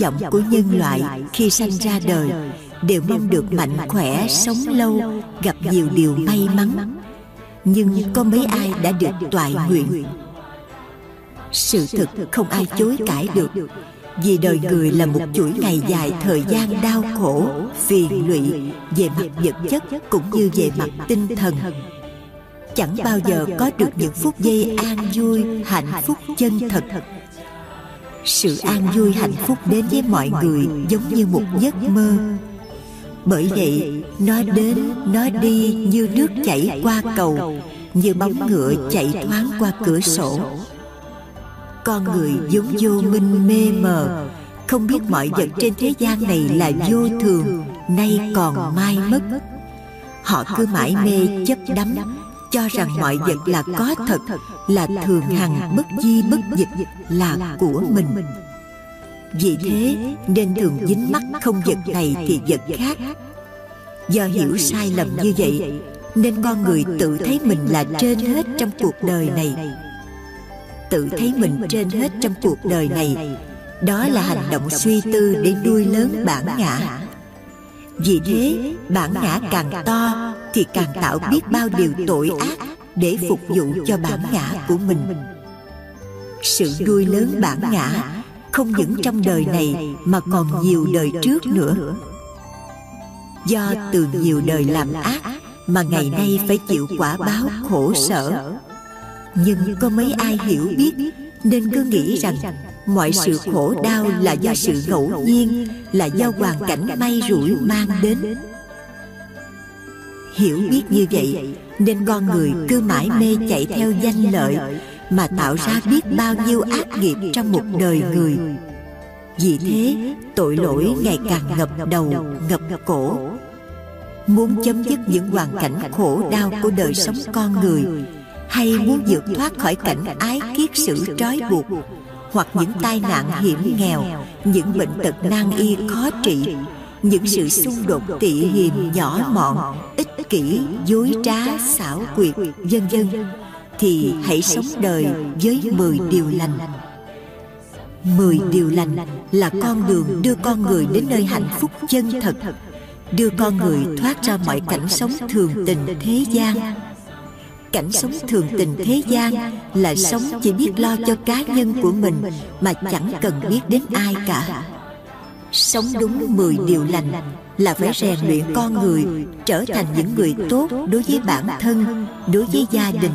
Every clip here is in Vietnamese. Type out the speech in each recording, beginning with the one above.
vọng của nhân loại khi sanh ra đời đều mong được mạnh khỏe sống lâu gặp nhiều điều may mắn. nhưng có mấy ai đã được toại nguyện? sự thực không ai chối cãi được. vì đời người là một chuỗi ngày dài thời gian đau khổ phiền lụy về mặt vật chất cũng như về mặt tinh thần. chẳng bao giờ có được những phút giây an vui hạnh phúc chân thật sự an vui hạnh phúc đến với mọi người giống như một giấc mơ. Bởi vậy, nó đến, nó đi như nước chảy qua cầu, như bóng ngựa chạy thoáng qua cửa sổ. Con người vốn vô minh mê mờ. Không biết mọi vật trên thế gian này là vô thường, nay còn mai mất. Họ cứ mãi mê chấp đắm cho rằng mọi vật là có thật là thường hằng bất di bất dịch là của mình. vì thế nên thường dính mắt không vật này thì vật khác. do hiểu sai lầm như vậy nên con người tự thấy mình là trên hết trong cuộc đời này. tự thấy mình trên hết trong cuộc đời này. đó là hành động suy tư để nuôi lớn bản ngã. vì thế bản ngã càng to thì càng tạo biết bao điều tội ác để phục vụ cho bản ngã của mình. sự nuôi lớn bản ngã không những trong đời này mà còn nhiều đời trước nữa. do từ nhiều đời làm ác mà ngày nay phải chịu quả báo khổ sở. nhưng có mấy ai hiểu biết nên cứ nghĩ rằng mọi sự khổ đau là do sự ngẫu nhiên là do hoàn cảnh may rủi mang đến hiểu biết như vậy nên con người cứ mãi mê chạy theo danh lợi mà tạo ra biết bao nhiêu ác nghiệp trong một đời người. vì thế tội lỗi ngày càng ngập đầu ngập cổ. muốn chấm dứt những hoàn cảnh khổ đau của đời sống con người hay muốn vượt thoát khỏi cảnh ái kiết sử trói buộc hoặc những tai nạn hiểm nghèo những bệnh tật nan y khó trị những sự xung đột tị hiềm nhỏ mọn, ích kỷ, dối trá, xảo quyệt, vân vân, thì hãy sống đời với 10 điều lành. Mười điều lành là con đường đưa con người đến nơi hạnh phúc chân thật, Đưa con người thoát ra mọi cảnh sống thường tình thế gian. Cảnh sống thường tình thế gian là sống chỉ biết lo cho cá nhân của mình mà chẳng cần biết đến ai cả sống đúng 10 điều lành là phải rèn luyện con người trở thành những người tốt đối với bản thân đối với gia đình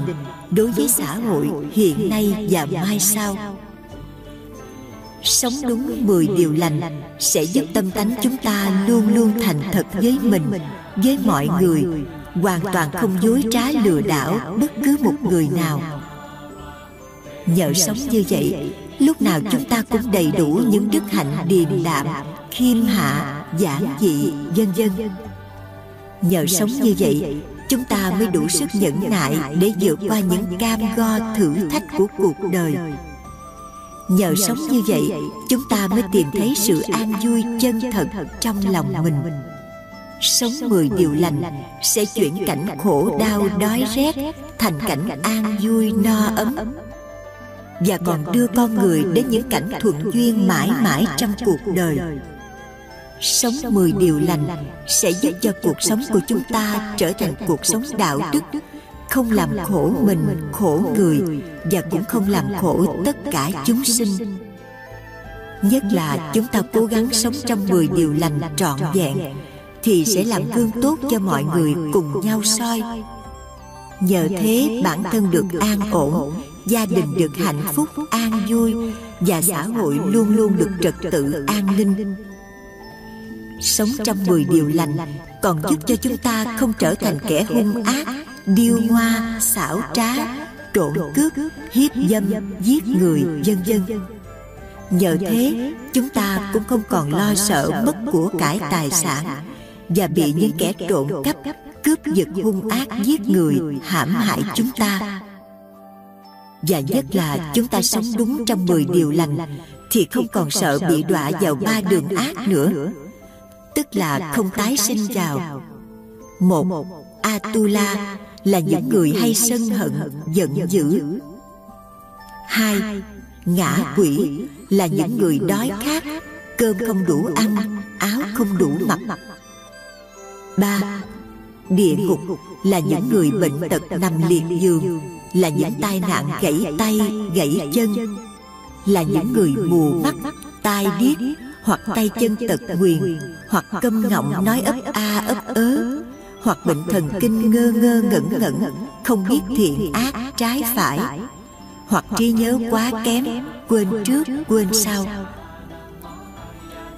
đối với xã hội hiện nay và mai sau. sống đúng 10 điều lành sẽ giúp tâm tánh chúng ta luôn luôn thành thật với mình với mọi người. hoàn toàn không dối trá lừa đảo bất cứ một người nào. nhờ sống như vậy lúc nào chúng ta cũng đầy đủ những đức hạnh điềm đạm, khiêm hạ, giản dị, vân vân. Nhờ sống như vậy, chúng ta mới đủ sức nhẫn nại để vượt qua những cam go thử thách của cuộc đời. Nhờ sống như vậy, chúng ta mới tìm thấy sự an vui chân thật trong lòng mình. Sống mười điều lành sẽ chuyển cảnh khổ đau đói rét thành cảnh an vui no ấm và còn đưa con người đến những cảnh thuận duyên mãi mãi trong cuộc đời. Sống mười điều lành sẽ giúp cho cuộc sống của chúng ta trở thành cuộc sống đạo đức, không làm khổ mình, khổ người và cũng không làm khổ tất cả chúng sinh. Nhất là chúng ta cố gắng sống trong mười điều lành trọn vẹn thì sẽ làm gương tốt cho mọi người cùng nhau soi. Nhờ thế, bản thân được an ổn gia đình được hạnh phúc an vui và xã hội luôn luôn được trật tự an ninh. sống trong mười điều lành còn giúp cho chúng ta không trở thành kẻ hung ác điêu hoa xảo trá trộn cướp hiếp dâm giết người vân vân nhờ thế chúng ta cũng không còn lo sợ mất của cải tài sản và bị những kẻ trộm cắp cướp giật hung ác giết người hãm hại chúng ta và nhất là chúng ta sống đúng trong 10 điều lành thì không còn sợ bị đọa vào ba đường ác nữa. tức là không tái sinh vào. một atula là những người hay sân hận giận dữ. hai ngã quỷ là những người đói khát cơm không đủ ăn áo không đủ mặc. ba địa ngục là những người bệnh tật nằm liệt giường là những tai nạn gãy tay, gãy chân, là những người mù mắt, tai điếc hoặc tay chân tật nguyền, hoặc câm ngọng nói ấp a, ấp ớ, hoặc bệnh thần kinh ngơ ngơ ngẩn ngẩn, không biết thiện ác, trái phải, hoặc trí nhớ quá kém, quên trước, quên sau.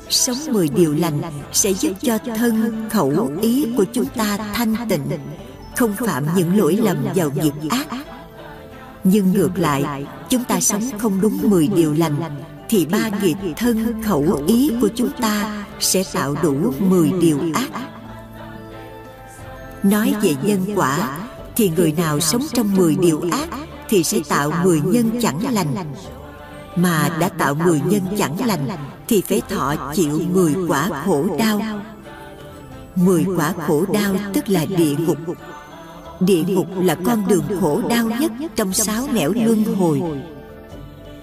Sống mười điều lành sẽ giúp cho thân, khẩu ý của chúng ta thanh tịnh, không phạm những lỗi lầm vào nghiệp ác nhưng ngược lại, chúng ta sống không đúng mười điều lành, thì ba nghiệp thân khẩu ý của chúng ta sẽ tạo đủ mười điều ác. Nói về nhân quả, thì người nào sống trong mười điều ác thì sẽ tạo mười nhân chẳng lành. Mà đã tạo mười nhân chẳng lành thì phải thọ chịu mười quả khổ đau. Mười quả khổ đau tức là địa ngục địa ngục là con đường khổ đau nhất trong sáu nẻo luân hồi.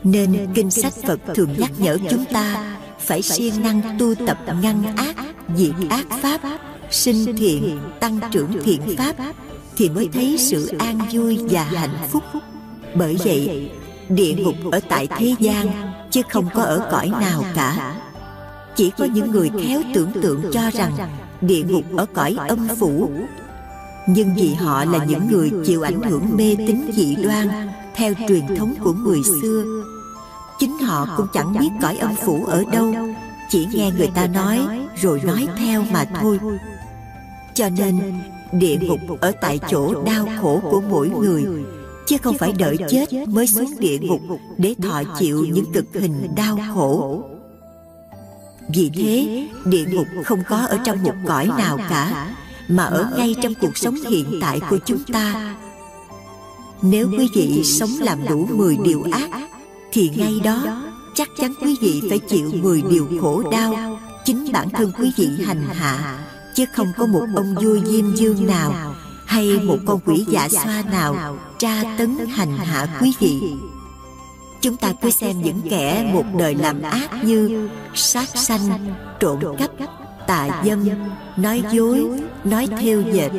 Nên kinh sách phật thường nhắc nhở chúng ta phải siêng năng tu tập ngăn ác, diệt ác pháp, sinh thiện, tăng trưởng thiện pháp thì mới thấy sự an vui và hạnh phúc. Bởi vậy, địa ngục ở tại thế gian chứ không có ở cõi nào cả. Chỉ có những người khéo tưởng tượng cho rằng địa ngục ở cõi âm phủ nhưng vì họ là những người chịu ảnh hưởng mê tín dị đoan, theo truyền thống của người xưa. Chính họ cũng chẳng biết cõi âm phủ ở đâu, chỉ nghe người ta nói, rồi nói theo mà thôi. Cho nên, địa ngục ở tại chỗ đau khổ của mỗi người, chứ không phải đợi chết mới xuống địa ngục để thọ chịu những cực hình đau khổ. Vì thế, địa ngục không có ở trong một cõi nào cả mà ở ngay trong cuộc sống hiện tại của chúng ta. nếu quý vị sống làm đủ 10 điều ác thì ngay đó chắc chắn quý vị phải chịu 10 điều khổ đau. chính bản thân quý vị hành hạ chứ không có một ông vua diêm dương nào hay một con quỷ dạ xoa nào tra tấn hành hạ quý vị. chúng ta cứ xem những kẻ một đời làm ác như sát sanh trộm cắp tà dâm nói dối nói theo dệt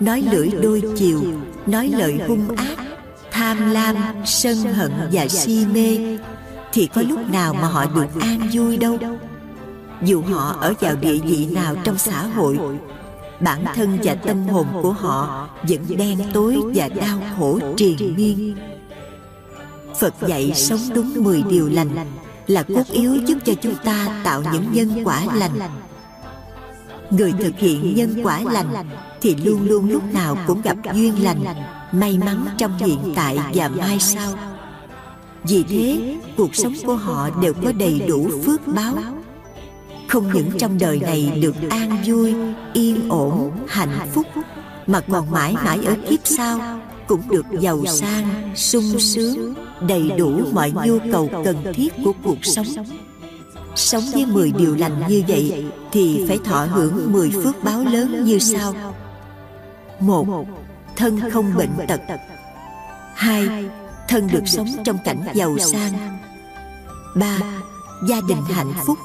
nói lưỡi đôi chiều nói lời hung ác tham lam sân hận và si mê. thì có lúc nào mà họ được an vui đâu? dù họ ở vào địa vị nào trong xã hội bản thân và tâm hồn của họ vẫn đen tối và đau khổ triền miên. phật dạy sống đúng 10 điều lành là cốt yếu giúp cho chúng ta tạo những nhân quả lành người thực hiện nhân quả lành thì luôn luôn lúc nào cũng gặp duyên lành, may mắn trong hiện tại và mai sau. Vì thế, cuộc sống của họ đều có đầy đủ phước báo. Không những trong đời này được an vui, yên ổn, hạnh phúc, mà còn mãi mãi ở kiếp sau cũng được giàu sang, sung sướng, đầy đủ mọi nhu cầu cần thiết của cuộc sống sống với 10 điều lành như vậy thì phải thọ hưởng 10 phước báo lớn như sau. Một, thân không bệnh tật. Hai, thân được sống trong cảnh giàu sang. Ba, gia đình hạnh phúc,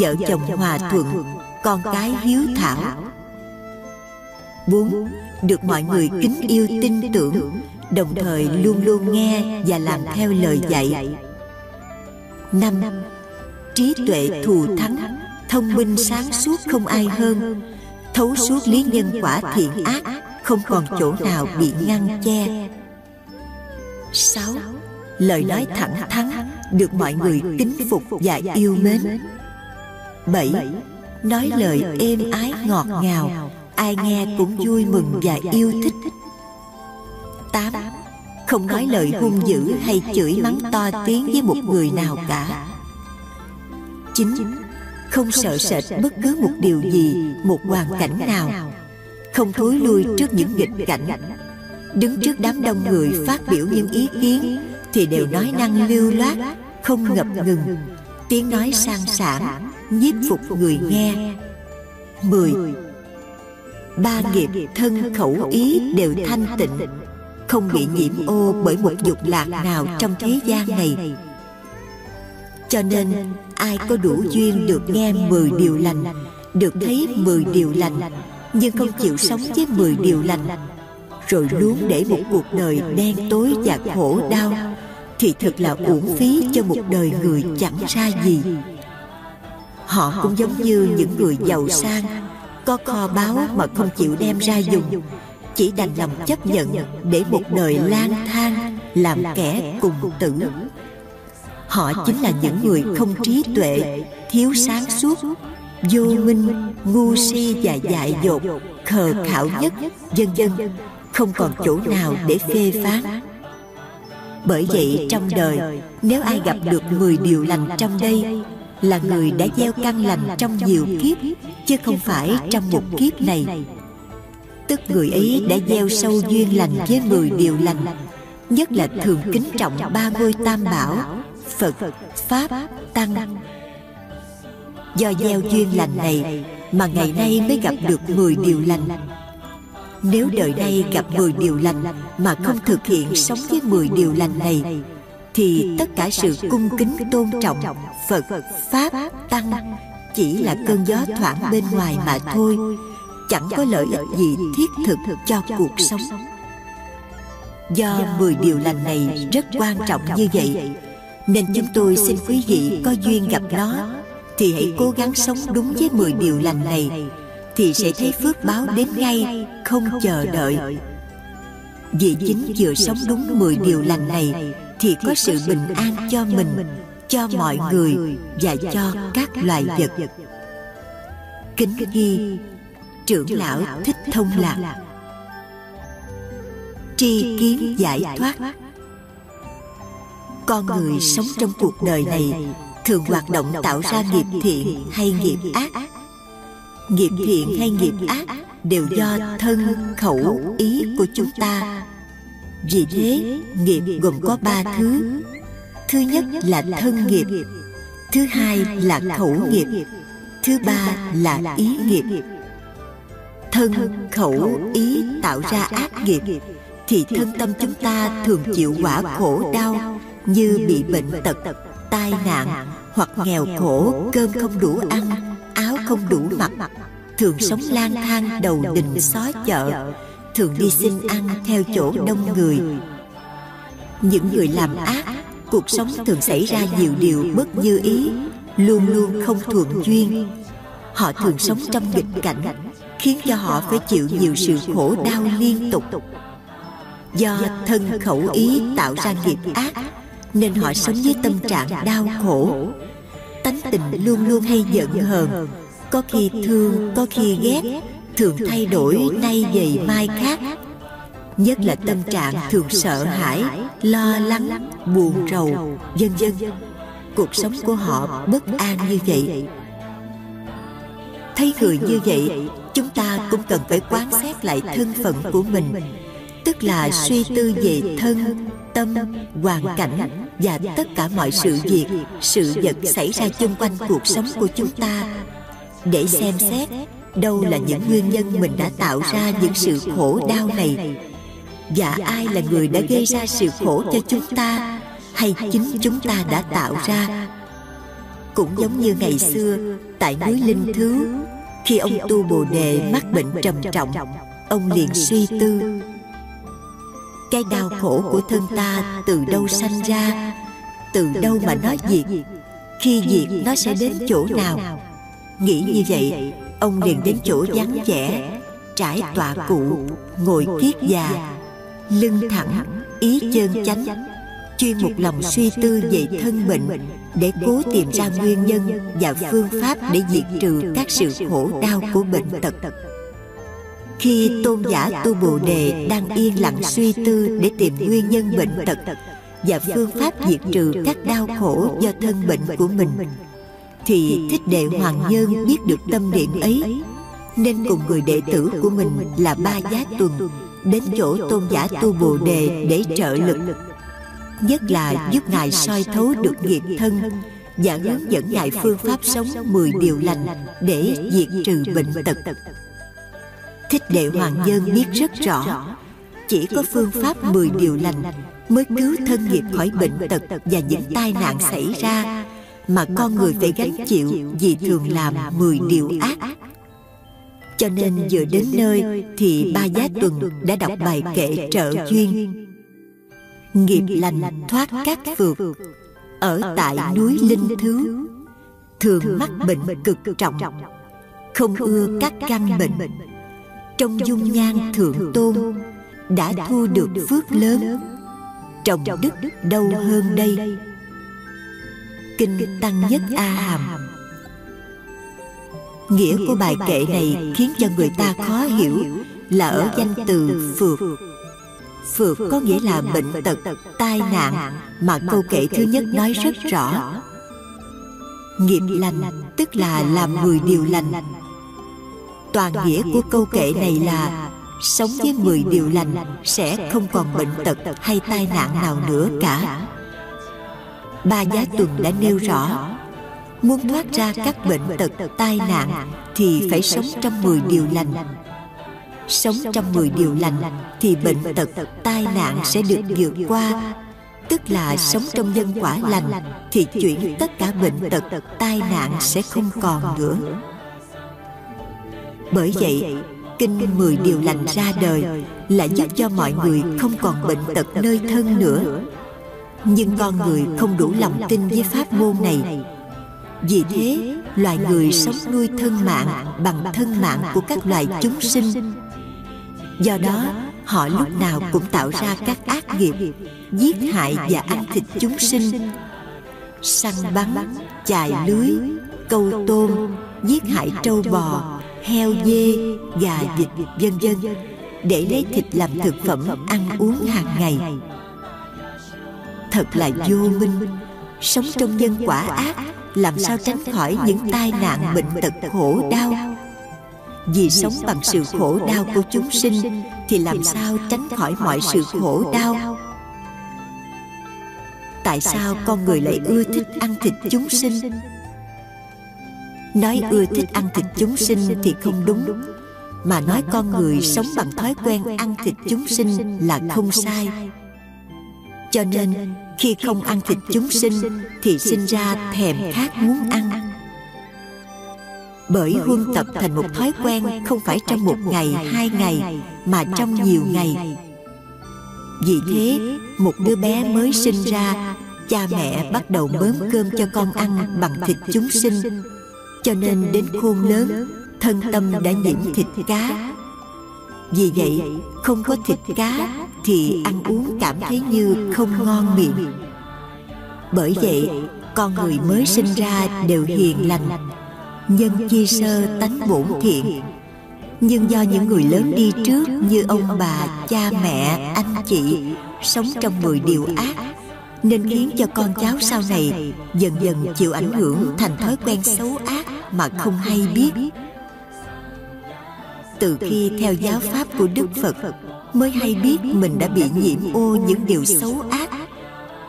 vợ chồng hòa thuận, con cái hiếu thảo. Bốn, được mọi người kính yêu tin tưởng, đồng thời luôn luôn nghe và làm theo lời dạy. Năm trí tuệ thù thắng thông minh sáng suốt không ai hơn thấu suốt lý nhân quả thiện ác không còn chỗ nào bị ngăn che. sáu lời nói thẳng thắn được mọi người kính phục và yêu mến. bảy nói lời êm ái ngọt ngào. ai nghe cũng vui mừng và yêu thích. tám không nói lời hung dữ hay chửi mắng to tiếng với một người nào cả chín không sợ sệt bất cứ một điều gì một hoàn cảnh nào. không thối lui trước những nghịch cảnh. đứng trước đám đông người phát biểu những ý kiến thì đều nói năng lưu loát không ngập ngừng. tiếng nói sang sảng nhiếp phục người nghe. mười. Ba nghiệp thân khẩu ý đều thanh tịnh. không bị nhiễm ô bởi một dục lạc nào trong thế gian này cho nên, ai có đủ duyên được nghe mười điều lành, được thấy mười điều lành, nhưng không chịu sống với mười điều lành, rồi luôn để một cuộc đời đen tối và khổ đau, thì thật là uổng phí cho một đời người chẳng ra gì. Họ cũng giống như những người giàu sang, có kho báu mà không chịu đem ra dùng, chỉ đành lòng chấp nhận để một đời lang thang làm kẻ cùng tử họ chính là những người không trí tuệ thiếu sáng suốt vô minh ngu si và dại dột khờ khảo nhất vân vân không còn chỗ nào để phê phán. bởi vậy trong đời nếu ai gặp được 10 điều lành trong đây là người đã gieo căn lành trong nhiều kiếp chứ không phải trong một kiếp này. tức người ấy đã gieo sâu duyên lành với 10 điều lành nhất là thường kính trọng ba ngôi tam bảo phật pháp tăng. Do gieo duyên lành này mà ngày nay mới gặp được 10 điều lành. Nếu đời nay gặp 10 điều lành mà không thực hiện sống với 10 điều lành này thì tất cả sự cung kính tôn trọng Phật, Pháp, Tăng chỉ là cơn gió thoảng bên ngoài mà thôi chẳng có lợi ích gì thiết thực cho cuộc sống. Do 10 điều lành này rất quan trọng như vậy nên chúng tôi xin quý vị có duyên gặp nó. Thì hãy cố gắng sống đúng với 10 điều lành này. Thì sẽ thấy phước báo đến ngay, không chờ đợi. Vì chính vừa sống đúng 10 điều lành này, thì có sự bình an cho mình, cho mọi người và cho các loài vật. Kính ghi, trưởng lão thích thông lạc. Tri kiến giải thoát con người sống trong cuộc đời này thường hoạt động tạo ra nghiệp thiện hay nghiệp ác. nghiệp thiện hay nghiệp ác đều do thân khẩu ý của chúng ta. vì thế nghiệp gồm có ba thứ. thứ. Nhất là thân nghiệp. thứ hai là khẩu nghiệp. thứ ba là ý nghiệp. thân khẩu ý tạo ra ác nghiệp. thì thân tâm chúng ta thường chịu quả khổ đau như bị bệnh tật, tai nạn hoặc nghèo khổ, cơm không đủ ăn, áo không đủ mặc. Thường sống lang thang đầu đình xó chợ, thường đi xin ăn theo chỗ đông người. Những người làm ác, cuộc sống thường xảy ra nhiều điều bất như ý, luôn luôn không thuận duyên. Họ thường sống trong nghịch cảnh, khiến cho họ phải chịu nhiều sự khổ đau liên tục. Do thân khẩu ý tạo ra nghiệp ác nên họ sống với tâm trạng đau khổ. Tánh tình luôn luôn hay giận hờn. Có khi thương, có khi ghét, thường thay đổi nay dày mai khác. Nhất là tâm trạng thường sợ hãi, lo lắng, buồn rầu, vân vân. Cuộc sống của họ bất an như vậy. Thấy người như vậy, chúng ta cũng cần phải quán xét lại thân phận của mình, tức là suy tư về thân, tâm, hoàn cảnh và tất cả mọi sự việc sự vật xảy ra chung quanh cuộc sống của chúng ta. để xem xét đâu là những nguyên nhân mình đã tạo ra những sự khổ đau này. và ai là người đã gây ra sự khổ cho chúng ta hay chính chúng ta đã tạo ra? cũng giống như ngày xưa tại núi linh thứ khi ông tu bồ đề mắc bệnh trầm trọng ông liền suy tư cái đau khổ của thân ta từ đâu sanh ra? Từ đâu mà nó diệt? Khi diệt, nó sẽ đến chỗ nào? Nghĩ như vậy, ông liền đến chỗ vắng vẻ, trải tọa cụ, ngồi kiết già, lưng thẳng, ý chân chánh, chuyên một lòng suy tư về thân bệnh để cố tìm ra nguyên nhân và phương pháp để diệt trừ các sự khổ đau của bệnh tật khi tôn giả tu bồ đề đang yên lặng suy tư để tìm nguyên nhân bệnh tật và phương pháp diệt trừ các đau khổ do thân bệnh của mình, thì thích đệ hoàng nhân biết được tâm niệm ấy, nên cùng người đệ tử của mình là ba giá tuần đến chỗ tôn giả tu bồ đề để trợ lực, nhất là giúp ngài soi thấu được nghiệp thân và hướng dẫn ngài phương pháp sống 10 điều lành để diệt trừ bệnh tật thích đệ hoàng nhân biết rất rõ. chỉ có phương pháp 10 điều lành mới cứu thân nghiệp khỏi bệnh tật và những tai nạn xảy ra mà con người phải gánh chịu vì thường làm 10 điều ác. cho nên vừa đến nơi thì ba giá tuần đã đọc bài kệ trợ duyên. nghiệp lành thoát các phược. ở tại núi linh thứ thường mắc bệnh cực trọng. không ưa các căn bệnh trong dung nhan thượng tôn đã thu được phước lớn. trồng đức đâu hơn đây? kinh tăng nhất a hàm. Nghĩa của bài kệ này khiến cho người ta khó hiểu là ở danh từ phược. phược. Có nghĩa là bệnh tật tai nạn mà câu kệ thứ nhất nói rất rõ. nghiệp lành tức là làm mười điều lành toàn nghĩa của câu kệ này là sống với mười điều lành sẽ không còn bệnh tật hay tai nạn nào nữa cả. ba giá tuần đã nêu rõ muốn thoát ra các bệnh tật tai nạn thì phải sống trong mười điều lành. sống trong mười điều lành thì bệnh tật tai nạn sẽ được vượt qua. tức là sống trong nhân quả lành thì chuyển tất cả bệnh tật tai nạn sẽ không còn nữa bởi vậy kinh mười điều lành ra đời là giúp cho mọi người không còn bệnh tật nơi thân nữa. nhưng con người không đủ lòng tin với pháp môn này. vì thế loài người sống nuôi thân mạng bằng thân mạng của các loài chúng sinh. do đó họ lúc nào cũng tạo ra các ác nghiệp giết hại và ăn thịt chúng sinh. săn bắn chài lưới câu tôm giết hại trâu bò heo dê gà vịt vân vân, để lấy thịt làm thực phẩm ăn uống hàng ngày. Thật là vô minh, sống trong nhân quả ác, làm sao tránh khỏi những tai nạn bệnh tật khổ đau. Vì sống bằng sự khổ đau của chúng sinh thì làm sao tránh khỏi mọi sự khổ đau? Tại sao con người lại ưa thích ăn thịt chúng sinh? Nói ưa thích ăn thịt chúng sinh thì không đúng. mà nói con người sống bằng thói quen ăn thịt chúng sinh là không sai. cho nên khi không ăn thịt chúng sinh thì sinh ra thèm khát muốn ăn. bởi huân tập thành một thói quen không phải trong một ngày hai ngày mà trong nhiều ngày. vì thế một đứa bé mới sinh ra cha mẹ bắt đầu bớm cơm cho con ăn bằng thịt chúng sinh cho nên đến khôn lớn thân tâm đã nhiễm thịt cá. vì vậy không có thịt cá thì ăn uống cảm thấy như không ngon miệng. bởi vậy con người mới sinh ra đều hiền lành nhân chi sơ tánh bổn thiện. nhưng do những người lớn đi trước như ông bà cha mẹ anh chị sống trong mười điều ác. nên khiến cho con cháu sau này dần dần chịu ảnh hưởng thành thói quen xấu ác mà không hay biết. Từ khi theo giáo pháp của đức phật mới hay biết mình đã bị nhiễm ô những điều xấu ác.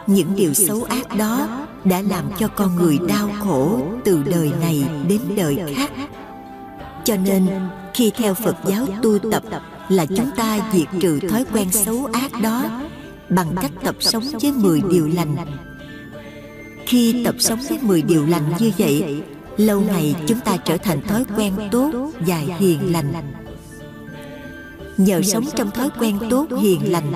những điều xấu ác đó đã làm cho con người đau khổ từ đời này đến đời khác. cho nên khi theo phật giáo tu tập là chúng ta diệt trừ thói quen xấu ác đó bằng cách tập sống với 10 điều lành. khi tập sống với 10 điều lành như vậy lâu ngày chúng ta trở thành thói quen tốt và hiền lành. Nhờ sống trong thói quen tốt, hiền lành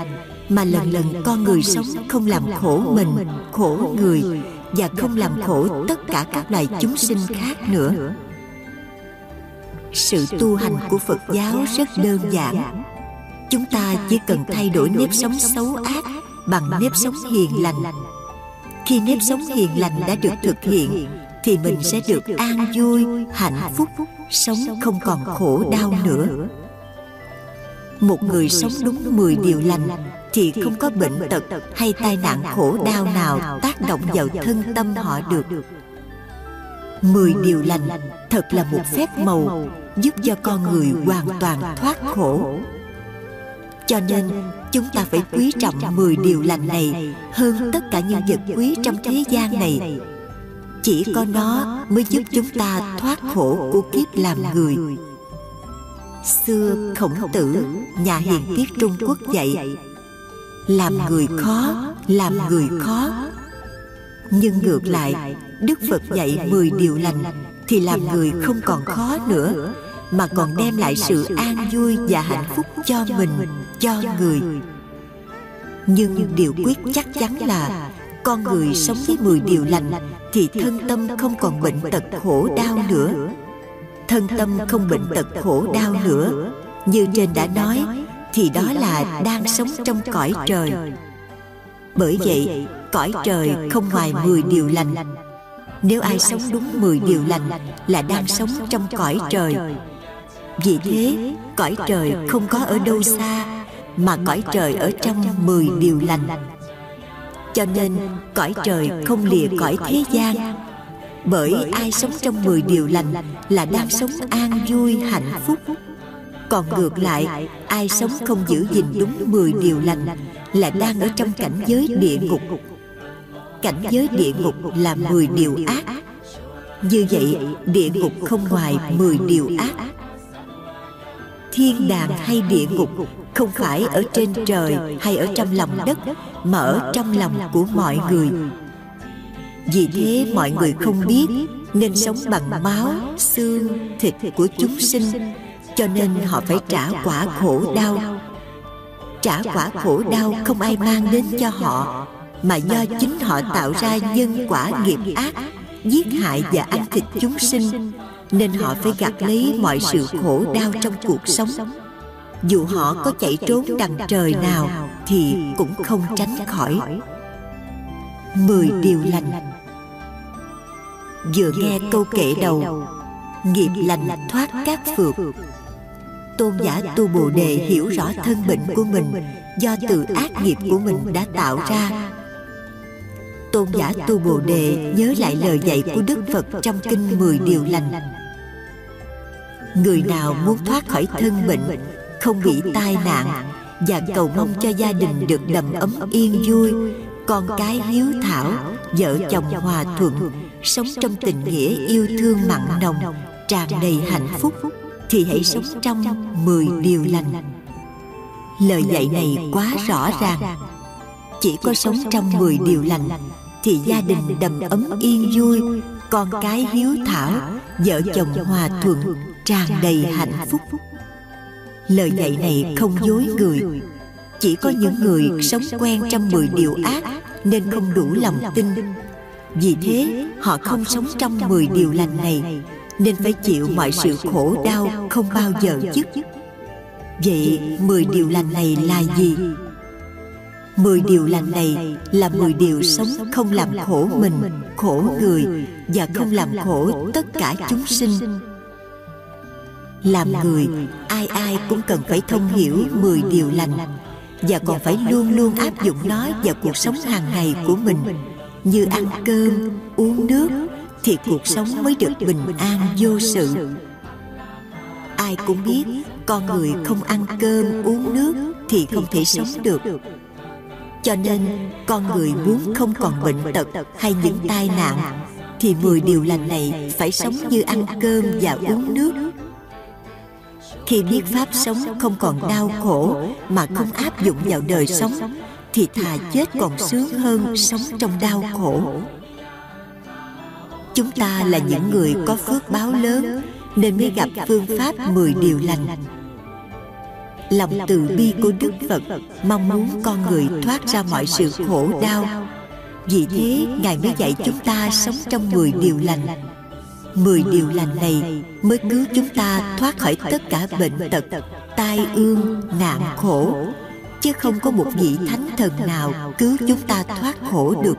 mà lần lần con người sống không làm khổ mình, khổ người và không làm khổ tất cả các loài chúng sinh khác nữa. Sự tu hành của phật giáo rất đơn giản. Chúng ta chỉ cần thay đổi nếp sống xấu ác bằng nếp sống hiền lành. Khi nếp sống hiền lành đã được thực hiện thì mình sẽ được an vui hạnh phúc sống không còn khổ đau nữa. một người sống đúng 10 điều lành thì không có bệnh tật hay tai nạn khổ đau nào tác động vào thân tâm họ được. mười điều lành thật là một phép màu giúp cho con người hoàn toàn thoát khổ. cho nên chúng ta phải quý trọng mười điều lành này hơn tất cả những vật quý trong thế gian này chỉ có nó mới giúp chúng ta thoát khổ của kiếp làm người. xưa khổng tử nhà hiền tiết trung quốc dạy làm người khó làm người khó. nhưng ngược lại đức phật dạy 10 điều lành thì làm người không còn khó nữa mà còn đem lại sự an vui và hạnh phúc cho mình cho người. nhưng điều quyết chắc chắn là con người sống với 10 điều lành, thì thân tâm không còn bệnh tật khổ đau nữa. Thân tâm không bệnh tật khổ đau nữa. Như trên đã nói, thì đó là đang sống trong cõi trời. Bởi vậy, cõi trời không ngoài 10 điều lành. Nếu ai sống đúng 10 điều lành là đang sống trong cõi trời. Vì thế, cõi trời không có ở đâu xa, mà cõi trời ở trong 10 điều lành cho nên cõi trời không lìa cõi thế gian. Bởi ai sống trong 10 điều lành là đang sống an vui hạnh phúc. còn ngược lại ai sống không giữ gìn đúng 10 điều lành là đang ở trong cảnh giới địa ngục. cảnh giới địa ngục là 10 điều ác. như vậy địa ngục không ngoài 10 điều ác thiên đàng hay địa ngục, không phải ở trên trời hay ở trong lòng đất, mà ở trong lòng của mọi người. Vì thế mọi người không biết nên sống bằng máu, xương, thịt của chúng sinh, cho nên họ phải trả quả khổ đau. Trả quả khổ đau không ai mang đến cho họ, mà do chính họ tạo ra nhân quả nghiệp ác, giết hại và ăn thịt chúng sinh nên họ phải gặt lấy mọi sự khổ đau trong cuộc sống. Dù họ có chạy trốn đằng trời nào thì cũng không tránh khỏi. Mười điều lành. Vừa nghe câu kệ đầu, nghiệp lành thoát các phược. Tôn giả tu bồ đề hiểu rõ thân bệnh của mình do từ ác nghiệp của mình đã tạo ra. Tôn giả tu bồ đề nhớ lại lời dạy của đức phật trong kinh mười điều lành người nào muốn thoát khỏi thân bệnh, không bị tai nạn và cầu mong cho gia đình được đầm ấm yên vui, con cái hiếu thảo, vợ chồng hòa thuận, sống trong tình nghĩa yêu thương mặn nồng, tràn đầy hạnh phúc, thì hãy sống trong mười điều lành. Lời dạy này quá rõ ràng. Chỉ có sống trong mười điều lành, thì gia đình đầm ấm yên vui, con cái hiếu thảo, vợ chồng hòa thuận tràn đầy hạnh phúc. lời dạy này không dối người. chỉ có những người sống quen trong mười điều ác nên không đủ lòng tin. vì thế họ không sống trong mười điều lành này nên phải chịu mọi sự khổ đau không bao giờ dứt. vậy mười điều lành này là gì? mười điều lành này là mười điều sống không làm khổ mình khổ người và không làm khổ tất cả chúng sinh làm người ai ai cũng cần phải thông hiểu mười điều lành. và còn phải luôn luôn áp dụng nó vào cuộc sống hàng ngày của mình. như ăn cơm uống nước thì cuộc sống mới được bình an vô sự. ai cũng biết con người không ăn cơm uống nước thì không thể sống được. cho nên con người muốn không còn bệnh tật hay những tai nạn thì mười điều lành này phải sống như ăn cơm và uống nước khi biết pháp sống không còn đau khổ mà không áp dụng vào đời sống thì thà chết còn sướng hơn sống trong đau khổ. chúng ta là những người có phước báo lớn nên mới gặp phương pháp mười điều lành. lòng từ bi của đức phật mong muốn con người thoát ra mọi sự khổ đau. vì thế ngài mới dạy chúng ta sống trong mười điều lành mười điều lành này mới cứu chúng ta thoát khỏi tất cả bệnh tật, tai ương, nạn khổ. Chứ không có một vị thánh thần nào cứu chúng ta thoát khổ được.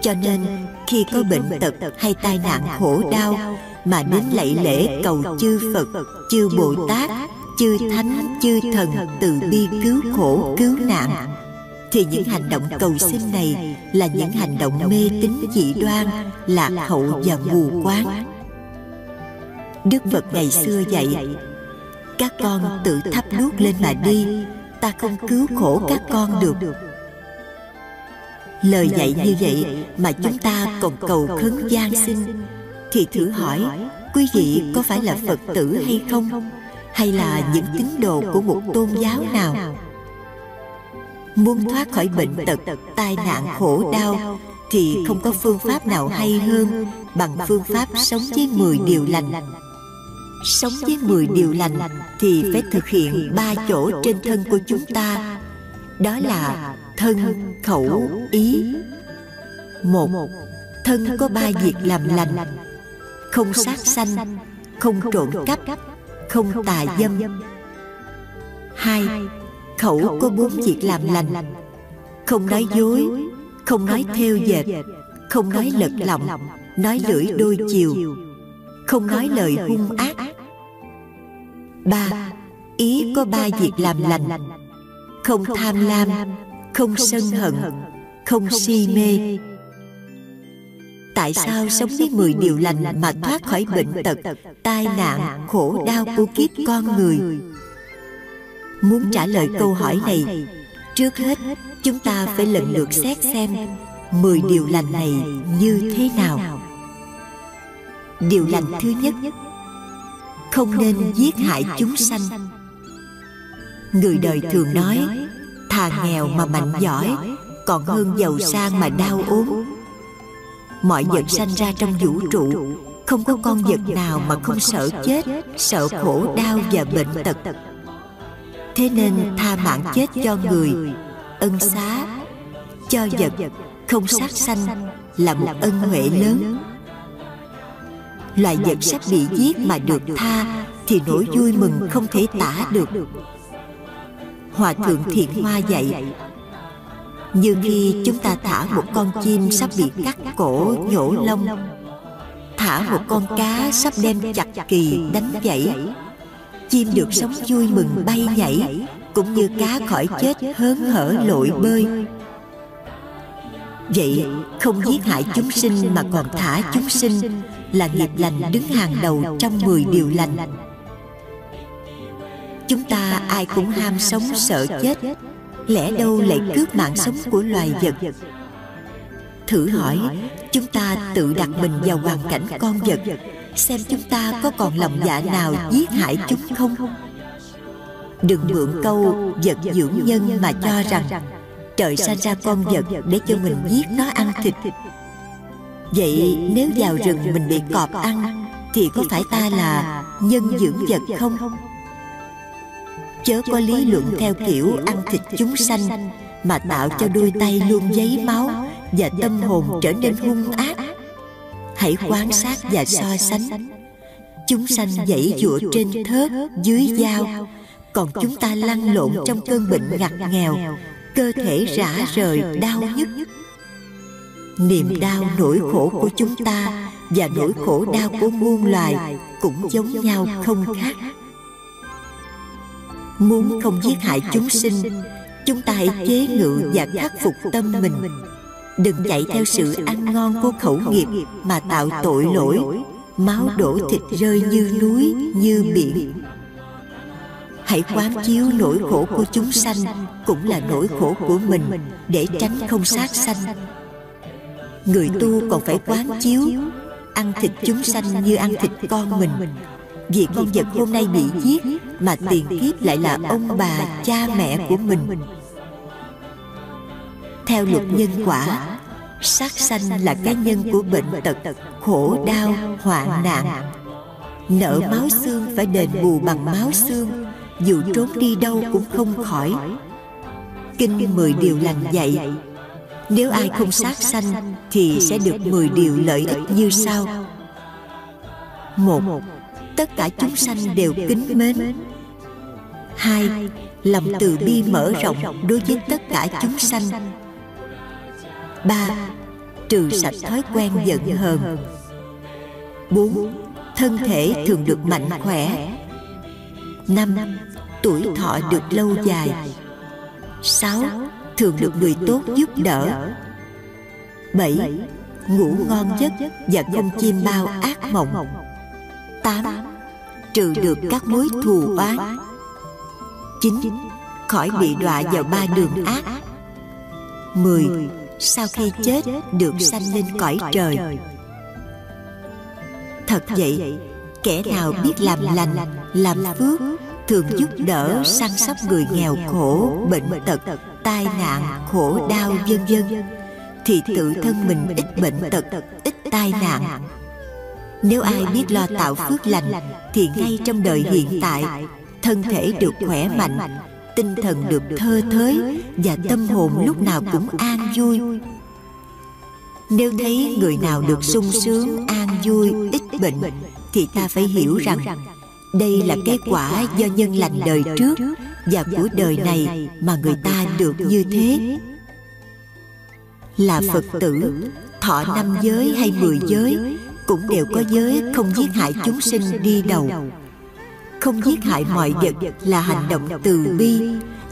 Cho nên, khi có bệnh tật hay tai nạn khổ đau, mà đến lạy lễ cầu chư phật, chư bồ tát, chư thánh, chư thần từ bi cứu khổ, cứu nạn thì những hành động cầu xin này là những hành động mê tín dị đoan lạc hậu và mù quáng. Đức phật ngày xưa dạy các con tự thắp đuốc lên mà đi ta không cứu khổ các con được. Lời dạy như vậy mà chúng ta còn cầu khấn gian xin, thì thử hỏi quý vị có phải là phật tử hay không? Hay là những tín đồ của một tôn giáo nào? Muốn thoát khỏi bệnh tật tai nạn khổ đau thì không có phương pháp nào hay hơn bằng phương pháp sống với 10 điều lành. Sống với 10 điều lành thì phải thực hiện ba chỗ trên thân của chúng ta. Đó là thân, khẩu, ý. Một, thân có ba việc làm lành. Không sát sanh, không trộm cắp, không tà dâm. Hai, khẩu có bốn việc làm lành. Không nói dối, không nói theo dệt không nói lật lọng nói lưỡi đôi chiều không nói lời hung ác. ba ý có ba việc làm lành. không tham lam không sân hận không si mê. tại sao sống với mười điều lành mà thoát khỏi bệnh tật tai nạn khổ đau của kiếp con người muốn trả lời câu hỏi này trước hết chúng ta phải lần lượt xét xem mười điều lành này như thế nào. điều lành thứ nhất không nên giết hại chúng sanh. người đời thường nói thà nghèo mà mạnh giỏi còn hơn giàu sang mà đau ốm. mọi vật sanh ra trong vũ trụ không có con vật nào mà không sợ chết sợ khổ đau và bệnh tật thế nên tha mạng chết cho người. ân xá cho vật không sát sanh là một ân huệ lớn. loài vật sắp bị giết mà được tha thì nỗi vui mừng không thể tả được. hòa thượng thiện hoa dạy như khi chúng ta thả một con chim sắp bị cắt cổ nhổ lông. thả một con cá sắp đem chặt kỳ đánh dãy chim được sống vui mừng bay nhảy, cũng như cá khỏi chết hớn hở lội bơi. Vậy không giết hại chúng sinh mà còn thả chúng sinh là nghiệp lành đứng hàng đầu trong 10 điều lành. Chúng ta ai cũng ham sống sợ chết, lẽ đâu lại cướp mạng sống của loài vật? Thử hỏi, chúng ta tự đặt mình vào hoàn cảnh con vật xem chúng ta có còn lòng dạ nào giết hại chúng không? Đừng mượn câu vật dưỡng nhân mà cho rằng trời sanh ra con vật để cho mình giết nó ăn thịt. Vậy nếu vào rừng mình bị cọp ăn, thì có phải ta là nhân dưỡng vật không? Chớ có lý luận theo kiểu ăn thịt chúng sanh mà tạo cho đôi tay luôn giấy máu và tâm hồn trở nên hung ác hãy quan sát và so sánh. chúng sanh dãy dụa trên thớt dưới dao. còn chúng ta lăn lộn trong cơn bệnh ngặt nghèo cơ thể rã rời đau nhức. niềm đau nỗi khổ của chúng ta và nỗi khổ đau của muôn loài cũng giống nhau không khác. muốn không giết hại chúng sinh chúng ta hãy chế ngự và khắc phục tâm mình đừng chạy theo sự ăn ngon của khẩu nghiệp mà tạo tội lỗi. máu đổ thịt rơi như núi như biển. hãy quán chiếu nỗi khổ của chúng sanh cũng là nỗi khổ của mình. để tránh không sát sanh. người tu còn phải quán chiếu ăn thịt chúng sanh như ăn thịt con mình. vì con vật hôm nay bị giết mà tiền kiếp lại là ông bà cha mẹ của mình theo luật nhân quả sát sanh là cái nhân của bệnh tật khổ đau hoạn nạn. nợ máu xương phải đền bù bằng máu xương. dù trốn đi đâu cũng không khỏi. kinh mười điều lành dạy nếu ai không sát sanh thì sẽ được mười điều lợi ích như sau. một tất cả chúng sanh đều kính mến. hai lòng từ bi mở rộng đối với tất cả chúng sanh ba trừ sạch thói quen giận hờn. bốn thân thể thường được mạnh khỏe. năm tuổi thọ được lâu dài. sáu thường được người tốt giúp đỡ. bảy ngủ ngon giấc và không chim bao ác mộng. tám trừ được các mối thù oán. chín khỏi bị đọa vào ba đường ác. mười sau khi chết được sanh lên cõi trời. thật vậy kẻ nào biết làm lành làm phước thường giúp đỡ săn sóc người nghèo khổ bệnh tật tai nạn khổ đau vân vân. thì tự thân mình ít bệnh tật ít tai nạn. nếu ai biết lo tạo phước lành thì ngay trong đời hiện tại thân thể được khỏe mạnh tinh thần được thơ thới và tâm hồn lúc nào cũng an vui. nếu thấy người nào được sung sướng an vui ít bệnh thì ta phải hiểu rằng đây là kết quả do nhân lành đời trước và của đời này mà người ta được như thế. là phật tử thọ năm giới hay mười giới cũng đều có giới không giết hại chúng sinh đi đầu không giết hại mọi vật là hành động từ bi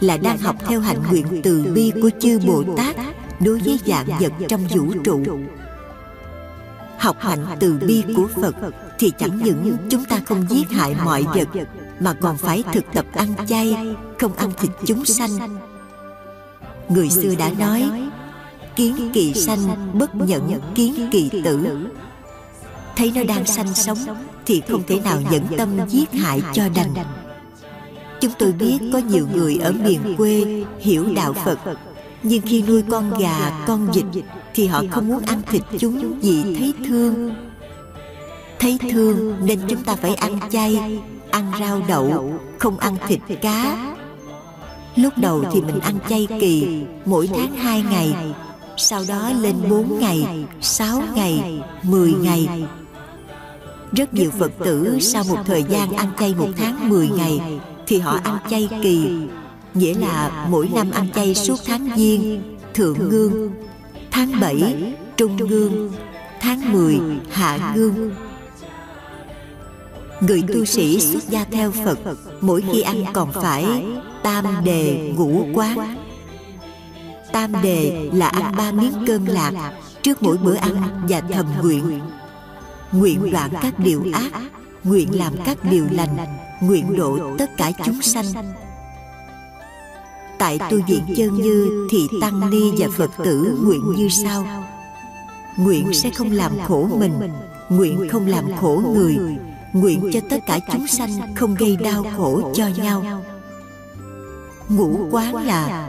là đang học theo hạnh nguyện từ bi của chư bồ tát đối với dạng vật trong vũ trụ. học hạnh từ bi của phật thì chẳng những chúng ta không giết hại mọi vật mà còn phải thực tập ăn chay không ăn thịt chúng sanh. người xưa đã nói kiến kỳ sanh bất nhận kiến kỳ tử. thấy nó đang sanh sống thì không thể nào nhẫn tâm giết hại cho đành. chúng tôi biết có nhiều người ở miền quê hiểu đạo phật. Nhưng khi nuôi con gà con vịt thì họ không muốn ăn thịt chúng vì thấy thương. thấy thương nên chúng ta phải ăn chay ăn rau đậu không ăn thịt cá. lúc đầu thì mình ăn chay kỳ mỗi tháng hai ngày sau đó lên bốn ngày sáu ngày mười ngày rất nhiều Phật tử sau một thời gian ăn chay một tháng 10 ngày thì họ ăn chay kỳ, nghĩa là mỗi năm ăn chay suốt tháng Giêng, Thượng Ngương, tháng 7, Trung Ngương, tháng 10, Hạ Ngương. Người tu sĩ xuất gia theo Phật mỗi khi ăn còn phải tam đề ngũ quán. Tam đề là ăn ba miếng cơm lạc trước mỗi bữa ăn và thầm nguyện nguyện đoạn các điều ác nguyện làm các điều lành nguyện độ tất cả chúng sanh. tại tu viện chân như thì tăng ni và phật tử nguyện như sau. nguyện sẽ không làm khổ mình nguyện không làm khổ người nguyện cho tất cả chúng sanh không gây đau khổ cho nhau. ngũ quán là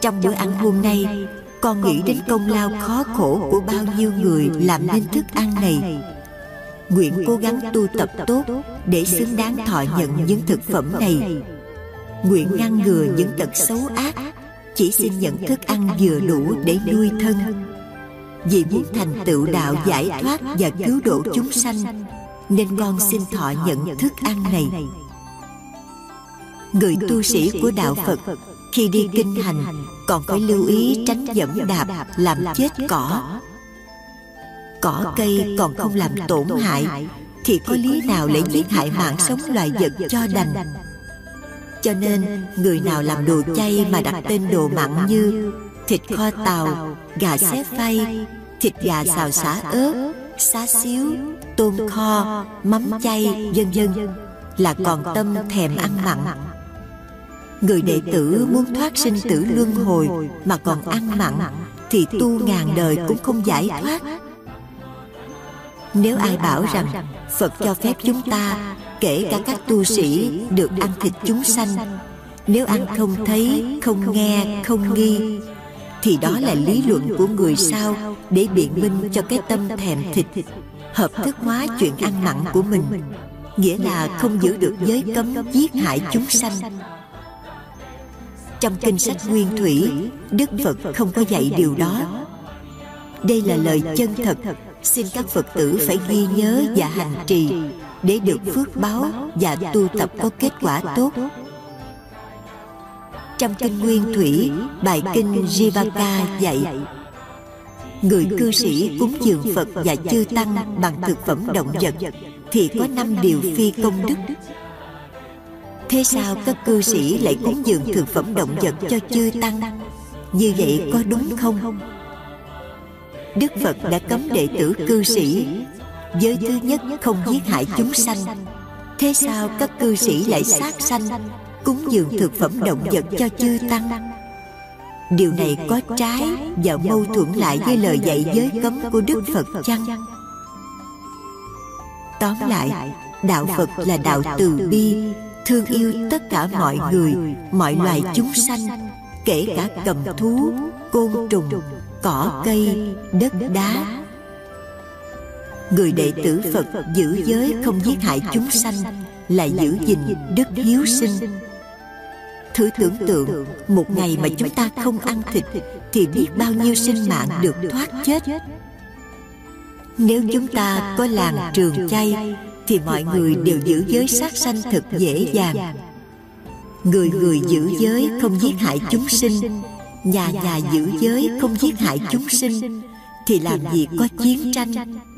trong bữa ăn hôm nay con nghĩ đến công lao khó khổ của bao nhiêu người làm nên thức ăn này nguyện cố gắng tu tập tốt để xứng đáng thọ nhận những thực phẩm này. Nguyện ngăn ngừa những tật xấu ác, chỉ xin nhận thức ăn vừa đủ để nuôi thân. Vì muốn thành tựu đạo giải thoát và cứu độ chúng sanh, nên con xin thọ nhận thức ăn này. Người tu sĩ của đạo phật, khi đi kinh hành, còn phải lưu ý tránh dẫm đạp, làm chết cỏ cỏ cây còn không làm tổn hại thì có lý nào lại giết hại mạng sống loài vật cho đành? cho nên người nào làm đồ chay mà đặt tên đồ mặn như thịt kho tàu gà xé phay thịt gà xào xả ớt xá xíu tôm kho mắm chay vân vân là còn tâm thèm ăn mặn. người đệ tử muốn thoát sinh tử luân hồi mà còn ăn mặn thì tu ngàn đời cũng không giải thoát nếu ai bảo rằng Phật cho phép chúng ta Kể cả các tu sĩ Được ăn thịt chúng sanh. Nếu ăn không thấy, không nghe, không nghi Thì đó là lý luận của người sao Để biện minh cho cái tâm thèm thịt Hợp thức hóa chuyện ăn mặn của mình. Nghĩa là không giữ được giới cấm giết hại chúng sanh. Trong kinh sách Nguyên Thủy Đức Phật không có dạy điều đó. Đây là lời chân thật xin các phật tử phải ghi nhớ và hành trì để được phước báo và tu tập có kết quả tốt. Trong kinh nguyên thủy, bài kinh jivaka dạy, người cư sĩ cúng dường phật và chư tăng bằng thực phẩm động vật thì có năm điều phi công đức. Thế sao các cư sĩ lại cúng dường thực phẩm động vật cho chư tăng? Như vậy có đúng không? Đức Phật đã cấm đệ tử cư sĩ. Giới thứ nhất không giết hại chúng sanh. Thế sao các cư sĩ lại sát sanh Cúng dường thực phẩm động vật cho chư tăng? Điều này có trái và mâu thuẫn lại với lời dạy giới cấm của Đức Phật chăng? Tóm lại, Đạo Phật là đạo từ bi, thương yêu tất cả mọi người, mọi loài chúng sanh, kể cả cầm thú, côn trùng, cỏ cây đất đá. người đệ tử phật giữ giới không giết hại chúng sanh là giữ gìn đức hiếu sinh. thử tưởng tượng một ngày mà chúng ta không ăn thịt thì biết bao nhiêu sinh mạng được thoát chết. nếu chúng ta có làng trường chay thì mọi người đều giữ giới sát sanh thật dễ dàng. người người giữ giới không giết hại chúng sinh nhà nhà giữ giới không giết hại chúng sinh thì làm gì có chiến tranh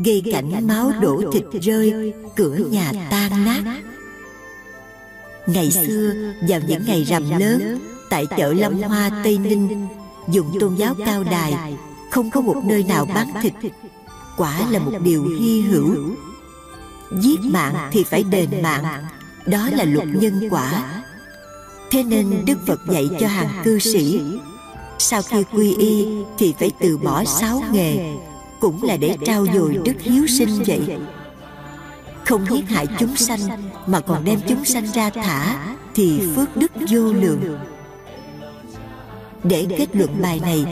gây cảnh máu đổ thịt rơi cửa nhà tan nát. ngày xưa vào những ngày rằm lớn tại chợ lâm hoa tây ninh dùng tôn giáo cao đài không có một nơi nào bán thịt quả là một điều hy hữu. giết mạng thì phải đền mạng đó là luật nhân quả. thế nên đức phật dạy cho hàng cư sĩ sau khi quy y, thì phải từ bỏ sáu nghề, cũng là để trao dồi đức hiếu sinh vậy. Không giết hại chúng sanh, mà còn đem chúng sanh ra thả, thì phước đức vô lượng. Để kết luận bài này,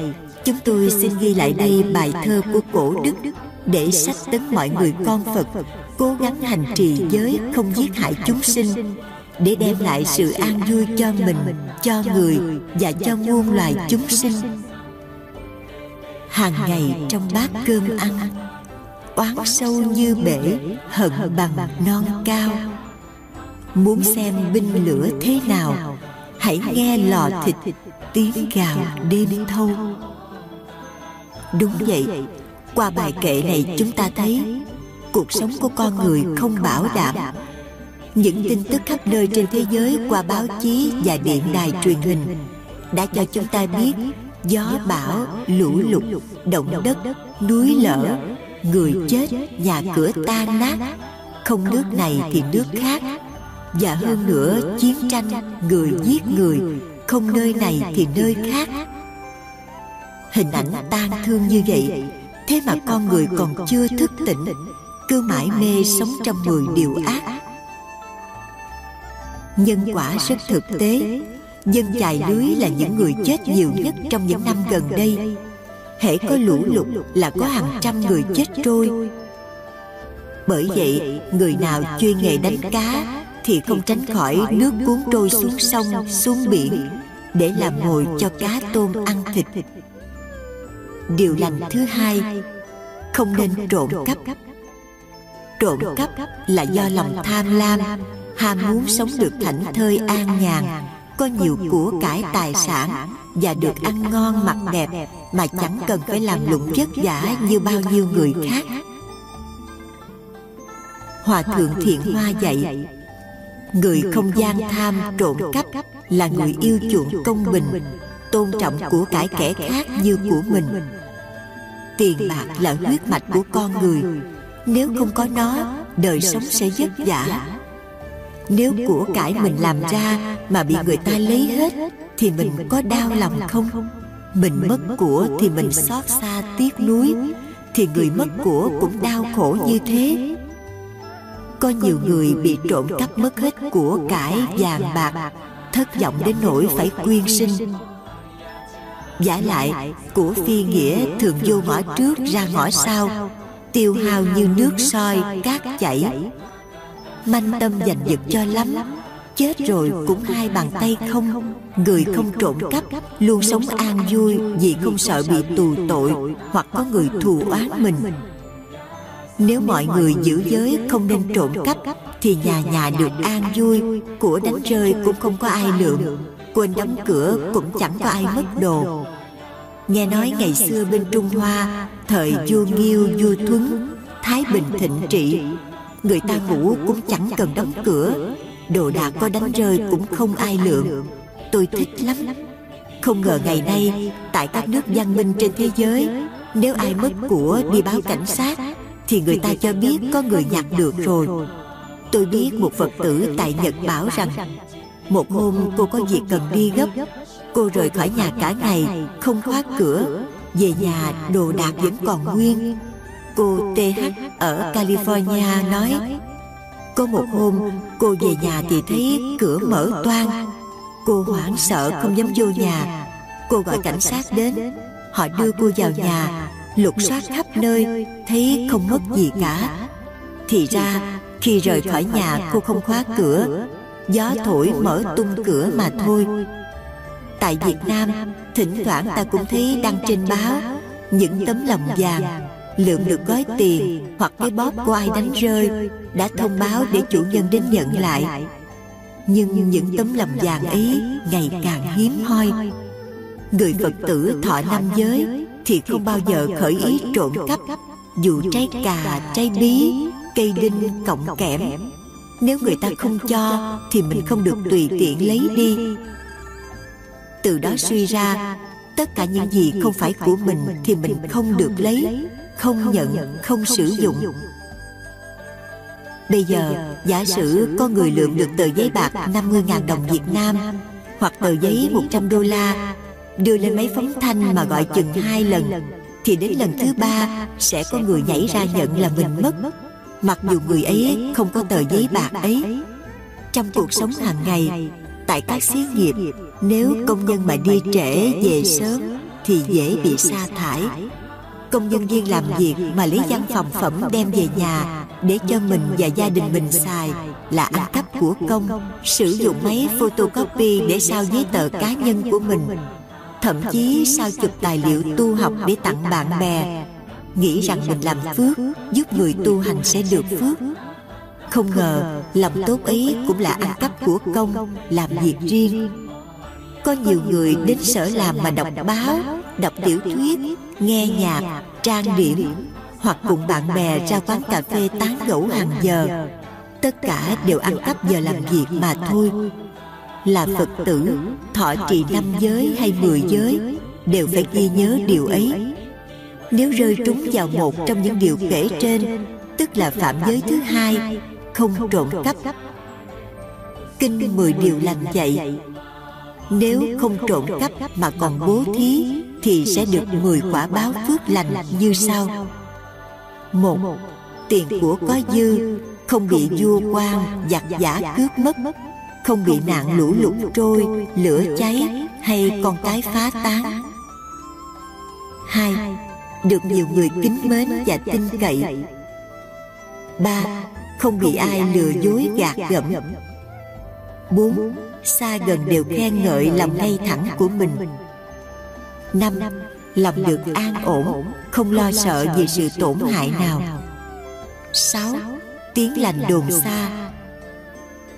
chúng tôi xin ghi lại đây bài thơ của cổ đức, để sách tấn mọi người con phật, cố gắng hành trì giới không giết hại chúng sinh để đem lại sự an vui cho mình cho người và cho muôn loài chúng sinh. hàng ngày trong bát cơm ăn oán sâu như bể hận bằng non cao. muốn xem binh lửa thế nào hãy nghe lò thịt tiếng gào đêm thâu. đúng vậy qua bài kệ này chúng ta thấy cuộc sống của con người không bảo đảm những tin tức khắp nơi trên thế giới qua báo chí và điện đài truyền hình đã cho chúng ta biết gió bão, lũ lụt, động đất, núi lở, người chết nhà cửa tan nát. Không nước này thì nước khác. Và hơn nữa, chiến tranh, người giết người, không nơi này thì nơi khác. Hình ảnh tan thương như vậy, thế mà con người còn chưa thức tỉnh, cứ mãi mê sống trong mười điều ác nhân quả rất thực tế. dân chài lưới là những người chết nhiều nhất trong những năm gần đây. hễ có lũ lụt là có hàng trăm người chết trôi. bởi vậy người nào chuyên nghề đánh cá thì không tránh khỏi nước cuốn trôi xuống sông xuống biển để làm mồi cho cá tôm ăn thịt. điều lành thứ hai không nên trộm cắp. trộm cắp là do lòng tham lam ham muốn sống được thảnh thơi an nhàn có nhiều của cải tài sản và được ăn ngon mặc đẹp mà chẳng cần phải làm lụng vất vả như bao nhiêu người khác. hòa thượng thiện hoa dạy người không gian tham trộm cắp là người yêu chuộng công bình tôn trọng của cải kẻ khác như của mình. tiền bạc là huyết mạch của con người. nếu không có nó đời sống sẽ vất vả nếu của cải mình làm ra mà bị người ta lấy hết thì mình có đau lòng không? mình mất của thì mình xót xa tiếc nuối thì người mất của cũng đau khổ như thế. có nhiều người bị trộm cắp mất hết của cải vàng bạc thất vọng đến nỗi phải quyên sinh. giả lại của phi nghĩa thường vô ngõ trước ra ngõ sau. tiêu hao như nước soi cát chảy manh tâm giành giật cho lắm. Chết rồi cũng hai bàn tay không. Người không trộm cắp, luôn sống an vui vì không sợ bị tù tội hoặc có người thù oán mình. Nếu mọi người giữ giới không nên trộm cắp, thì nhà nhà được an vui, của đánh rơi cũng không có ai lượng quên đóng cửa cũng chẳng có ai mất đồ. Nghe nói ngày xưa bên trung hoa, thời vua nghiêu vua thuấn, thái bình thịnh trị người ta ngủ cũng chẳng cần đóng cửa. Đồ đạc có đánh rơi cũng không ai lượng. Tôi thích lắm. Không ngờ ngày nay, tại các nước văn minh trên thế giới, nếu ai mất của đi báo cảnh sát, thì người ta cho biết có người nhặt được rồi. Tôi biết một phật tử tại nhật bảo rằng, một hôm cô có việc cần đi gấp. Cô rời khỏi nhà cả ngày, không khóa cửa. Về nhà, đồ đạc vẫn còn nguyên cô th ở california nói, có một hôm, cô về nhà thì thấy cửa mở toang. Cô hoảng sợ không dám vô nhà. Cô gọi cảnh sát đến. Họ đưa cô vào nhà. Lục soát khắp nơi, thấy không mất gì cả. Thì ra, khi rời khỏi nhà, cô không khóa cửa. Gió thổi mở tung cửa mà thôi. Tại việt nam, thỉnh thoảng ta cũng thấy đăng trên báo, những tấm lòng vàng lượng được gói tiền hoặc cái bóp của ai đánh rơi đã thông báo để chủ nhân đến nhận lại. nhưng những tấm lòng vàng ấy ngày càng hiếm hoi. người phật tử thọ năm giới thì không bao giờ khởi ý trộm cắp dù trái cà trái bí cây đinh cọng kẽm. nếu người ta không cho thì mình không được tùy tiện lấy đi. từ đó suy ra tất cả những gì không phải của mình thì mình không được lấy không nhận không sử dụng. Bây giờ, giả sử có người lượm được tờ giấy bạc 50.000 đồng Việt Nam hoặc tờ giấy 100 đô la đưa lên máy phóng thanh mà gọi chừng hai lần. thì đến lần thứ ba sẽ có người nhảy ra nhận là mình mất. mặc dù người ấy không có tờ giấy bạc ấy. trong cuộc sống hàng ngày tại các xí nghiệp nếu công nhân mà đi trễ về sớm thì dễ bị sa thải công nhân viên làm việc mà lấy văn phòng phẩm đem về nhà để cho mình và gia đình mình xài là ăn cắp của công, sử dụng máy photocopy để sao giấy tờ cá nhân của mình, thậm chí sao chụp tài liệu tu học để tặng bạn bè. Nghĩ rằng mình làm phước, giúp người tu hành sẽ được phước. Không ngờ, lòng tốt ấy cũng là ăn cắp của công, làm việc riêng. Có nhiều người đến sở làm mà đọc báo, đọc tiểu thuyết nghe nhạc trang điểm hoặc cùng bạn bè ra quán cà phê tán gẫu hàng giờ. tất cả đều ăn cắp giờ làm việc mà thôi. là phật tử thọ trì năm giới hay mười giới đều phải ghi nhớ điều ấy. nếu rơi trúng vào một trong những điều kể trên tức là phạm giới thứ hai không trộm cắp. kinh mười điều lành dạy nếu không trộm cắp mà còn bố thí, thì sẽ được mười quả báo phước lành như sau. Một, tiền của có dư, không bị vua quan giặc giả cướp mất, không bị nạn lũ lụt trôi, lửa cháy hay con cái phá tán. Hai, được nhiều người kính mến và tin cậy. Ba, không bị ai lừa dối gạt gẫm bốn, xa gần đều khen ngợi lòng ngay thẳng của mình. Năm, lòng được an ổn, không lo sợ về sự tổn hại nào. Sáu, tiếng lành đồn xa.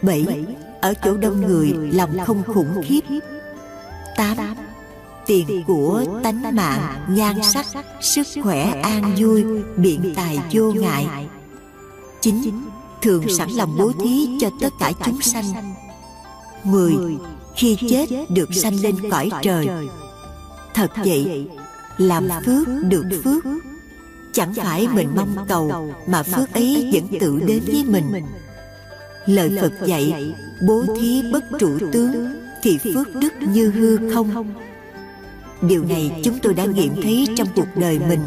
Bảy, ở chỗ đông người, lòng không khủng khiếp. Tám, tiền của tánh mạng, nhan sắc, sức khỏe an vui, biện tài vô ngại. Chín, thường sẵn lòng bố thí cho tất cả chúng sanh mười khi chết được sanh lên cõi trời. thật vậy làm phước được phước. chẳng phải mình mong cầu mà phước ấy vẫn tự đến với mình. lời phật dạy bố thí bất trụ tướng thì phước đức như hư không. điều này chúng tôi đã nghiệm thấy trong cuộc đời mình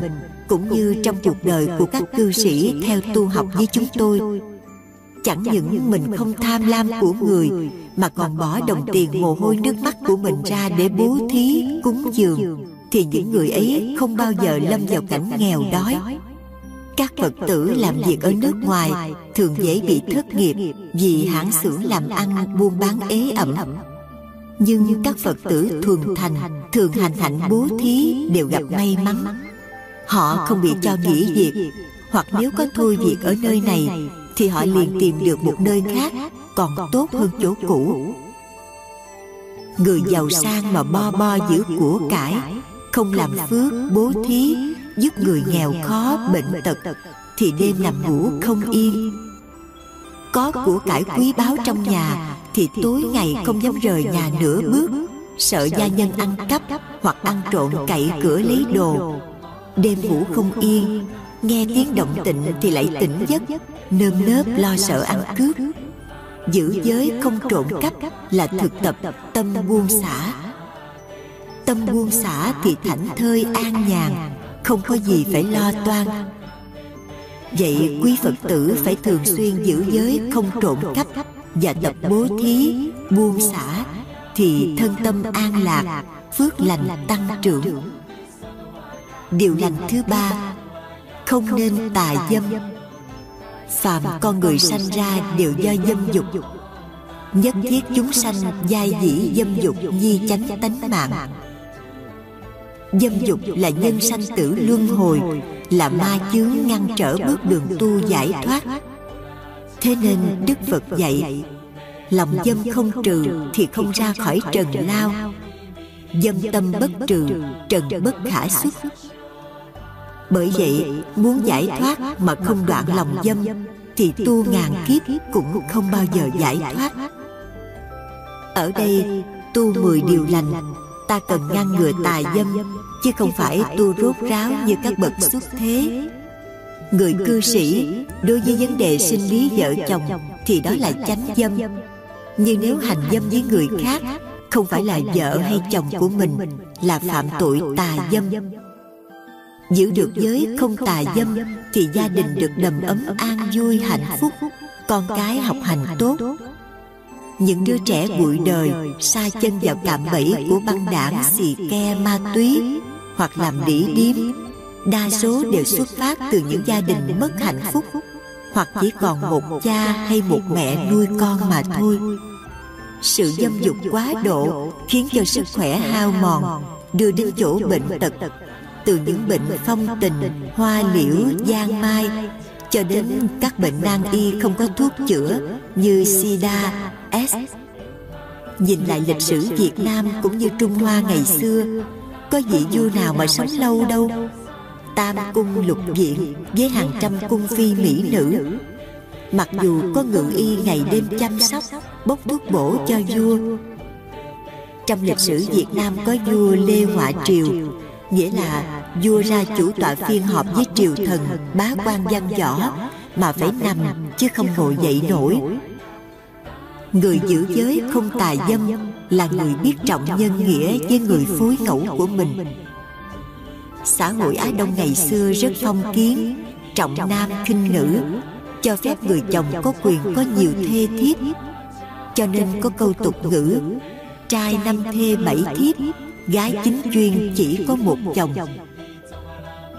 cũng như trong cuộc đời của các cư sĩ theo tu học với chúng tôi chẳng những mình không tham lam của người mà còn bỏ đồng tiền mồ hôi nước mắt của mình ra để bố thí cúng dường. thì những người ấy không bao giờ lâm vào cảnh nghèo đói. các phật tử làm việc ở nước ngoài thường dễ bị thất nghiệp vì hãng xưởng làm ăn buôn bán ế ẩm. nhưng các phật tử thuần thành thường hành hạnh bố thí đều gặp may mắn. họ không bị cho nghỉ việc hoặc nếu có thôi việc ở nơi này thì họ liền tìm được một nơi khác còn tốt hơn chỗ cũ. người giàu sang mà bo bo giữ của cải không làm phước bố thí giúp người nghèo khó bệnh tật thì đêm nằm ngủ không yên. có của cải quý báu trong nhà thì tối ngày không dám rời nhà nửa bước. sợ gia nhân ăn cắp hoặc ăn trộm cậy cửa lấy đồ. đêm ngủ không yên nghe tiếng động tịnh thì lại tỉnh giấc. nơm nớp lo sợ ăn cướp. giữ giới không trộm cắp là thực tập tâm buông xả. tâm buông xả thì thảnh thơi an nhàn không có gì phải lo toan. vậy quý phật tử phải thường xuyên giữ giới không trộm cắp và tập bố thí buông xả thì thân tâm an lạc phước lành tăng trưởng. điều lành thứ ba không nên tà dâm. phạm con người sanh ra đều do dâm dục. nhất thiết chúng sanh giai dĩ dâm dục nhi chánh tánh mạng. dâm dục là nhân sanh tử luân hồi là ma chướng ngăn trở bước đường tu giải thoát. thế nên đức phật dạy lòng dâm không trừ thì không ra khỏi trần lao. dâm tâm bất trừ trần bất khả xuất bởi vậy muốn giải thoát mà không đoạn lòng dâm thì tu ngàn kiếp cũng không bao giờ giải thoát. ở đây tu mười điều lành ta cần ngăn ngừa tà dâm chứ không phải tu rốt ráo như các bậc xuất thế. người cư sĩ đối với vấn đề sinh lý vợ chồng thì đó là chánh dâm. nhưng nếu hành dâm với người khác không phải là vợ hay chồng của mình là phạm tội tà dâm giữ được giới không tà dâm thì gia đình được đầm ấm an vui hạnh phúc. con cái học hành tốt. những đứa trẻ bụi đời sa chân vào cạm bẫy của băng đảng xì ke ma túy hoặc làm đỉ điếm. đa số đều xuất phát từ những gia đình mất hạnh phúc hoặc chỉ còn một cha hay một mẹ nuôi con mà thôi. sự dâm dục quá độ khiến cho sức khỏe hao mòn đưa đến chỗ bệnh tật từ những bệnh phong tình, hoa liễu, giang mai, cho đến các bệnh nan y không có thuốc chữa như sida, s. Nhìn lại lịch sử việt nam cũng như trung hoa ngày xưa, có vị vua nào mà sống lâu đâu? Tam cung lục viện với hàng trăm cung phi mỹ nữ. Mặc dù có ngự y ngày đêm chăm sóc, bốc thuốc bổ cho vua, trong lịch sử việt nam có vua lê họa triều nghĩa là vua ra chủ tọa phiên họp với triều thần bá quan văn võ mà phải nằm chứ không ngồi dậy nổi. người giữ giới không tà dâm là người biết trọng nhân nghĩa với người phối ngẫu của mình. xã hội á đông ngày xưa rất phong kiến trọng nam khinh nữ cho phép người chồng có quyền có nhiều thê thiếp cho nên có câu tục ngữ trai năm thê bảy thiếp gái chính chuyên chỉ có một chồng.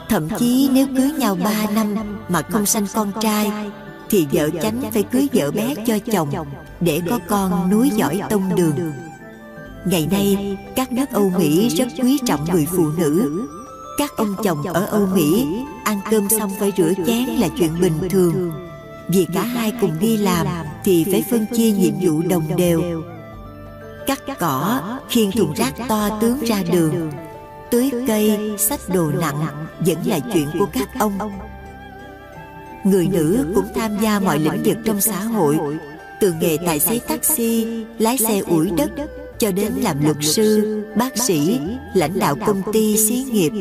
Thậm chí nếu cưới nhau ba năm mà không sanh con trai, thì vợ chánh phải cưới vợ bé cho chồng để có con núi giỏi tông đường. Ngày nay, các nước âu mỹ rất quý trọng người phụ nữ. Các ông chồng ở âu mỹ ăn cơm xong phải rửa chén là chuyện bình thường. Vì cả hai cùng đi làm thì phải phân chia nhiệm vụ đồng đều cắt cỏ khiêng thùng rác to tướng ra đường. Tưới cây, xách đồ nặng vẫn là chuyện của các ông. Người nữ cũng tham gia mọi lĩnh vực trong xã hội, từ nghề tài xế taxi, lái xe ủi đất, cho đến làm luật sư, bác sĩ, lãnh đạo công ty xí nghiệp,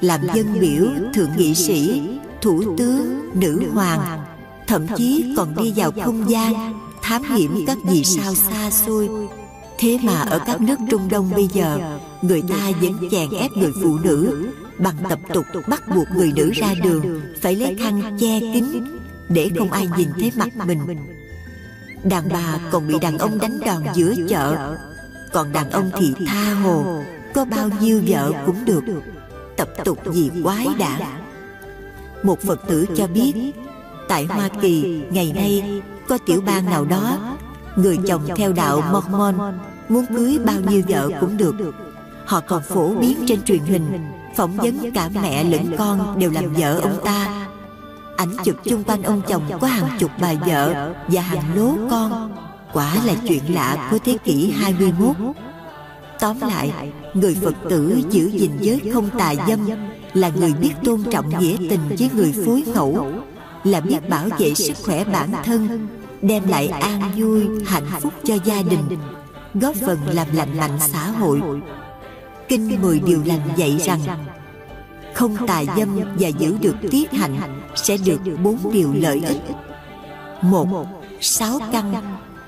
làm dân biểu, thượng nghị sĩ, thủ tướng, nữ hoàng, thậm chí còn đi vào không gian, thám hiểm các vì sao xa xôi thế mà ở các nước trung đông bây giờ người ta vẫn chèn ép người phụ nữ bằng tập tục bắt buộc người nữ ra đường phải lấy khăn che kín để không ai nhìn thấy mặt mình. đàn bà còn bị đàn ông đánh đòn giữa chợ còn đàn ông thì tha hồ có bao nhiêu vợ cũng được. tập tục gì quái đản? một phật tử cho biết tại hoa kỳ ngày nay có tiểu bang nào đó người chồng theo đạo mormon muốn cưới bao nhiêu vợ cũng được. Họ còn phổ biến trên truyền hình, phỏng vấn cả mẹ lẫn con đều làm vợ ông ta. Ảnh chụp chung quanh ông chồng có hàng chục bà vợ và hàng lố con. Quả là chuyện lạ của thế kỷ 21 tóm lại, người phật tử giữ gìn giới không tà dâm là người biết tôn trọng nghĩa tình với người phối ngẫu là biết bảo vệ sức khỏe bản thân đem lại an vui hạnh phúc cho gia đình góp phần làm lành mạnh xã hội. kinh mười điều lành dạy rằng không tà dâm và giữ được tiết hạnh sẽ được bốn điều lợi ích. một sáu căn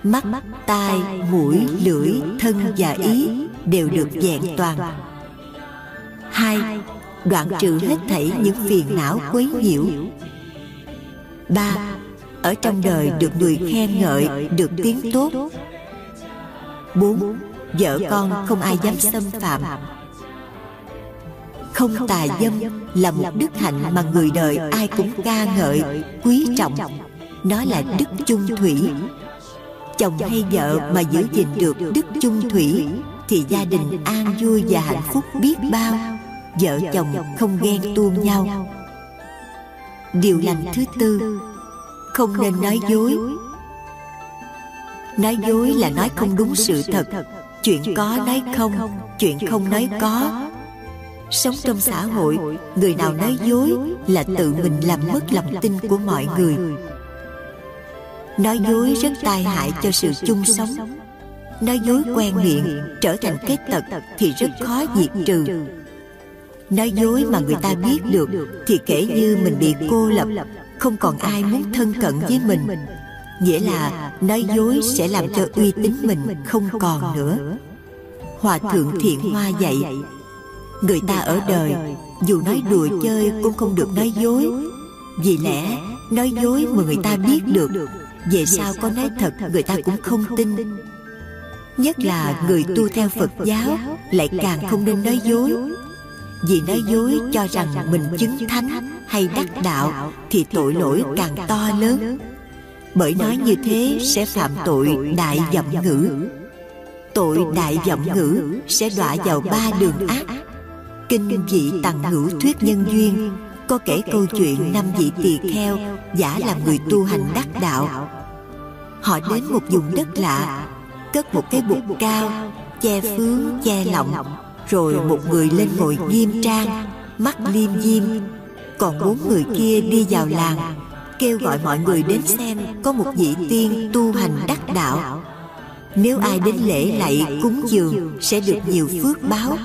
mắt tai mũi lưỡi thân và ý đều được vẹn toàn. hai đoạn trừ hết thảy những phiền não quấy nhiễu. ba ở trong đời được người khen ngợi được tiếng tốt. bốn vợ con không ai dám xâm phạm. không tà dâm là một đức hạnh mà người đời ai cũng ca ngợi quý trọng. nó là đức chung thủy. chồng hay vợ mà giữ gìn được đức chung thủy thì gia đình an vui và hạnh phúc biết bao. vợ chồng không ghen tuông nhau. điều lành thứ tư không nên nói dối. nói dối. Là nói không đúng sự thật. chuyện có nói không chuyện không nói có. sống trong xã hội người nào nói dối là tự mình làm mất lòng tin của mọi người. nói dối rất tai hại cho sự chung sống. nói dối quen miệng trở thành cái tật thì rất khó diệt trừ. nói dối mà người ta biết được thì kể như mình bị cô lập không còn ai muốn thân cận với mình. nghĩa là nói dối sẽ làm cho uy tín mình không còn nữa. hòa thượng thiện hoa dạy người ta ở đời dù nói đùa chơi cũng không được nói dối. vì lẽ nói dối mà người ta biết được về sau có nói thật người ta cũng không tin. nhất là người tu theo phật giáo lại càng không nên nói dối vì nói dối cho rằng mình chứng thánh hay đắc đạo thì tội lỗi càng to lớn. bởi nói như thế sẽ phạm tội đại vọng ngữ. tội đại vọng ngữ sẽ đọa vào ba đường ác. kinh dị tặng ngữ thuyết nhân duyên. có kể câu chuyện năm vị tỳ kheo giả làm người tu hành đắc đạo. họ đến một vùng đất lạ cất một cái bục cao che phướng che lọng rồi một người lên ngồi nghiêm trang mắt liêm diêm. còn bốn người kia đi vào làng kêu gọi mọi người đến xem có một vị tiên tu hành đắc đạo. nếu ai đến lễ lạy cúng dường sẽ được nhiều phước báo.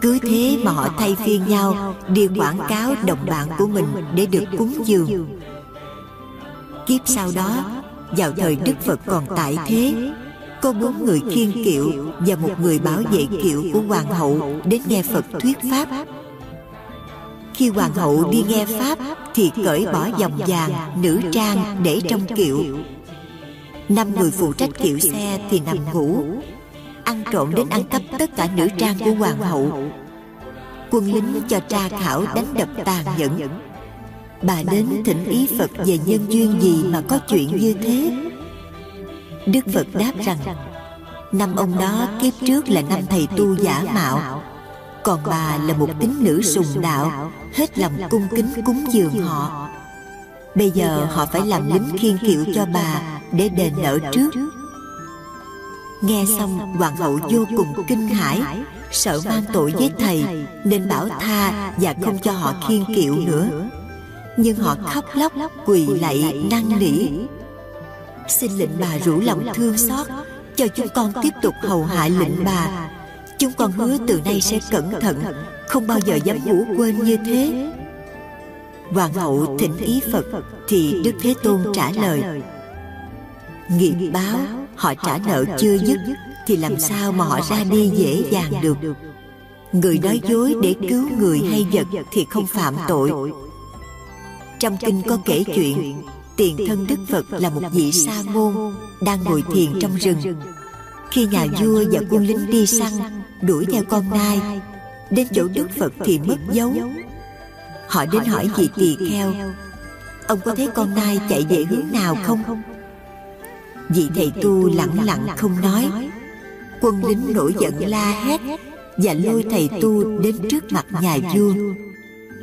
cứ thế mà họ thay phiên nhau đi quảng cáo đồng bạn của mình để được cúng dường. kiếp sau đó vào thời đức phật còn tại thế có bốn người khiên kiệu và một người bảo vệ kiệu của hoàng hậu đến nghe phật thuyết pháp. Khi hoàng hậu đi nghe pháp thì cởi bỏ vòng vàng, nữ trang để trong kiệu. Năm người phụ trách kiệu xe thì nằm ngủ, ăn trộm đến ăn cắp tất cả nữ trang của hoàng hậu. Quân lính cho tra khảo đánh đập tàn nhẫn. Bà đến thỉnh ý phật về nhân duyên gì mà có chuyện như thế? Đức phật đáp rằng, năm ông đó kiếp trước là năm thầy tu giả mạo. Còn bà là một tín nữ sùng đạo, hết lòng cung kính cúng dường họ. Bây giờ họ phải làm lính khiên kiệu cho bà để đền nợ trước. Nghe xong, hoàng hậu vô cùng kinh hãi, sợ mang tội với thầy nên bảo tha và không cho họ khiên kiệu nữa. Nhưng họ khóc lóc quỳ lạy năn nỉ xin lệnh bà rủ lòng thương xót. Cho chúng con tiếp tục hầu hạ lệnh bà. Chúng con hứa từ nay sẽ cẩn thận. Không bao giờ dám ngủ quên như thế. Hoàng hậu thỉnh ý phật thì đức thế tôn trả lời. Nghiệp báo, họ trả nợ chưa dứt, thì làm sao mà họ ra đi dễ dàng được? Người nói dối để cứu người hay vật thì không phạm tội. Trong kinh có kể chuyện tiền thân đức phật là một vị sa môn đang ngồi thiền trong rừng. khi nhà vua và quân lính đi săn đuổi theo con nai đến chỗ đức phật thì mất dấu. họ đến hỏi vị tỳ kheo ông có thấy con nai chạy về hướng nào không? vị thầy tu lặng lặng không nói. quân lính nổi giận la hét và lôi thầy tu đến trước mặt nhà vua.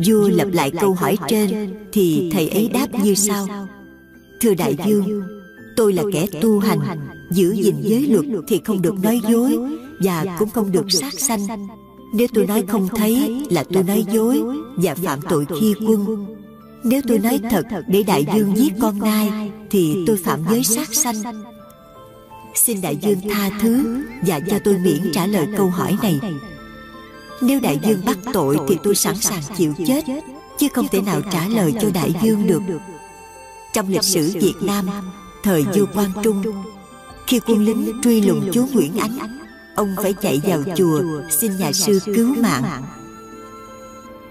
vua. Lặp lại câu hỏi trên thì thầy ấy đáp như sau thưa đại vương tôi là kẻ tu hành giữ gìn giới luật thì không được nói dối và cũng không được sát sanh. nếu tôi nói không thấy là tôi nói dối và phạm tội khi quân. nếu tôi nói thật để đại dương giết con nai thì tôi phạm giới sát sanh. xin đại dương tha thứ và cho tôi miễn trả lời câu hỏi này. nếu đại dương bắt tội thì tôi sẵn sàng chịu chết. chứ không thể nào trả lời cho đại dương được trong lịch sử việt nam thời vua quang trung khi quân lính truy lùng chúa nguyễn ánh ông phải chạy vào chùa xin nhà sư cứu mạng.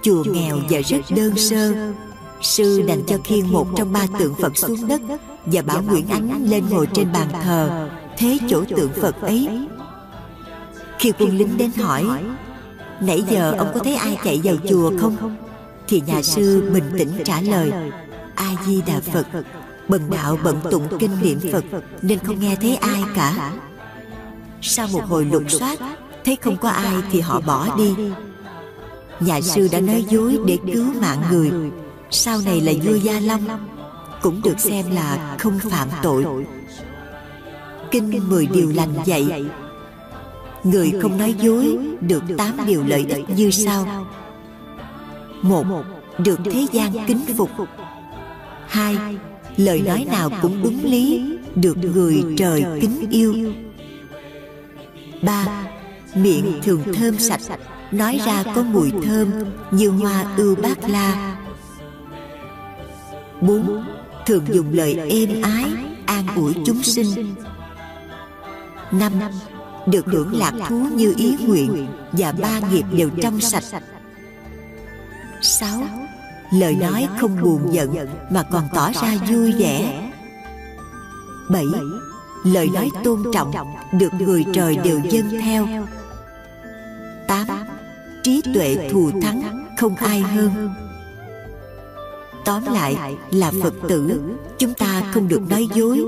chùa nghèo và rất đơn sơ. sư đành cho khiêng một trong ba tượng phật xuống đất và bảo nguyễn ánh lên ngồi trên bàn thờ. thế chỗ tượng phật ấy khi quân lính đến hỏi Nãy giờ ông có thấy ai chạy vào chùa không? Thì nhà sư bình tĩnh trả lời A-di-đà Phật. Bần đạo bận tụng kinh niệm Phật, Nên không nghe thấy ai cả. Sau một hồi lục soát, Thấy không có ai thì họ bỏ đi. Nhà sư đã nói dối để cứu mạng người. Sau này là vua Gia Long, Cũng được xem là không phạm tội. Kinh mười điều lành dạy, Người không nói dối Được tám điều lợi ích như sau. Một, Được thế gian kính phục hai Lời nói nào cũng đúng lý Được người trời kính yêu. ba Miệng thường thơm sạch Nói ra có mùi thơm Như hoa ưu bát la. bốn Thường dùng lời êm ái An ủi chúng sinh. năm được hưởng lạc thú như ý nguyện và ba nghiệp đều trong sạch. 6. Lời nói không buồn giận mà còn tỏ ra vui vẻ. 7. Lời nói tôn trọng được người trời đều dâng theo. 8. Trí tuệ thù thắng không ai hơn. Tóm lại là Phật tử Chúng ta không được nói dối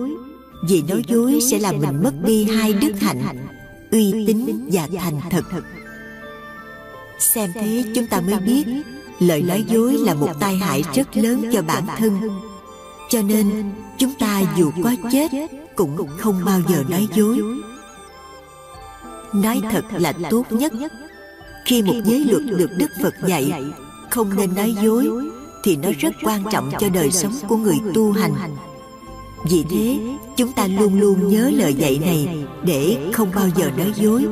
Vì nói dối sẽ làm mình mất đi hai đức hạnh uy tín và thành thật xem thế chúng ta mới biết lời nói dối là một tai hại rất lớn cho bản thân. Cho nên, chúng ta dù có chết cũng không bao giờ nói dối. Nói thật là tốt nhất. Khi một giới luật được đức phật dạy, không nên nói dối, thì nó rất quan trọng cho đời sống của người tu hành. Vì thế, chúng ta luôn luôn nhớ lời dạy này để không bao giờ nói dối.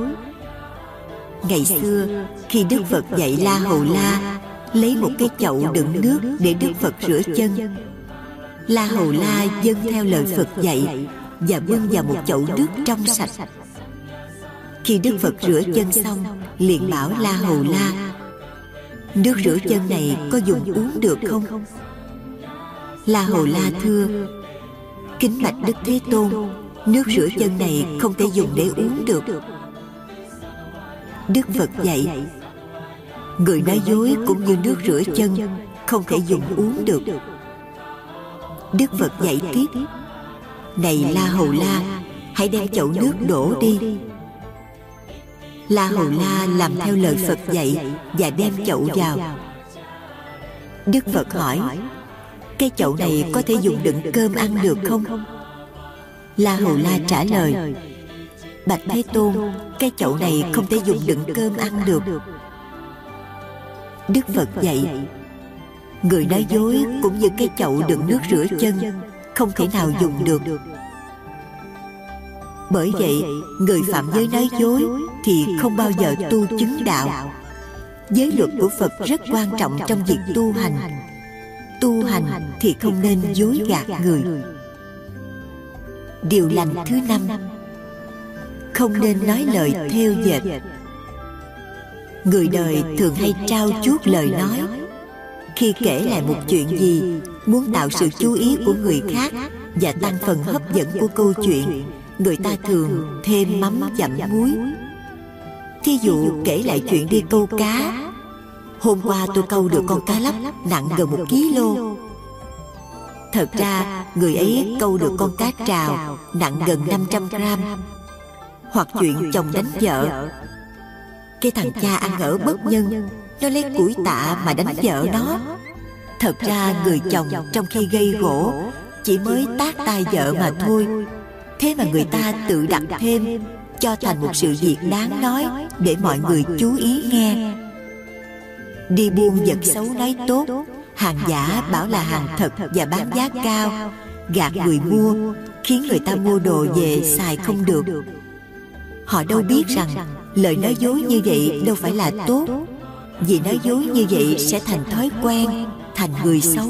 Ngày xưa, khi đức phật dạy la hầu la lấy một cái chậu đựng nước để đức phật rửa chân. la hầu la dâng theo lời phật dạy và bưng vào một chậu nước trong sạch. khi đức phật rửa chân xong liền bảo la hầu la nước rửa chân này có dùng uống được không? la hầu la thưa kính bạch đức thế tôn nước rửa chân này không thể dùng để uống được. đức phật dạy người nói dối cũng như nước rửa chân, không thể dùng uống được. Đức phật dạy tiếp, này la hầu la, hãy đem chậu nước đổ đi. La hầu la làm theo lời phật dạy và đem chậu vào. Đức phật hỏi, cái chậu này có thể dùng đựng cơm ăn được không? La hầu la trả lời, bạch thế tôn, cái chậu này không thể dùng đựng cơm ăn được đức phật dạy người nói dối cũng như cái chậu đựng nước rửa chân không thể nào dùng được. bởi vậy người phạm giới nói dối thì không bao giờ tu chứng đạo. giới luật của phật rất quan trọng trong việc tu hành. tu hành thì không nên dối gạt người. điều lành thứ năm không nên nói lời theo dệt người đời thường hay trao chuốt lời nói. Khi kể lại một chuyện gì, muốn tạo sự chú ý của người khác và tăng phần hấp dẫn của câu chuyện, người ta thường thêm mắm dặm muối. Thí dụ kể lại chuyện đi câu cá. Hôm qua tôi câu được con cá lóc nặng gần một ký lô. Thật ra, người ấy câu được con cá trào nặng gần 500 gram. Hoặc chuyện chồng đánh vợ. Cái thằng cha ăn ở bất nhân Nó lấy củi tạ mà đánh vợ nó. Thật ra người chồng trong khi gây gỗ Chỉ mới tác tay vợ mà thôi. Thế mà người ta tự đặt thêm Cho thành một sự việc đáng nói Để mọi người chú ý nghe. Đi buôn vật xấu nói tốt Hàng giả bảo là hàng thật và bán giá cao. Gạt người mua Khiến người ta mua đồ về xài không được. Họ đâu biết rằng Lời nói dối như vậy đâu phải là tốt. Vì nói dối như vậy sẽ thành thói quen, Thành người xấu.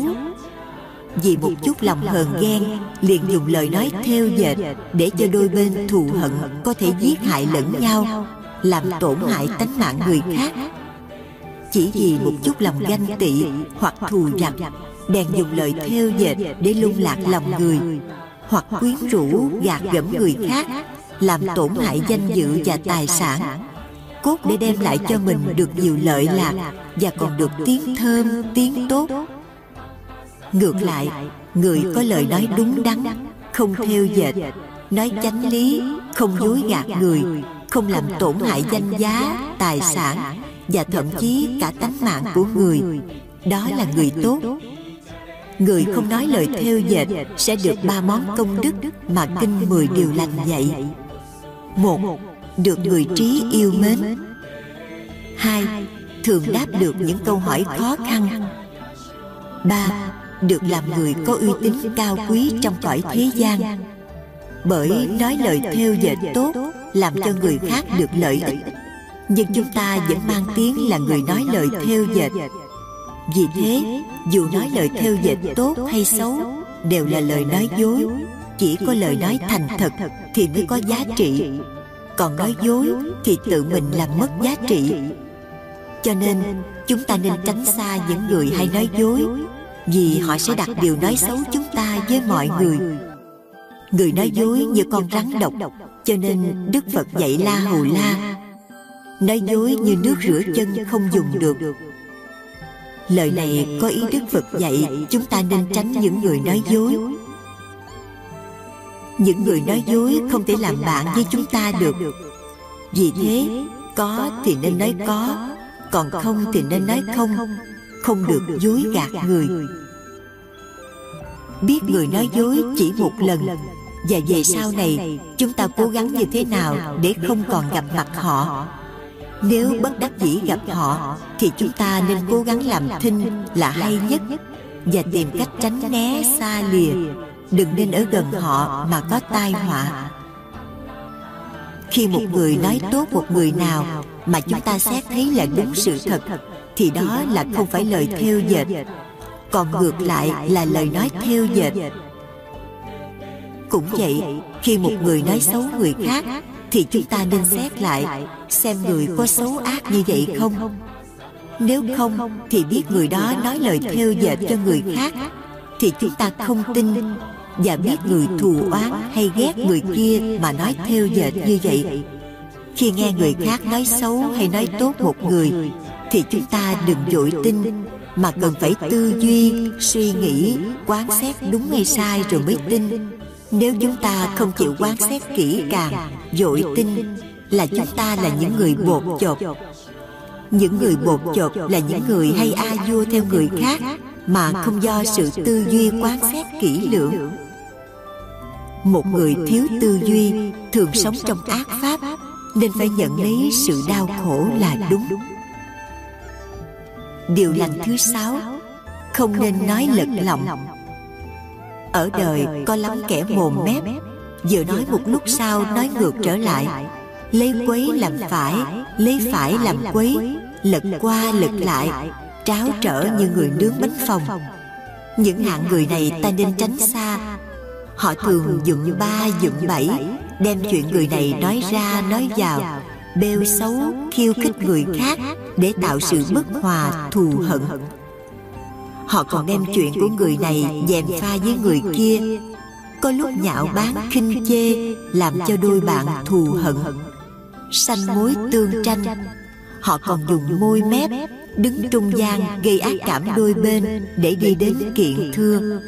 Vì một chút lòng hờn ghen, Liền dùng lời nói theo dệt Để cho đôi bên thù hận Có thể giết hại lẫn nhau, Làm tổn hại tánh mạng người khác. Chỉ vì một chút lòng ganh tị hoặc thù giặc bèn dùng lời theo dệt để lung lạc lòng người, hoặc quyến rũ gạt gẫm người khác làm tổn hại danh dự và tài sản. Cốt để đem lại cho mình được nhiều lợi lạc và còn được tiếng thơm, tiếng tốt. Ngược lại, người có lời nói đúng đắn, không theo dệt, nói chánh lý, không dối gạt người, không làm tổn hại danh giá, tài sản và thậm chí cả tánh mạng của người, đó là người tốt. Người không nói lời theo dệt sẽ được ba món công đức mà kinh mười điều lành dạy một, được người trí yêu mến. Hai, thường đáp được những câu hỏi khó khăn. Ba, được làm người có uy tín cao quý trong cõi thế gian. Bởi nói lời theo dệt tốt, làm cho người khác được lợi ích. Nhưng chúng ta vẫn mang tiếng là người nói lời theo dệt. Vì thế, dù nói lời theo dệt tốt hay xấu, đều là lời nói dối chỉ có lời nói thành thật thì mới có giá trị. còn nói dối thì tự mình làm mất giá trị. cho nên chúng ta nên tránh xa những người hay nói dối vì họ sẽ đặt điều nói xấu chúng ta với mọi người. người. Nói dối như con rắn độc cho nên đức phật dạy la hù la nói dối như nước rửa chân không dùng được. lời này có ý đức phật dạy chúng ta nên tránh những người nói dối những người nói dối không thể làm bạn với chúng ta được. Vì thế có thì nên nói có còn không thì nên nói không. không. Được dối gạt người. biết người nói dối chỉ một lần. và về sau này chúng ta cố gắng như thế nào để không còn gặp mặt họ? nếu bất đắc dĩ gặp họ thì chúng ta nên cố gắng làm thinh là hay nhất và tìm cách tránh né xa lìa đừng nên ở gần họ mà có tai họa. Khi một người nói tốt một người nào mà chúng ta xét thấy là đúng sự thật thì đó là không phải lời theo dệt. còn ngược lại là lời nói theo dệt. cũng vậy khi một người nói xấu người khác thì chúng ta nên xét lại xem người có xấu ác như vậy không. nếu không thì biết người đó nói lời theo dệt cho người khác thì chúng ta không tin và biết người thù oán hay ghét người kia mà nói theo dệt như vậy. Khi nghe người khác nói xấu hay nói tốt một người, thì chúng ta đừng dội tin, mà cần phải tư duy, suy nghĩ, quán xét đúng hay sai rồi mới tin. Nếu chúng ta không chịu quán xét kỹ càng dội tin là chúng ta là những người bột chột. Những người bột chột là những người hay a vua theo người khác, mà không do sự tư duy quán xét kỹ lưỡng một người thiếu tư duy thường sống trong ác pháp nên phải nhận lấy sự đau khổ là đúng. điều lành thứ sáu không nên nói lật lọng ở đời có lắm kẻ mồm mép. vừa nói một lúc sau nói ngược trở lại. lấy quấy làm phải lấy phải làm quấy. lật qua lật lại. tráo trở như người nướng bánh phồng những hạng người này ta nên tránh xa họ thường dụng ba dụng bảy đem chuyện người này nói ra nói vào bêu xấu khiêu khích người khác để tạo sự bất hòa thù hận. họ còn đem chuyện của người này dèm pha với người kia. có lúc nhạo báng khinh chê làm cho đôi bạn thù hận. sanh mối tương tranh. họ còn dùng môi mép đứng trung gian gây ác cảm đôi bên để đi đến kiện thưa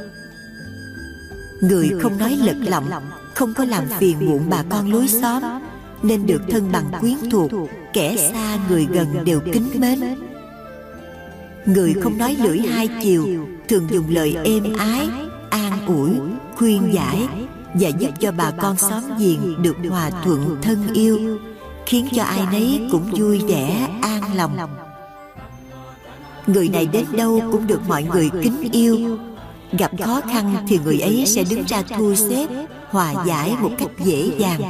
người không nói lật lọng không có làm phiền muộn bà con lối xóm. nên được thân bằng quyến thuộc kẻ xa người gần đều kính mến. người không nói lưỡi hai chiều thường dùng lời êm ái an ủi khuyên giải và giúp cho bà con xóm giềng được hòa thuận thân yêu khiến cho ai nấy cũng vui vẻ an lòng. người này đến đâu cũng được mọi người kính yêu gặp khó khăn thì người ấy sẽ đứng ra thu xếp hòa giải một cách dễ dàng.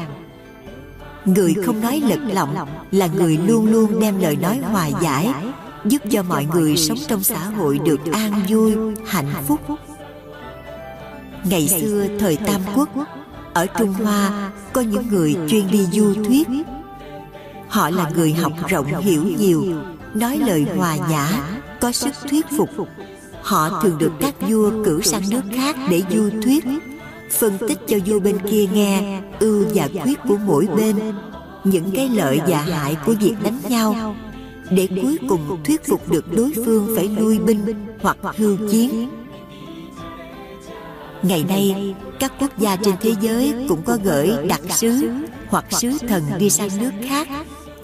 người không nói lật lọng là người luôn luôn đem lời nói hòa giải giúp cho mọi người sống trong xã hội được an vui hạnh phúc. ngày xưa thời tam quốc ở trung hoa có những người chuyên đi du thuyết. họ là người học rộng hiểu nhiều nói lời hòa nhã có sức thuyết phục họ thường được các vua cử sang nước khác để du thuyết, phân tích cho vua bên kia nghe ưu và khuyết của mỗi bên, những cái lợi và hại của việc đánh nhau. Để cuối cùng thuyết phục được đối phương phải lui binh hoặc hưu chiến. Ngày nay, các quốc gia trên thế giới cũng có gửi đặc sứ hoặc sứ thần đi sang nước khác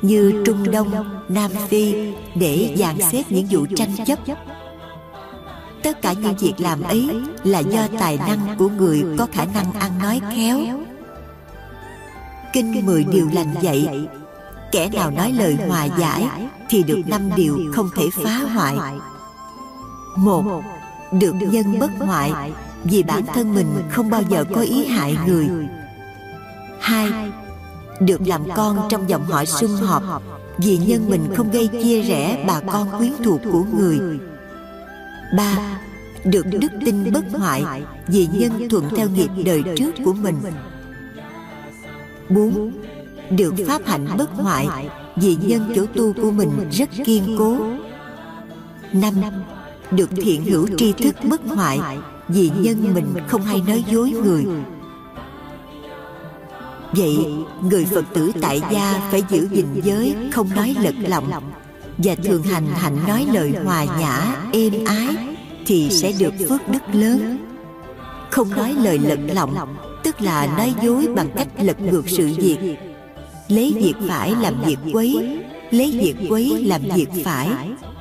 như trung đông, nam phi để dàn xếp những vụ tranh chấp tất cả những việc làm ấy là do tài năng của người có khả năng ăn nói khéo. Kinh mười điều lành dạy, kẻ nào nói lời hòa giải thì được năm điều không thể phá hoại. Một, được nhân bất hoại vì bản thân mình không bao giờ có ý hại người. Hai, được làm con trong dòng họ sum họp vì nhân mình không gây chia rẽ bà con quyến thuộc của người ba, được đức tin bất hoại vì nhân thuận theo nghiệp đời trước của mình. Bốn, được pháp hạnh bất hoại vì nhân chỗ tu của mình rất kiên cố. Năm, được thiện hữu tri thức bất hoại vì nhân mình không hay nói dối người. Vậy, người phật tử tại gia phải giữ gìn giới, không nói lật lọng và thường hành hạnh nói lời hòa nhã, êm ái, thì sẽ được phước đức lớn. Không nói lời lật lọng, tức là nói dối bằng cách lật ngược sự việc. Lấy việc phải làm việc quấy, lấy việc quấy làm việc phải.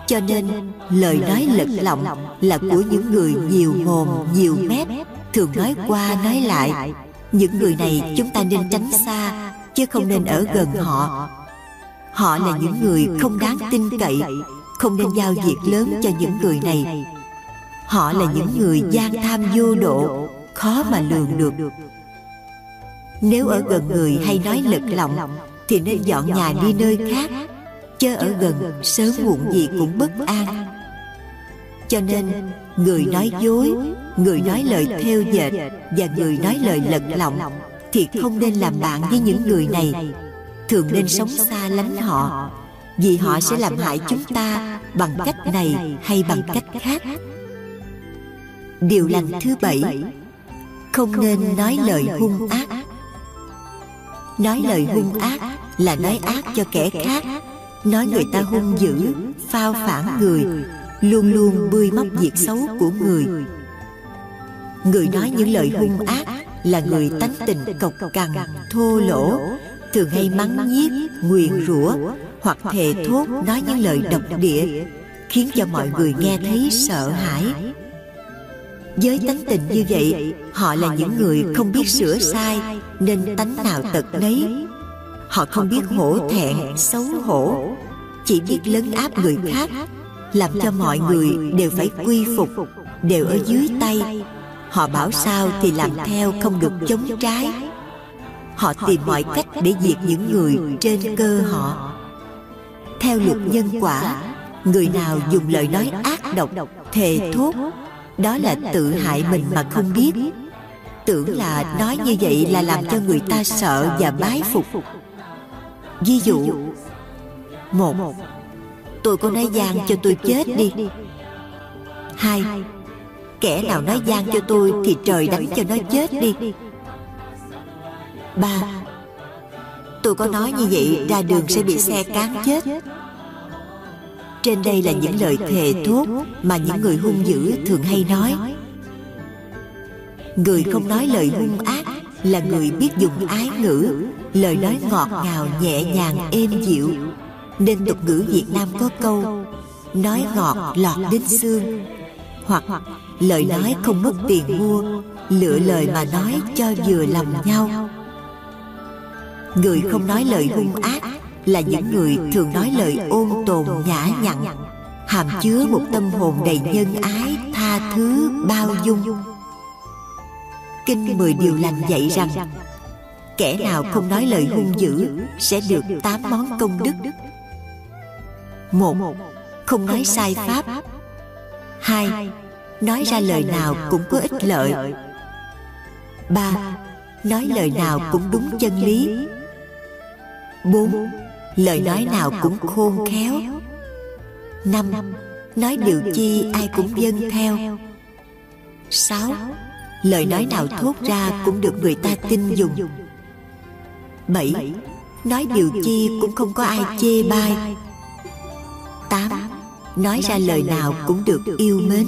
Cho nên, lời nói lật lọng là của những người nhiều mồm, nhiều mép, thường nói qua nói lại. Những người này chúng ta nên tránh xa, chứ không nên ở gần họ họ là những người không đáng tin cậy không nên giao việc lớn cho những người này. họ là những người gian tham vô độ khó mà lường được. nếu ở gần người hay nói lật lọng thì nên dọn nhà đi nơi khác chớ ở gần sớm muộn gì cũng bất an. cho nên người nói dối người nói lời theo dệt và người nói lời lật lọng thì không nên làm bạn với những người này thường nên sống xa lánh họ vì họ sẽ làm hại chúng ta bằng cách này hay bằng cách khác. điều lành thứ bảy không nên nói lời hung ác. nói lời hung ác là nói ác cho kẻ khác. nói người ta hung dữ phao phản người luôn luôn bươi móc việc xấu của người. người. Nói những lời hung ác là người tánh tình cộc cằn thô lỗ thường hay mắng nhiếc nguyền rủa hoặc thề thốt nói những lời độc địa khiến cho mọi người nghe thấy sợ hãi. với tánh tình như vậy họ là những người không biết sửa sai nên tánh nào tật nấy. họ không biết hổ thẹn xấu hổ. chỉ biết lấn áp người khác làm cho mọi người đều phải quy phục. đều ở dưới tay. họ bảo sao thì làm theo không được chống trái họ tìm mọi cách để diệt những người trên cơ họ. theo luật nhân quả người nào dùng lời nói ác độc thề thốt đó là tự hại mình mà không biết. tưởng là nói như vậy là làm cho người ta sợ và bái phục. ví dụ một tôi có nói gian cho tôi chết đi. hai kẻ nào nói gian cho tôi thì trời đánh cho nó chết đi ba. Tôi có nói như vậy ra đường sẽ bị xe cán chết. trên đây là những lời thề thốt mà những người hung dữ thường hay nói. người không nói lời hung ác là người biết dùng ái ngữ lời nói ngọt ngào nhẹ nhàng êm dịu. nên tục ngữ việt nam có câu nói ngọt lọt đến xương. hoặc lời nói không mất tiền mua lựa lời mà nói cho vừa lòng nhau người không nói lời hung ác là những người thường nói lời ôn tồn nhã nhặn. hàm chứa một tâm hồn đầy nhân ái tha thứ bao dung. kinh mười điều lành dạy rằng kẻ nào không nói lời hung dữ sẽ được tám món công đức. một không nói sai pháp. hai nói ra lời nào cũng có ích lợi. ba nói lời nào cũng đúng chân lý bốn. Lời nói nào cũng khôn khéo. Năm. Nói điều chi ai cũng dân theo. sáu. Lời nói nào thốt ra cũng được người ta tin dùng. bảy. Nói điều chi cũng không có ai chê bai. tám. Nói ra lời nào cũng được yêu mến.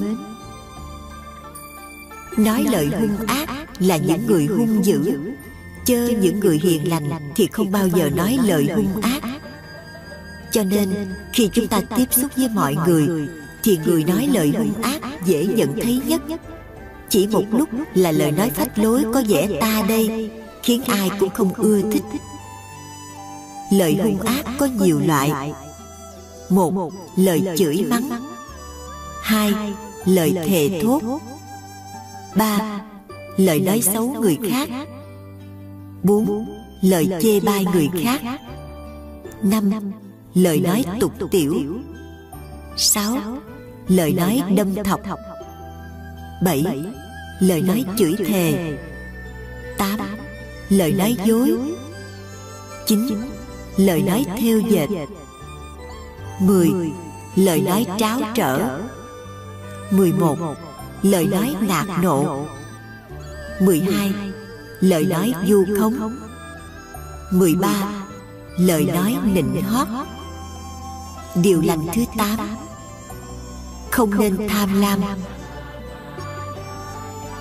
nói lời hung ác là những người hung dữ chớ những người hiền lành thì không bao giờ nói lời hung ác. cho nên khi chúng ta tiếp xúc với mọi người thì người nói lời hung ác dễ nhận thấy nhất. chỉ một lúc là lời nói phách lối có vẻ ta đây khiến ai cũng không ưa thích. lời hung ác có nhiều loại. một lời chửi mắng. hai lời thề thốt. ba lời nói xấu người khác bốn lời chê bai người khác. năm lời nói tục tiểu. sáu lời nói đâm thọc. bảy lời nói chửi thề. tám lời nói dối. chín lời nói theo dệt. mười lời nói tráo trở. mười một lời nói nạt nộ. mười hai lời nói du khống mười ba. Lời nói nịnh hót. điều lành thứ tám. không nên tham lam.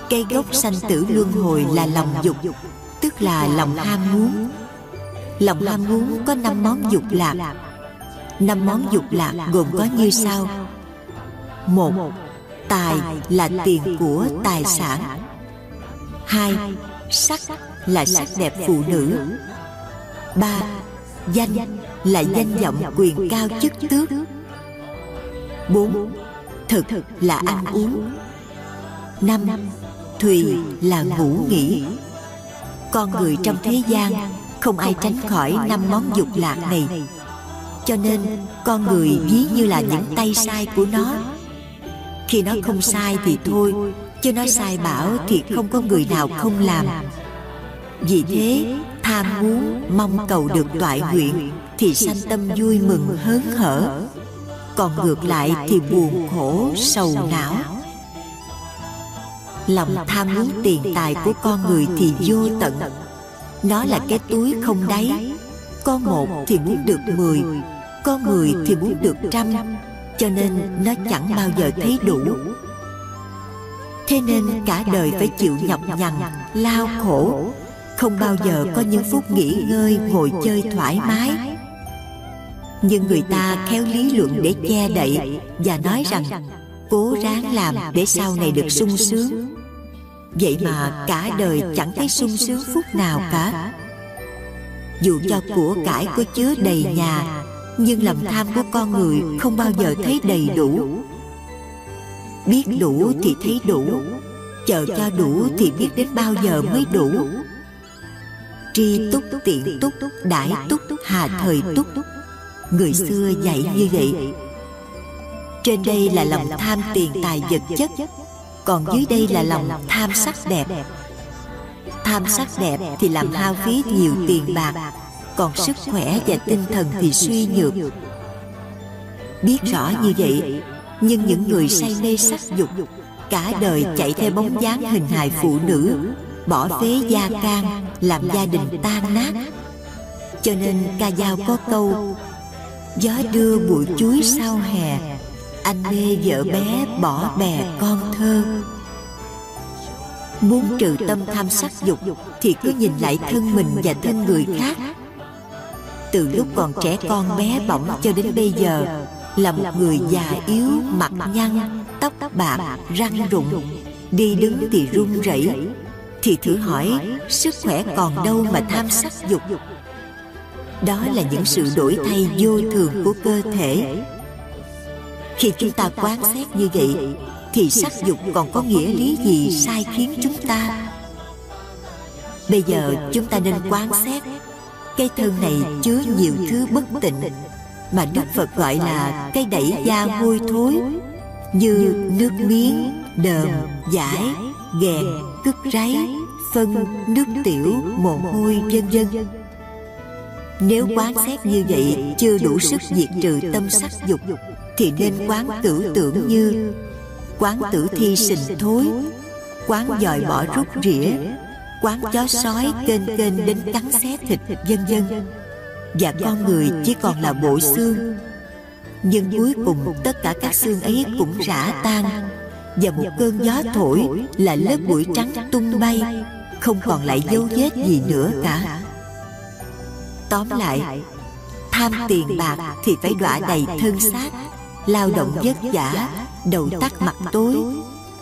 cây gốc sanh tử luân hồi là lòng dục tức là lòng ham muốn. lòng ham muốn có năm món dục lạc. năm món dục lạc gồm có như sau. một tài là tiền của tài sản. hai sắc là sắc đẹp phụ nữ. Ba, danh là danh vọng quyền cao chức tước. Bốn, thực là ăn uống. Năm, thùy là ngủ nghỉ. Con người trong thế gian, không ai tránh khỏi năm món dục lạc này. Cho nên, con người ví như là những tay sai của nó. Khi nó không sai thì thôi chứ nó sai bảo thì không có người nào không làm. Vì thế tham muốn mong cầu được toại nguyện thì sanh tâm vui mừng hớn hở. còn ngược lại thì buồn khổ sầu não. lòng tham muốn tiền tài của con người thì vô tận. nó là cái túi không đáy. có một thì muốn được mười. có mười thì muốn được trăm. cho nên nó chẳng bao giờ thấy đủ thế nên cả đời phải chịu nhọc nhằn lao khổ. không bao giờ có những phút nghỉ ngơi ngồi chơi thoải mái. nhưng người ta khéo lý luận để che đậy và nói rằng cố ráng làm để sau này được sung sướng. vậy mà cả đời chẳng thấy sung sướng phút nào cả. dù cho của cải có chứa đầy nhà nhưng lòng tham của con người không bao giờ thấy đầy đủ biết đủ thì thấy đủ. Chờ cho đủ thì biết đến bao giờ mới đủ. tri túc tiện túc đại túc hà thời túc. người xưa dạy như vậy. trên đây là lòng tham tiền tài vật chất. còn dưới đây là lòng tham sắc đẹp. tham sắc đẹp thì làm hao phí nhiều tiền bạc. còn sức khỏe và tinh thần thì suy nhược. biết rõ như vậy nhưng những người say mê sắc dục cả đời chạy theo bóng dáng hình hài phụ nữ, bỏ phế gia can, làm gia đình tan nát. Cho nên ca dao có câu, gió đưa bụi chuối sau hè, anh mê vợ bé bỏ bè con thơ. Muốn trừ tâm tham sắc dục thì cứ nhìn lại thân mình và thân người khác. Từ lúc còn trẻ con bé bỏng cho đến bây giờ là một người già yếu mặt nhăn, tóc bạc, răng rụng, đi đứng thì run rẩy. Thì thử hỏi, sức khỏe còn đâu mà tham sắc dục? Đó là những sự đổi thay vô thường của cơ thể. Khi chúng ta quán xét như vậy, thì sắc dục còn có nghĩa lý gì sai khiến chúng ta? Bây giờ chúng ta nên quán xét, cái thân này chứa nhiều thứ bất tịnh mà đức phật gọi là cái đẩy da hôi thối như nước miếng đờm giải ghẹn cứt ráy phân nước tiểu mồ hôi vân vân. nếu quán xét như vậy chưa đủ sức diệt trừ tâm sắc dục thì nên quán tử tưởng như quán tử thi sình thối quán dòi bỏ rút rỉa quán chó sói kênh kênh đến cắn xé thịt vân vân và con người chỉ còn là bộ xương. nhưng cuối cùng tất cả các xương ấy cũng rã tan. và một cơn gió thổi là lớp bụi trắng tung bay không còn lại dấu vết gì nữa cả. tóm lại tham tiền bạc thì phải đọa đầy thân xác lao động vất vả đầu tắt mặt tối.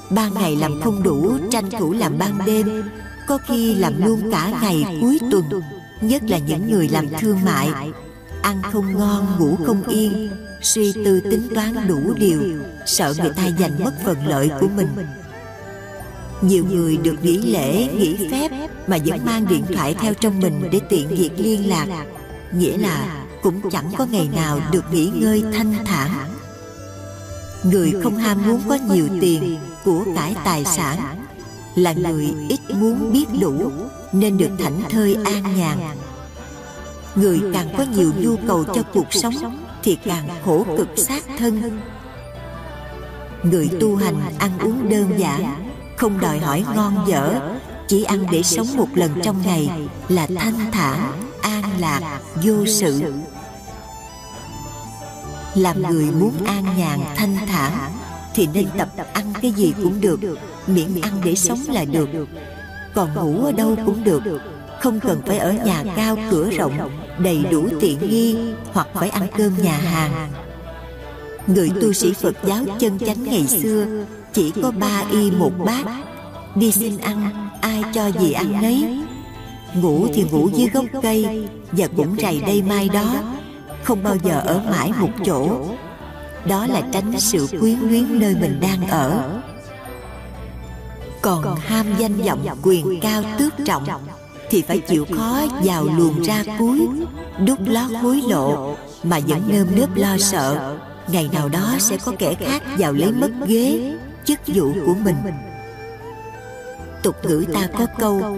ban ngày làm không đủ tranh thủ làm ban đêm. có khi làm luôn cả ngày cuối tuần nhất là những người làm thương mại ăn không ngon ngủ không yên suy tư tính toán đủ điều sợ người ta giành mất phần lợi của mình. nhiều người được nghỉ lễ nghỉ phép mà vẫn mang điện thoại theo trong mình để tiện việc liên lạc. nghĩa là cũng chẳng có ngày nào được nghỉ ngơi thanh thản. người không ham muốn có nhiều tiền của cải tài sản là người ít muốn biết đủ nên được thảnh thơi an nhàn. người càng có nhiều nhu cầu cho cuộc sống thì càng khổ cực sát thân. người tu hành ăn uống đơn giản không đòi hỏi ngon dở chỉ ăn để sống một lần trong ngày là thanh thản an lạc vô sự. làm người muốn an nhàn thanh thản thì nên tập ăn cái gì cũng được miễn ăn để sống là được còn ngủ ở đâu cũng được. Không cần phải ở nhà cao cửa rộng, đầy đủ tiện nghi hoặc phải ăn cơm nhà hàng. Người tu sĩ phật giáo chân chánh ngày xưa chỉ có ba y một bát. Đi xin ăn, ai cho gì ăn nấy. Ngủ thì ngủ dưới gốc cây và cũng rày đây mai đó. Không bao giờ ở mãi một chỗ. Đó là tránh sự quyến luyến nơi mình đang ở còn ham danh vọng quyền cao tước trọng thì phải chịu khó vào luồng ra cuối đút lót hối lộ mà vẫn nơm nớp lo sợ. ngày nào đó sẽ có kẻ khác vào lấy mất ghế chức vụ của mình. tục ngữ ta có câu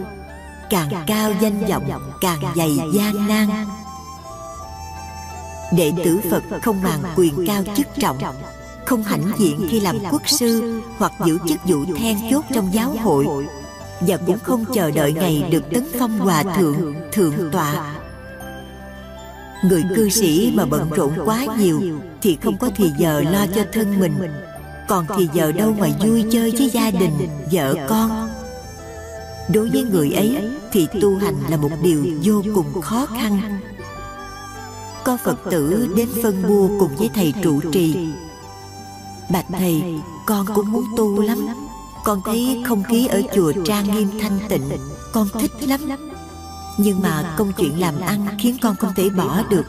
càng cao danh vọng càng dày gian nan. đệ tử phật không màng quyền cao chức trọng không hãnh diện khi làm quốc sư hoặc giữ chức vụ then chốt trong giáo hội. và cũng không chờ đợi ngày được tấn phong hòa thượng thượng tọa. người cư sĩ mà bận rộn quá nhiều thì không có thì giờ lo cho thân mình. còn thì giờ đâu mà vui chơi với gia đình vợ con. đối với người ấy thì tu hành là một điều vô cùng khó khăn. có phật tử đến phân bua cùng với thầy trụ trì bạch thầy con cũng muốn tu lắm. con thấy không khí ở chùa trang nghiêm thanh tịnh con thích lắm. nhưng mà công chuyện làm ăn khiến con không thể bỏ được.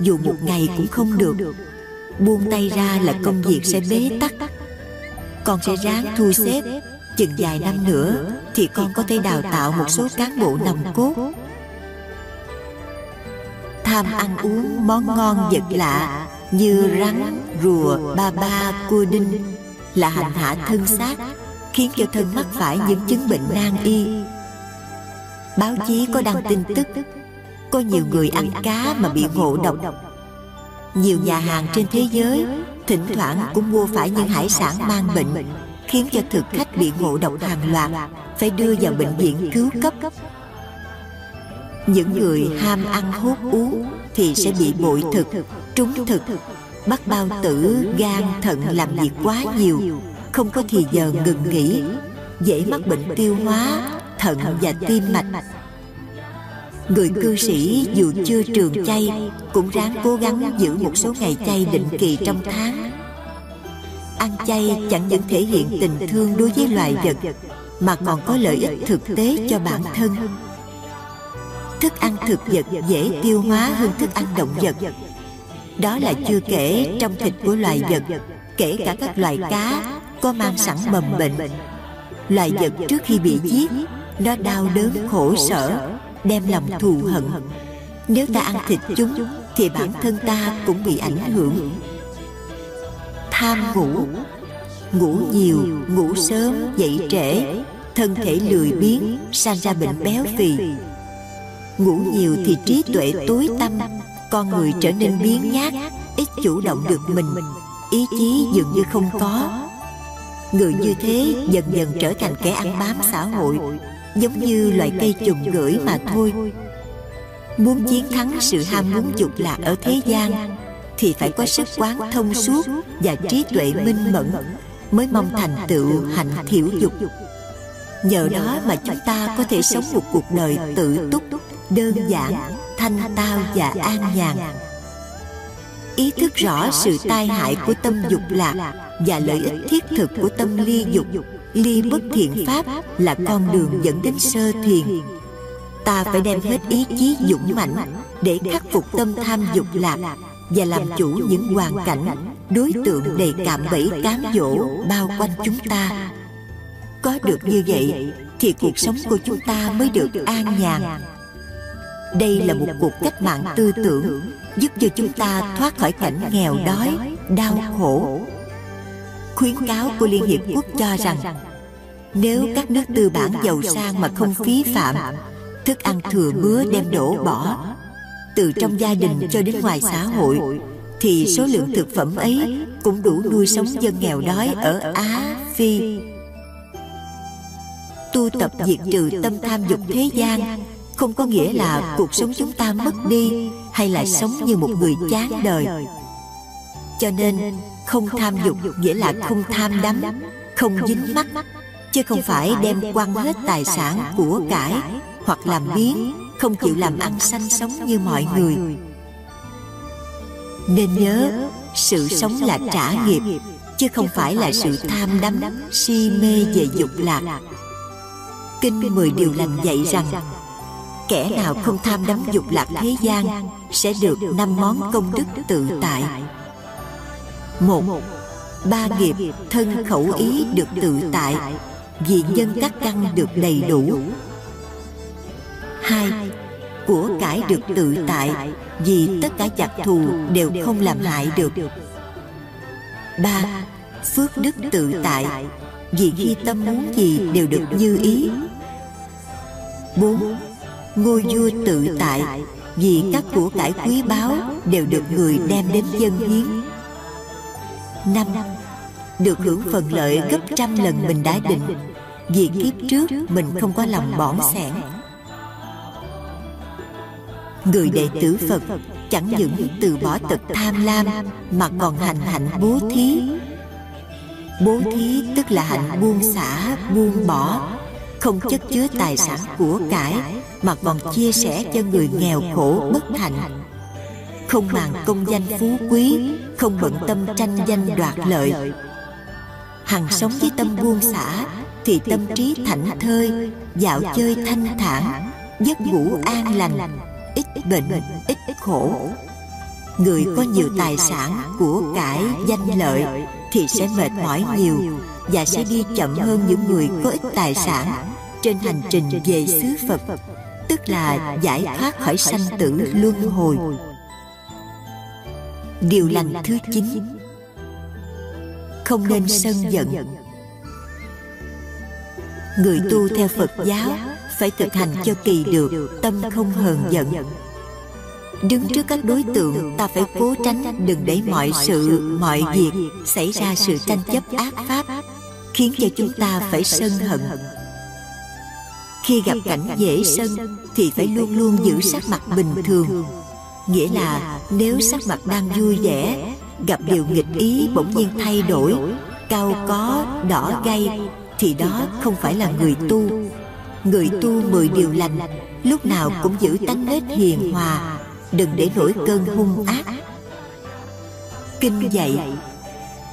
dù một ngày cũng không được. buông tay ra là công việc sẽ bế tắc. con sẽ ráng thu xếp chừng vài năm nữa thì con có thể đào tạo một số cán bộ nòng cốt. tham ăn uống món ngon vật lạ như rắn, rùa, ba ba, cua đinh là hành hạ thân xác, khiến cho thân mắc phải những chứng bệnh nan y. Báo chí có đăng tin tức, có nhiều người ăn cá mà bị ngộ độc. Nhiều nhà hàng trên thế giới thỉnh thoảng cũng mua phải những hải sản mang bệnh, khiến cho thực khách bị ngộ độc hàng loạt, phải đưa vào bệnh viện cứu cấp. Những người ham ăn hút uống thì sẽ bị bội thực, trúng thực. Bắt bao tử, gan, thận làm việc quá nhiều, không có thì giờ ngừng nghỉ, dễ mắc bệnh tiêu hóa, thận và tim mạch. Người cư sĩ dù chưa trường chay cũng ráng cố gắng giữ một số ngày chay định kỳ trong tháng. Ăn chay chẳng những thể hiện tình thương đối với loài vật, mà còn có lợi ích thực tế cho bản thân thức ăn thực vật dễ tiêu hóa hơn thức ăn động vật. Đó là chưa kể trong thịt của loài vật, kể cả các loài cá có mang sẵn mầm bệnh. Loài vật trước khi bị giết, nó đau đớn, khổ sở, đem lòng thù hận. Nếu ta ăn thịt chúng, thì bản thân ta cũng bị ảnh hưởng. Tham ngủ. Ngủ nhiều, ngủ sớm, dậy trễ, thân thể lười biếng, sanh ra bệnh béo phì ngủ nhiều thì trí tuệ tối tăm. Con người trở nên biến nhát, ít chủ động được mình. Ý chí dường như không có. Người như thế dần dần trở thành kẻ ăn bám xã hội, giống như loại cây trùng gửi mà thôi. Muốn chiến thắng sự ham muốn dục lạc ở thế gian, thì phải có sức quán thông suốt và trí tuệ minh mẫn mới mong thành tựu hạnh thiểu dục. Nhờ đó mà chúng ta có thể sống một cuộc đời tự túc đơn giản thanh tao và an nhàn. Ý thức rõ sự tai hại của tâm dục lạc và lợi ích thiết thực của tâm ly dục. ly bất thiện pháp là con đường dẫn đến sơ thiền. ta phải đem hết ý chí dũng mãnh để khắc phục tâm tham dục lạc và làm chủ những hoàn cảnh đối tượng đầy cạm bẫy cám dỗ bao quanh chúng ta. có được như vậy thì cuộc sống của chúng ta mới được an nhàn đây là một cuộc cách mạng tư tưởng giúp cho chúng ta thoát khỏi cảnh nghèo đói đau khổ khuyến cáo của liên hiệp quốc cho rằng nếu các nước tư bản giàu sang mà không phí phạm thức ăn thừa bứa đem đổ bỏ từ trong gia đình cho đến ngoài xã hội thì số lượng thực phẩm ấy cũng đủ nuôi sống dân nghèo đói ở Á, Phi. Tu tập diệt trừ tâm tham dục thế gian không có nghĩa là cuộc sống chúng ta mất đi hay là sống như một người chán đời. Cho nên không tham dục nghĩa là không tham đắm, không dính mắc, chứ không phải đem quăng hết tài sản của cải hoặc làm biến không chịu làm ăn sanh sống như mọi người. nên nhớ sự sống là trả nghiệp chứ không phải là sự tham đắm si mê về dục lạc. kinh mười điều lành dạy rằng kẻ nào không tham đắm dục lạc thế gian sẽ được năm món công đức tự tại. một ba nghiệp thân khẩu ý được tự tại. vì nhân các căn được đầy đủ. hai của cải được tự tại. vì tất cả giặc thù đều không làm hại được. ba phước đức tự tại. vì khi tâm muốn gì đều được như ý. bốn ngôi vua tự tại, vì các của cải quý báu đều được người đem đến dân hiến. Năm, được hưởng phần lợi gấp trăm lần mình đã định, vì kiếp trước mình không có lòng bỏng sẻn. Người đệ tử phật chẳng những từ bỏ tật tham lam mà còn hành hạnh bố thí. Bố thí tức là hạnh buông xả, buông bỏ không chất chứa tài sản của cải mà còn chia sẻ cho người nghèo khổ bất hạnh. không màng công danh phú quý không bận tâm tranh danh đoạt lợi. hằng sống với tâm buông xả thì tâm trí thảnh thơi dạo chơi thanh thản giấc ngủ an lành ít bệnh ít khổ. người có nhiều tài sản của cải danh lợi thì sẽ mệt mỏi nhiều và sẽ đi chậm hơn những người có ít tài sản trên hành trình về xứ phật, tức là giải thoát khỏi sanh tử luân hồi. Điều lành thứ chín, không nên sân giận. Người tu theo phật giáo phải thực hành cho kỳ được, tâm không hờn giận. Đứng trước các đối tượng, ta phải cố tránh, đừng để mọi sự, mọi việc xảy ra sự tranh chấp ác pháp, khiến cho chúng ta phải sân hận khi gặp cảnh dễ sân thì phải luôn luôn giữ sắc mặt bình thường. nghĩa là nếu sắc mặt đang vui vẻ gặp điều nghịch ý bỗng nhiên thay đổi cao có đỏ gay thì đó không phải là người tu. người tu mười điều lành lúc nào cũng giữ tánh nết hiền hòa đừng để nổi cơn hung ác. kinh dạy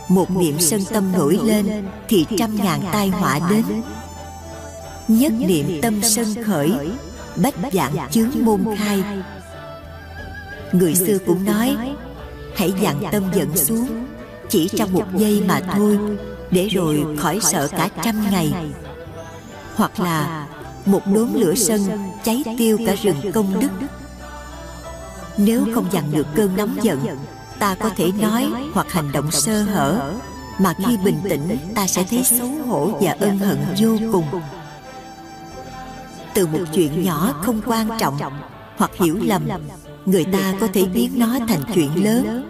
một niệm sân tâm nổi lên thì trăm ngàn tai họa đến nhất niệm tâm sân khởi bách dạng chướng môn khai. người xưa cũng nói hãy dặn tâm giận xuống chỉ trong một giây mà thôi để rồi khỏi sợ cả trăm ngày. hoặc là một đốm lửa sân cháy tiêu cả rừng công đức. nếu không dằn được cơn nóng giận ta có thể nói hoặc hành động sơ hở. mà khi bình tĩnh ta sẽ thấy xấu hổ và ân hận vô cùng từ một chuyện nhỏ không quan trọng hoặc hiểu lầm người ta có thể biến nó thành chuyện lớn.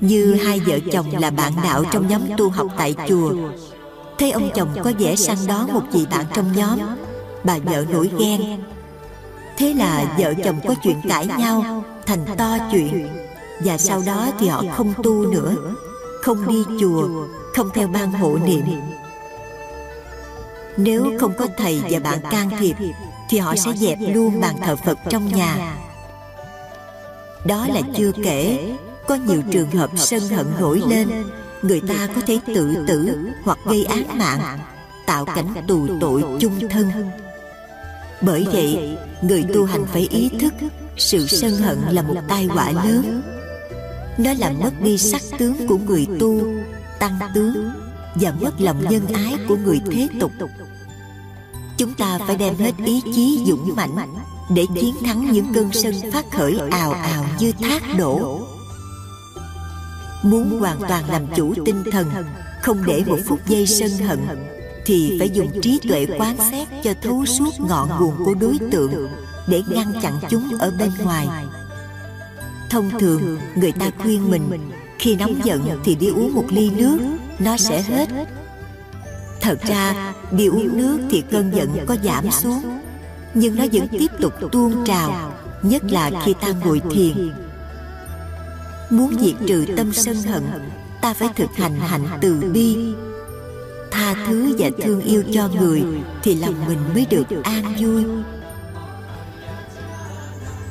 như hai vợ chồng là bạn đạo trong nhóm tu học tại chùa. thấy ông chồng có vẻ săn đón một vị bạn trong nhóm. bà vợ nổi ghen. thế là vợ chồng có chuyện cãi nhau thành to chuyện. và sau đó thì họ không tu nữa không đi chùa không theo ban hộ niệm nếu không có thầy và bạn can thiệp thì họ sẽ dẹp luôn bàn thờ phật trong nhà. đó là chưa kể có nhiều trường hợp sân hận nổi lên. người ta có thể tự tử hoặc gây án mạng tạo cảnh tù tội chung thân. bởi vậy người tu hành phải ý thức sự sân hận là một tai họa lớn. nó làm mất đi sắc tướng của người tu tăng tướng và mất lòng nhân ái của người thế tục. Chúng ta phải đem hết ý chí dũng mãnh để chiến thắng những cơn sân phát khởi ào ào như thác đổ. Muốn hoàn toàn làm chủ tinh thần, không để một phút giây sân hận, thì phải dùng trí tuệ quán xét cho thấu suốt ngọn nguồn của đối tượng để ngăn chặn chúng ở bên ngoài. Thông thường, người ta khuyên mình, khi nóng giận thì đi uống một ly nước nó sẽ hết. Thật ra đi uống nước thì cơn giận có giảm xuống. nhưng nó vẫn tiếp tục tuôn trào nhất là khi ta ngồi thiền. muốn diệt trừ tâm sân hận ta phải thực hành hạnh từ bi. tha thứ và thương yêu cho người thì lòng mình mới được an vui.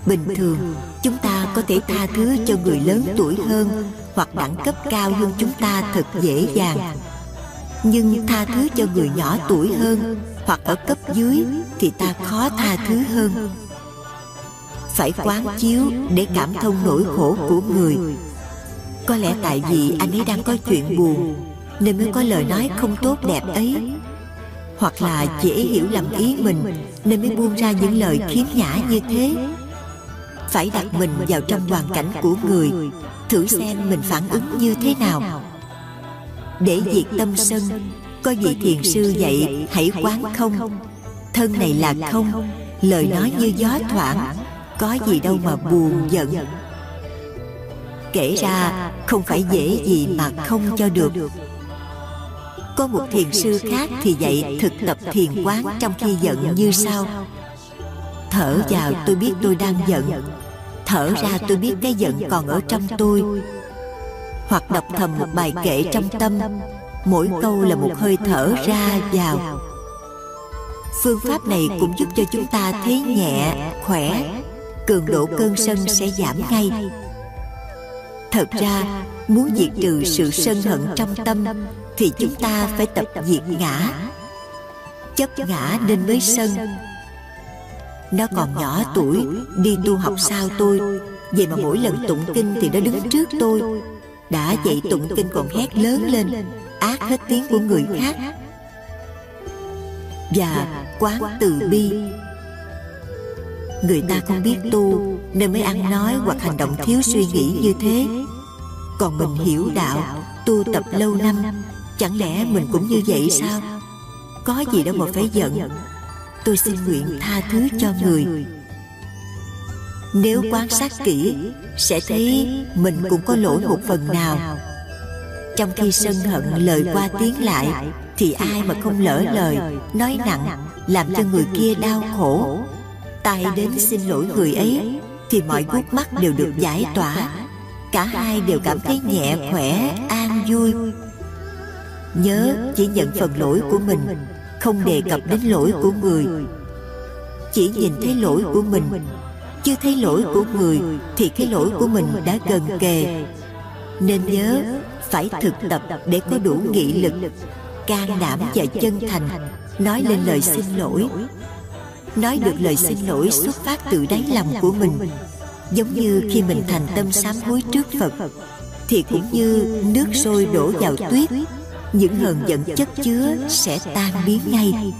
bình thường chúng ta có thể tha thứ cho người lớn tuổi hơn hoặc đẳng cấp cao hơn chúng ta thật dễ dàng. Nhưng tha thứ cho người nhỏ tuổi hơn hoặc ở cấp dưới thì ta khó tha thứ hơn. Phải quán chiếu để cảm thông nỗi khổ của người. Có lẽ tại vì anh ấy đang có chuyện buồn, nên mới có lời nói không tốt đẹp ấy. Hoặc là dễ hiểu lầm ý mình, nên mới buông ra những lời khiếm nhã như thế. Phải đặt mình vào trong hoàn cảnh của người thử xem mình phản ứng như thế nào. Để diệt tâm sân có vị thiền sư dạy hãy quán không thân này là không lời nói như gió thoảng có gì đâu mà buồn giận. kể ra không phải dễ gì mà không cho được. có một thiền sư khác thì dạy thực tập thiền quán trong khi giận như sau. thở vào tôi biết tôi đang giận thở ra tôi biết cái giận còn ở trong tôi. hoặc đọc thầm một bài kệ trong tâm. mỗi câu là một hơi thở ra vào. phương pháp này cũng giúp cho chúng ta thấy nhẹ khỏe. cường độ cơn sân sẽ giảm ngay. thật ra muốn diệt trừ sự sân hận trong tâm thì chúng ta phải tập diệt ngã. chấp ngã nên mới sân nó còn nhỏ tuổi đi tu học sao tôi vậy mà mỗi lần tụng kinh thì nó đứng trước tôi. đã dạy tụng kinh còn hét lớn lên ác hết tiếng của người khác. và quán từ bi. người ta không biết tu nên mới ăn nói hoặc hành động thiếu suy nghĩ như thế. còn mình hiểu đạo tu tập lâu năm chẳng lẽ mình cũng như vậy sao? có gì đâu mà phải giận tôi xin nguyện tha thứ cho người. Nếu quan sát kỹ sẽ thấy mình cũng có lỗi một phần nào. trong khi sân hận lời qua tiếng lại thì ai mà không lỡ lời nói nặng làm cho người kia đau khổ. tay đến xin lỗi người ấy thì mọi gút mắt đều được giải tỏa. cả hai đều cảm thấy nhẹ khỏe an vui. nhớ chỉ nhận phần lỗi của mình không đề cập đến lỗi của người. chỉ nhìn thấy lỗi của mình. chưa thấy lỗi của người thì cái lỗi của mình đã gần kề. nên nhớ phải thực tập để có đủ nghị lực can đảm và chân thành. nói lên lời xin lỗi. nói được lời xin lỗi xuất phát từ đáy lòng của mình. giống như khi mình thành tâm sám hối trước phật thì cũng như nước sôi đổ vào tuyết những hờn giận chất chứa sẽ tan biến ngay.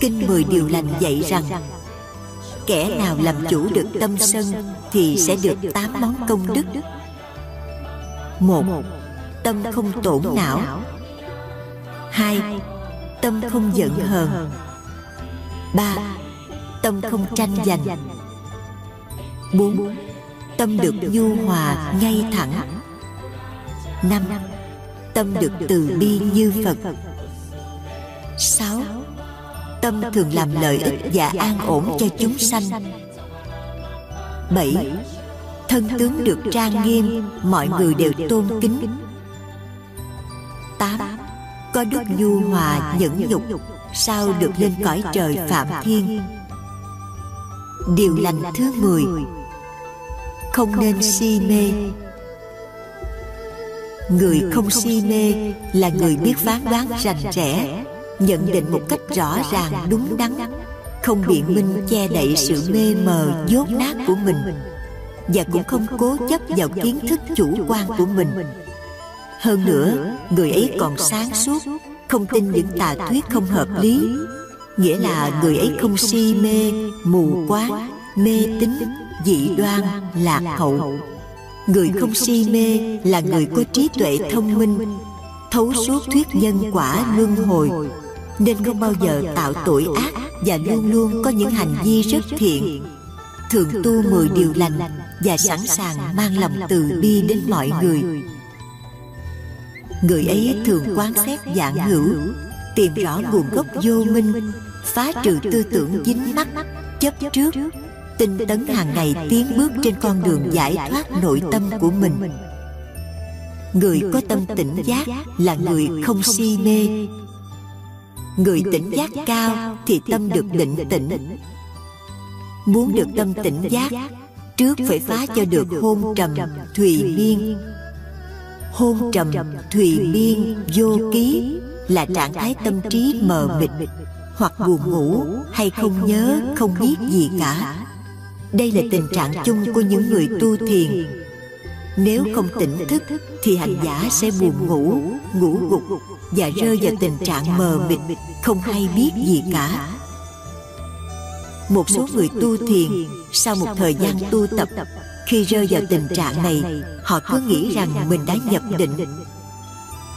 Kinh mười điều lành dạy rằng, kẻ nào làm chủ được tâm sân thì sẽ được tám món công đức. Một, tâm không tổn não. Hai, tâm không giận hờn. Ba, tâm không tranh giành. Bốn, tâm được nhu hòa ngay thẳng. Năm tâm được từ bi như phật. Sáu, tâm thường làm lợi ích và an ổn cho chúng sanh. Bảy, thân tướng được trang nghiêm, mọi người đều tôn kính. Tám, có đức nhu hòa nhẫn nhục, sao được lên cõi trời phạm thiên? Điều lành thứ mười, không nên si mê người không si mê là người biết phán đoán rành rẽ nhận định một cách rõ ràng đúng đắn không biện minh che đậy sự mê mờ dốt nát của mình. và cũng không cố chấp vào kiến thức chủ quan của mình. hơn nữa người ấy còn sáng suốt không tin những tà thuyết không hợp lý. nghĩa là người ấy không si mê mù quáng mê tín dị đoan lạc hậu người không si mê là người có trí tuệ thông minh thấu suốt thuyết nhân quả luân hồi. nên không bao giờ tạo tội ác và luôn luôn có những hành vi rất thiện. thường tu mười điều lành và sẵn sàng mang lòng từ bi đến mọi người. người. Ấy thường quán xét dạng hữu tìm rõ nguồn gốc vô minh phá trừ tư tưởng dính mắc chấp trước tinh tấn hàng ngày tiến bước trên con đường giải thoát nội tâm của mình. Người có tâm tỉnh giác là người không si mê. Người tỉnh giác cao thì tâm được định tĩnh. Muốn được tâm tỉnh giác, trước phải phá cho được hôn trầm thùy miên hôn trầm thùy miên vô ký là trạng thái tâm trí mờ mịt, hoặc buồn ngủ hay không nhớ, không biết gì cả đây là tình trạng chung của những người tu thiền. Nếu không tỉnh thức, thì hành giả sẽ buồn ngủ ngủ gục và rơi vào tình trạng mờ mịt, không hay biết gì cả. Một số người tu thiền, sau một thời gian tu tập, khi rơi vào tình trạng này, họ cứ nghĩ rằng mình đã nhập định.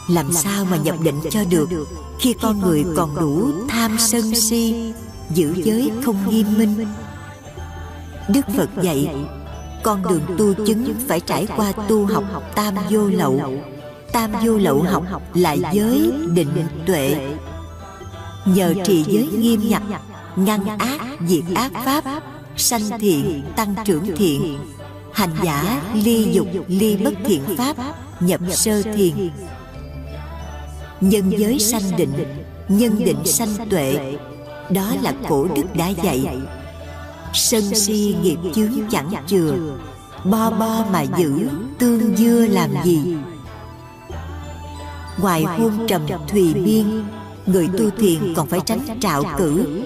Làm sao mà nhập định cho được khi con người còn đủ tham sân si, giữ giới không nghiêm minh? Đức phật dạy, con đường tu chứng phải trải qua tu học tam vô lậu. Tam vô lậu học là giới định tuệ. Nhờ trì giới nghiêm nhập ngăn ác, diệt ác pháp, sanh thiện, tăng trưởng thiện. Hành giả, ly dục, ly bất thiện pháp, nhập sơ thiền. Nhân giới sanh định, nhân định sanh tuệ. Đó là cổ đức đã dạy sân si nghiệp chướng chẳng chừa. Bo bo mà giữ, tương dưa làm gì? Ngoài hôn trầm thùy biên, người tu thiền còn phải tránh trạo cử.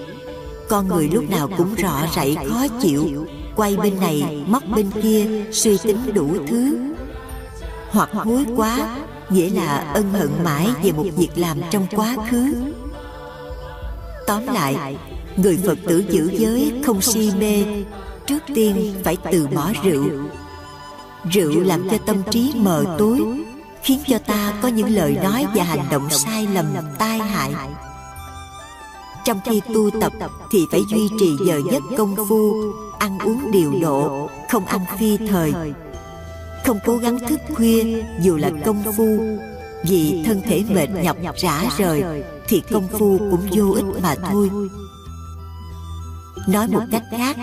Con người lúc nào cũng rọ rẫy khó chịu, quay bên này, móc bên kia, suy tính đủ thứ. Hoặc hối quá, nghĩa là ân hận mãi về một việc làm trong quá khứ. Tóm lại người phật tử giữ giới không si mê, trước tiên phải từ bỏ rượu. Rượu làm cho tâm trí mờ tối, khiến cho ta có những lời nói và hành động sai lầm, tai hại. Trong khi tu tập thì phải duy trì giờ giấc công phu, ăn uống điều độ, không ăn phi thời. Không cố gắng thức khuya, dù là công phu, vì thân thể mệt nhọc rã rời thì công phu cũng vô ích mà thôi nói một cách khác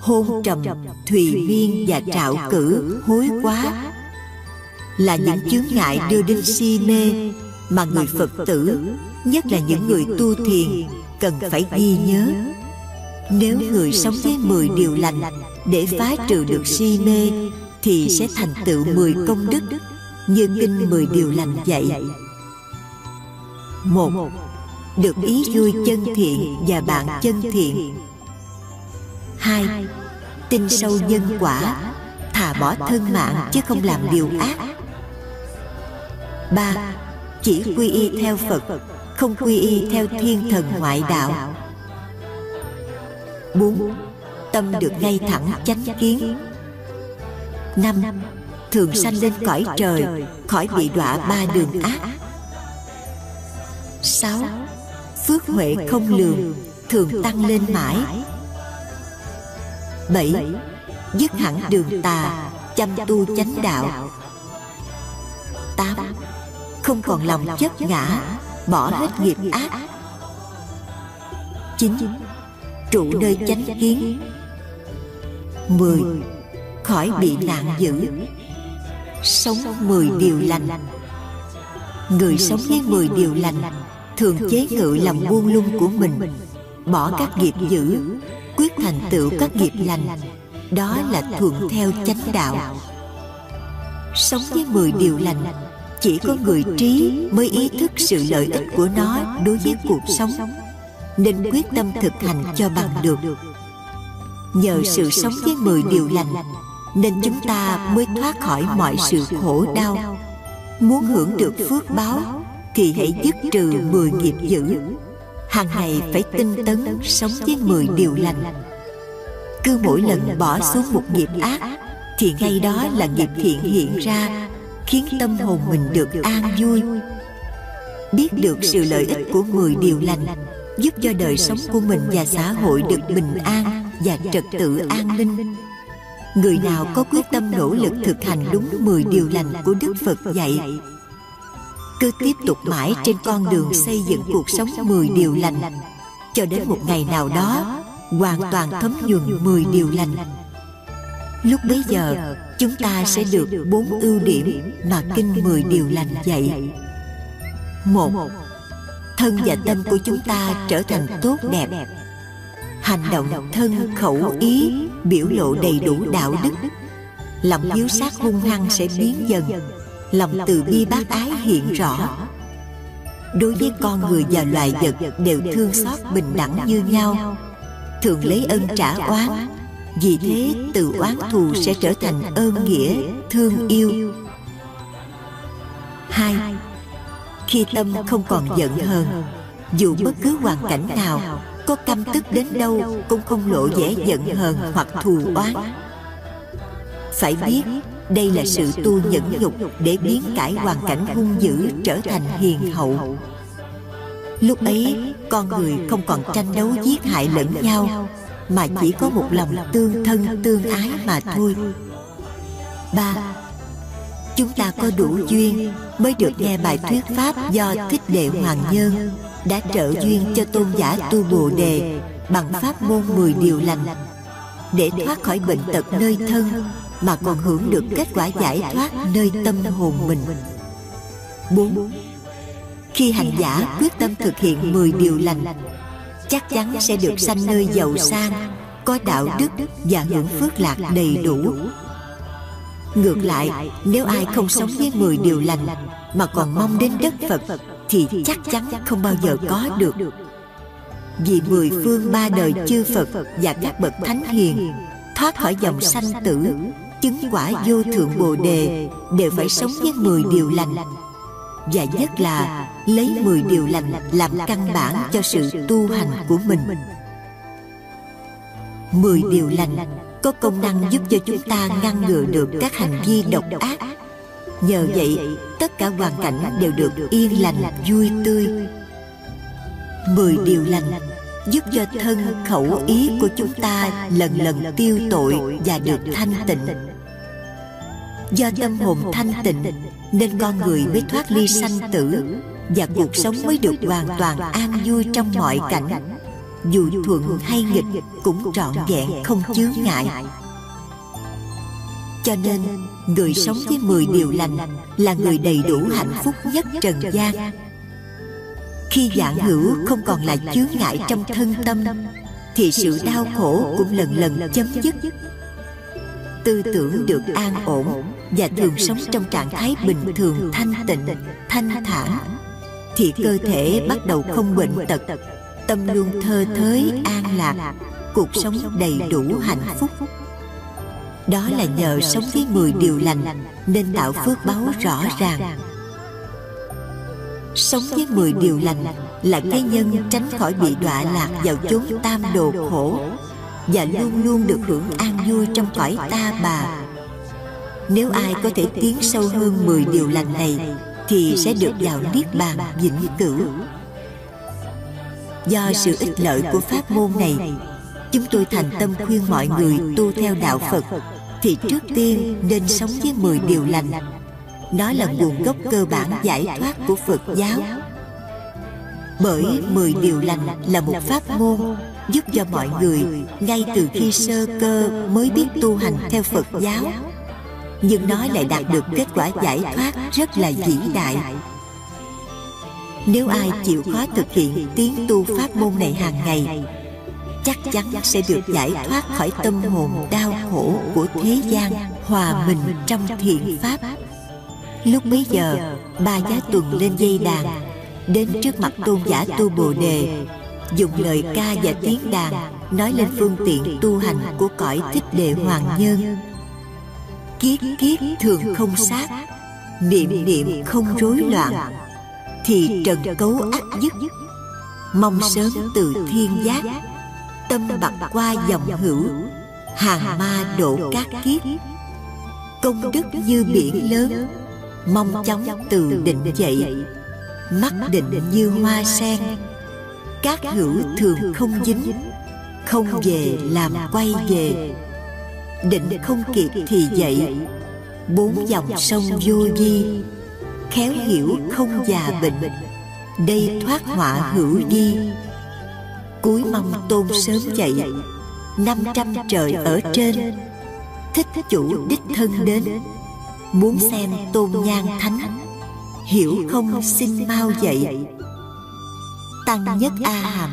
hôn trầm thùy miên và trạo cử hối quá. là những chướng ngại đưa đến si mê mà người phật tử nhất là những người tu thiền cần phải ghi nhớ. nếu người sống với mười điều lành để phá trừ được si mê thì sẽ thành tựu mười công đức như kinh mười điều lành dạy. một được ý vui chân thiện và bạn chân thiện hai tin sâu nhân quả thà bỏ thân mạng chứ không làm điều ác. ba chỉ quy y theo phật không quy y theo thiên thần ngoại đạo. bốn tâm được ngay thẳng chánh kiến. năm thường sanh lên cõi trời khỏi bị đọa ba đường ác. sáu phước huệ không lường thường tăng lên mãi 7. dứt hẳn đường tà, chăm tu chánh đạo 8. không còn lòng chấp ngã, bỏ hết nghiệp ác 9. Trụ nơi chánh kiến 10. Khỏi bị nạn dữ Sống 10 điều lành Người sống với 10 điều lành Thường chế ngự lòng buông lung của mình, Bỏ các nghiệp dữ Quyết thành tựu các nghiệp lành. Đó là thuận theo chánh đạo. Sống với 10 điều lành Chỉ có người trí mới ý thức sự lợi ích của nó đối với cuộc sống. Nên quyết tâm thực hành cho bằng được. Nhờ sự sống với 10 điều lành Nên chúng ta mới thoát khỏi mọi sự khổ đau. Muốn hưởng được phước báo Thì hãy dứt trừ 10 nghiệp dữ hàng ngày phải tinh tấn sống với 10 điều lành. cứ mỗi lần bỏ xuống một nghiệp ác thì ngay đó là nghiệp thiện hiện ra khiến tâm hồn mình được an vui. biết được sự lợi ích của 10 điều lành giúp cho đời sống của mình và xã hội được bình an và trật tự an ninh. người nào có quyết tâm nỗ lực thực hành đúng 10 điều lành của Đức Phật dạy cứ tiếp tục mãi trên con đường xây dựng cuộc sống 10 điều lành. cho đến một ngày nào đó hoàn toàn thấm nhuần 10 điều lành. lúc bấy giờ chúng ta sẽ được bốn ưu điểm mà kinh 10 điều lành dạy. một thân và tâm của chúng ta trở thành tốt đẹp. hành động thân khẩu ý biểu lộ đầy đủ đạo đức. lòng hiếu sát hung hăng sẽ biến dần lòng từ bi bác ái hiện rõ. đối với con người và loài vật đều thương xót bình đẳng như nhau. thường lấy ân trả oán vì thế từ oán thù sẽ trở thành ơn nghĩa thương yêu. hai khi tâm không còn giận hờn dù bất cứ hoàn cảnh nào có căm tức đến đâu cũng không lộ vẻ giận hờn hoặc thù oán. phải biết đây là sự tu nhẫn nhục để biến cải hoàn cảnh hung dữ trở thành hiền hậu. lúc ấy con người không còn tranh đấu giết hại lẫn nhau mà chỉ có một lòng tương thân tương ái mà thôi. ba chúng ta có đủ duyên mới được nghe bài thuyết pháp do thích đệ hoàng nhân đã trợ duyên cho tôn giả tu bồ đề bằng pháp môn 10 điều lành để thoát khỏi bệnh tật nơi thân mà còn hưởng được kết quả giải thoát nơi tâm hồn mình. 4. Khi hành giả quyết tâm thực hiện 10 điều lành chắc chắn sẽ được sanh nơi giàu sang có đạo đức và hưởng phước lạc đầy đủ. ngược lại nếu ai không sống với 10 điều lành mà còn mong đến đất phật thì chắc chắn không bao giờ có được. vì mười phương ba đời chư phật và các bậc thánh hiền. thoát khỏi dòng sanh tử chứng quả vô thượng bồ đề đều phải sống với 10 điều lành. Và nhất là lấy 10 điều lành làm căn bản cho sự tu hành của mình. 10 điều lành có công năng giúp cho chúng ta ngăn ngừa được các hành vi độc ác. Nhờ vậy, tất cả hoàn cảnh đều được yên lành, vui tươi. Mười điều lành giúp cho thân khẩu ý của chúng ta lần lần tiêu tội và được thanh tịnh. Do tâm hồn thanh tịnh, nên con người mới thoát ly sanh tử và cuộc sống mới được hoàn toàn an vui trong mọi cảnh. Dù thuận hay nghịch cũng trọn vẹn, không chướng ngại. Cho nên, người sống với 10 điều lành là người đầy đủ hạnh phúc nhất trần gian khi dạng hữu không còn là chướng ngại trong thân tâm thì sự đau khổ cũng lần lần chấm dứt. tư tưởng được an ổn và thường sống trong trạng thái bình thường thanh tịnh thanh thản thì cơ thể bắt đầu không bệnh tật tâm luôn thơ thới an lạc cuộc sống đầy đủ hạnh phúc. đó là nhờ sống với 10 điều lành nên tạo phước báo rõ ràng sống với 10 điều lành là cái nhân tránh khỏi bị đọa lạc vào chốn tam đồ khổ và luôn luôn được hưởng an vui trong cõi ta bà. nếu ai có thể tiến sâu hơn 10 điều lành này thì sẽ được vào niết bàn vĩnh cửu. Do sự ích lợi của pháp môn này chúng tôi thành tâm khuyên mọi người tu theo đạo phật. Thì trước tiên nên sống với 10 điều lành nó là nguồn gốc cơ bản giải thoát của phật giáo. bởi mười điều lành là một pháp môn giúp cho mọi người ngay từ khi sơ cơ mới biết tu hành theo phật giáo. nhưng nó lại đạt được kết quả giải thoát rất là vĩ đại. nếu ai chịu khó thực hiện tiến tu pháp môn này hàng ngày chắc chắn sẽ được giải thoát khỏi tâm hồn đau khổ của thế gian hòa mình trong thiện pháp lúc bấy giờ ba giá tuần lên dây đàn. đến trước mặt tôn giả tu bồ đề dùng lời ca và tiếng đàn nói lên phương tiện tu hành của cõi thích đề hoàng nhân. Kiết kiết thường không sát niệm niệm không rối loạn thì trần cấu ác dứt mong sớm từ thiên giác tâm bạc qua dòng hữu. hàng ma độ các kiếp. công đức như biển lớn mong chóng từ định dậy. Mắt định như hoa sen, các hữu thường không dính, không về làm quay về. Định không kịp thì dậy, bốn dòng sông vô di, khéo hiểu không già bệnh, đây thoát họa hữu di. Cuối mong tôn sớm dậy, năm trăm trời ở trên, thích chủ đích thân đến muốn xem tôn nhan thánh hiểu không xin mau dậy? tăng nhất a hàm.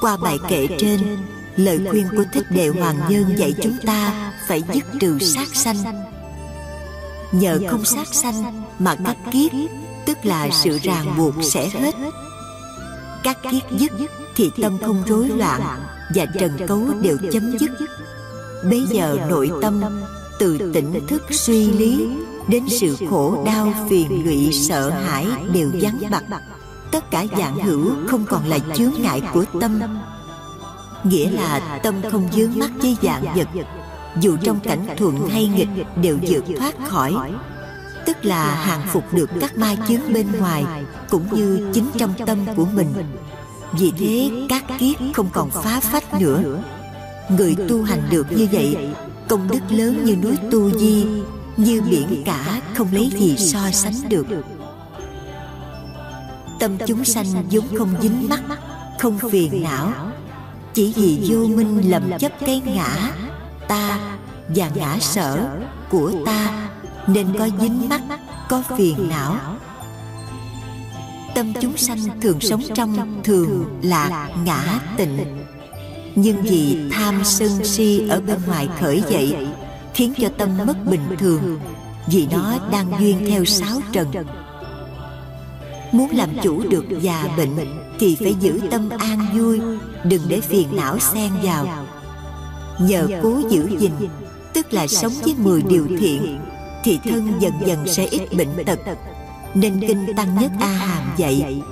Qua bài kệ trên lời khuyên của thích đệ hoàng nhân dạy chúng ta phải dứt trừ sát sanh. nhờ không sát sanh mà các kiết tức là sự ràng buộc sẽ hết. các kiết dứt thì tâm không rối loạn và trần cấu đều chấm dứt. bây giờ nội tâm từ tỉnh thức suy lý, đến sự khổ đau phiền lụy sợ hãi đều vắng bặt tất cả dạng hữu không còn là chướng ngại của tâm. Nghĩa là tâm không dướng mắt với dạng vật. Dù trong cảnh thuận hay nghịch đều vượt thoát khỏi. Tức là hàng phục được các ma chướng bên ngoài, cũng như chính trong tâm của mình. Vì thế các kiết không còn phá phách nữa. Người tu hành được như vậy công đức lớn như núi tu di, như biển cả không lấy gì so sánh được. Tâm chúng sanh vốn không dính mắc không phiền não. Chỉ vì vô minh lầm chấp cái ngã, ta và ngã sở của ta nên có dính mắc có phiền não. Tâm chúng sanh thường sống trong thường lạc ngã tịnh nhưng vì tham sân si ở bên ngoài khởi dậy, khiến cho tâm mất bình thường, vì nó đang duyên theo sáu trần. Muốn làm chủ được già bệnh thì phải giữ tâm an vui, đừng để phiền não xen vào. Nhờ cố giữ gìn, tức là sống với mười điều thiện, thì thân dần dần sẽ ít bệnh tật, nên kinh tăng nhất a hàm dạy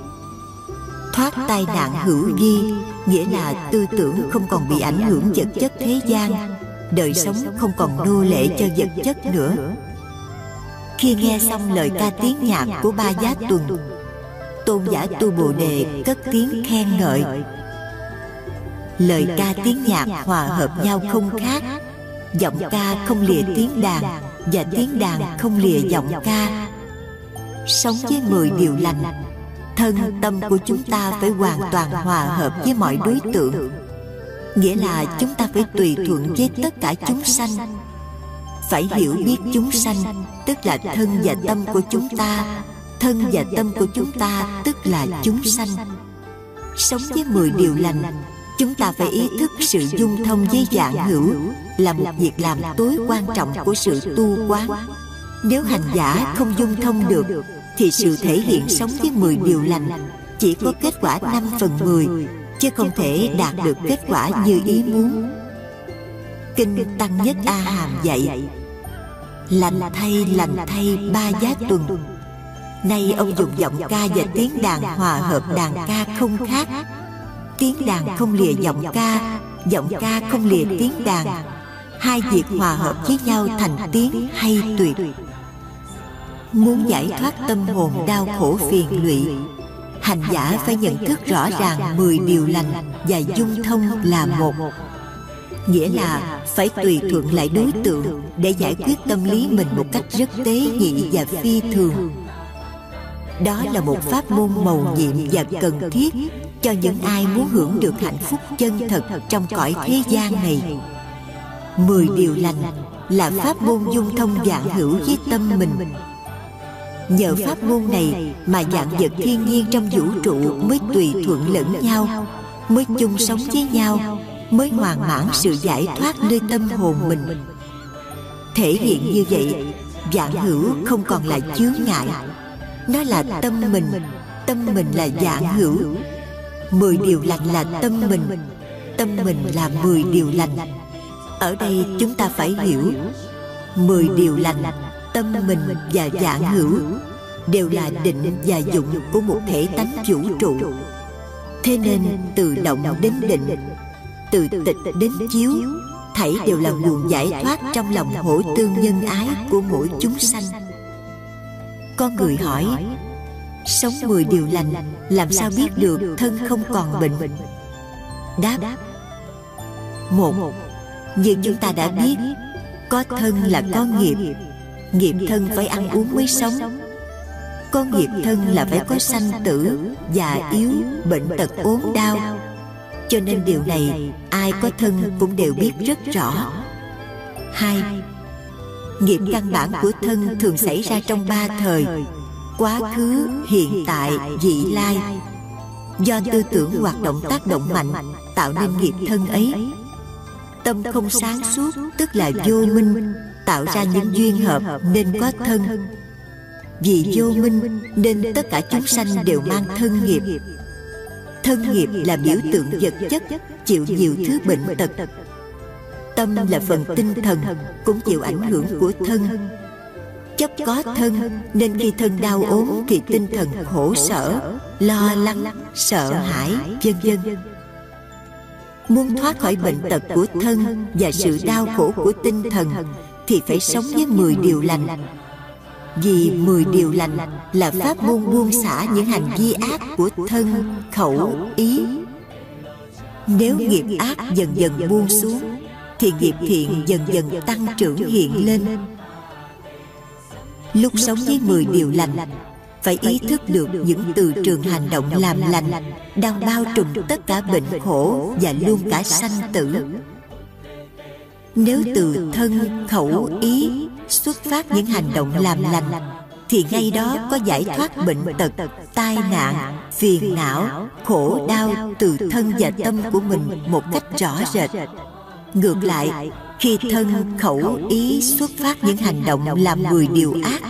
thoát tai nạn hữu vi nghĩa là tư tưởng không còn bị ảnh hưởng vật chất thế gian đời sống không còn nô lệ cho vật chất nữa. khi nghe xong lời ca tiếng nhạc của ba giá tuần tôn giả tu bồ đề cất tiếng khen ngợi. Lời ca tiếng nhạc hòa hợp nhau không khác. giọng ca không lìa tiếng đàn và tiếng đàn không lìa giọng ca. sống với mười điều lành thân tâm của chúng ta phải hoàn toàn hòa hợp với mọi đối tượng. Nghĩa là chúng ta phải tùy thuận với tất cả chúng sanh. Phải hiểu biết chúng sanh, tức là thân và tâm của chúng ta. Thân và tâm của chúng ta, tức là chúng sanh. Sống với mười điều lành, chúng ta phải ý thức sự dung thông với dạng hữu, là một việc làm tối quan trọng của sự tu quán. Nếu hành giả không dung thông được thì sự thể hiện sống với mười điều lành chỉ có kết quả năm phần mười chứ không thể đạt được kết quả như ý muốn. kinh tăng nhất a hàm dạy lành thay lành thay ba giá tuần. nay ông dùng giọng ca và tiếng đàn hòa hợp đàn ca không khác. tiếng đàn không lìa giọng ca giọng ca không lìa tiếng đàn. hai việc hòa hợp với nhau thành tiếng hay tuyệt muốn giải thoát tâm hồn đau khổ phiền lụy hành giả phải nhận thức rõ ràng mười điều lành và dung thông là một. nghĩa là phải tùy thuận lại đối tượng để giải quyết tâm lý mình một cách rất tế nhị và phi thường. đó là một pháp môn mầu nhiệm và cần thiết cho những ai muốn hưởng được hạnh phúc chân thật trong cõi thế gian này. mười điều lành là pháp môn dung thông dạng hữu với tâm mình nhờ pháp môn này mà dạng vật thiên nhiên trong vũ trụ mới tùy thuận lẫn nhau, mới chung sống với nhau, mới hoàn mãn sự giải thoát nơi tâm hồn mình. Thể hiện như vậy dạng hữu không còn là chướng ngại. Nó là tâm mình tâm mình là dạng hữu. Mười điều lành là tâm mình tâm mình là mười điều lành. Ở đây chúng ta phải hiểu, mười điều lành tâm mình và dạng hữu đều là định và dụng của một thể tánh vũ trụ. Thế nên từ động đến định, từ tịch đến chiếu, thảy đều là nguồn giải thoát trong lòng hổ tương nhân ái của mỗi chúng sanh. Con người hỏi, sống mười điều lành, làm sao biết được thân không còn bệnh? Đáp, một, như chúng ta đã biết, có thân là có nghiệp nghiệp thân phải ăn uống mới sống. Có nghiệp thân là phải có sanh tử già yếu bệnh tật ốm đau. cho nên điều này ai có thân cũng đều biết rất rõ. hai nghiệp căn bản của thân thường xảy ra trong ba thời. quá khứ hiện tại vị lai. do tư tưởng hoạt động tác động mạnh tạo nên nghiệp thân ấy. tâm không sáng suốt tức là vô minh tạo ra những duyên hợp nên có thân. vì vô minh nên tất cả chúng sanh đều mang thân nghiệp. thân nghiệp là biểu tượng vật chất chịu nhiều thứ bệnh tật. tâm là phần tinh thần cũng chịu ảnh hưởng của thân. chấp có thân nên khi thân đau ốm thì tinh thần khổ sở lo lắng sợ hãi vân vân muốn thoát khỏi bệnh tật của thân và sự đau khổ của tinh thần thì phải sống với 10 điều lành. vì mười điều lành là pháp môn buông xả những hành vi ác của thân, khẩu, ý. Nếu nghiệp ác dần dần buông xuống Thì nghiệp thiện dần dần tăng trưởng hiện lên. Lúc sống với mười điều lành Phải ý thức được những từ trường hành động làm lành Đang bao trùm tất cả bệnh khổ Và luôn cả sanh tử nếu từ thân, khẩu, ý xuất phát những hành động làm lành thì ngay đó có giải thoát bệnh tật tai nạn phiền não khổ đau từ thân và tâm của mình một cách rõ rệt. Ngược lại khi thân khẩu ý xuất phát những hành động làm người điều ác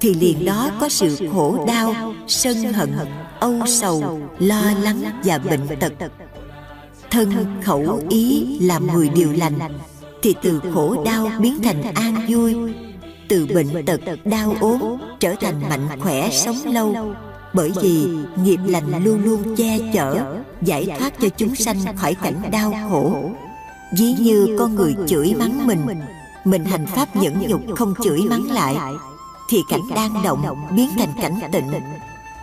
thì liền đó có sự khổ đau sân hận âu sầu lo lắng và bệnh tật. Thân khẩu ý làm người điều lành thì từ khổ đau biến thành an vui. Từ bệnh tật đau ốm trở thành mạnh khỏe sống lâu. Bởi vì nghiệp lành luôn luôn che chở, giải thoát cho chúng sanh khỏi cảnh đau khổ. Ví như con người chửi mắng mình mình hành pháp nhẫn nhục không chửi mắng lại, thì cảnh đang động biến thành cảnh tịnh,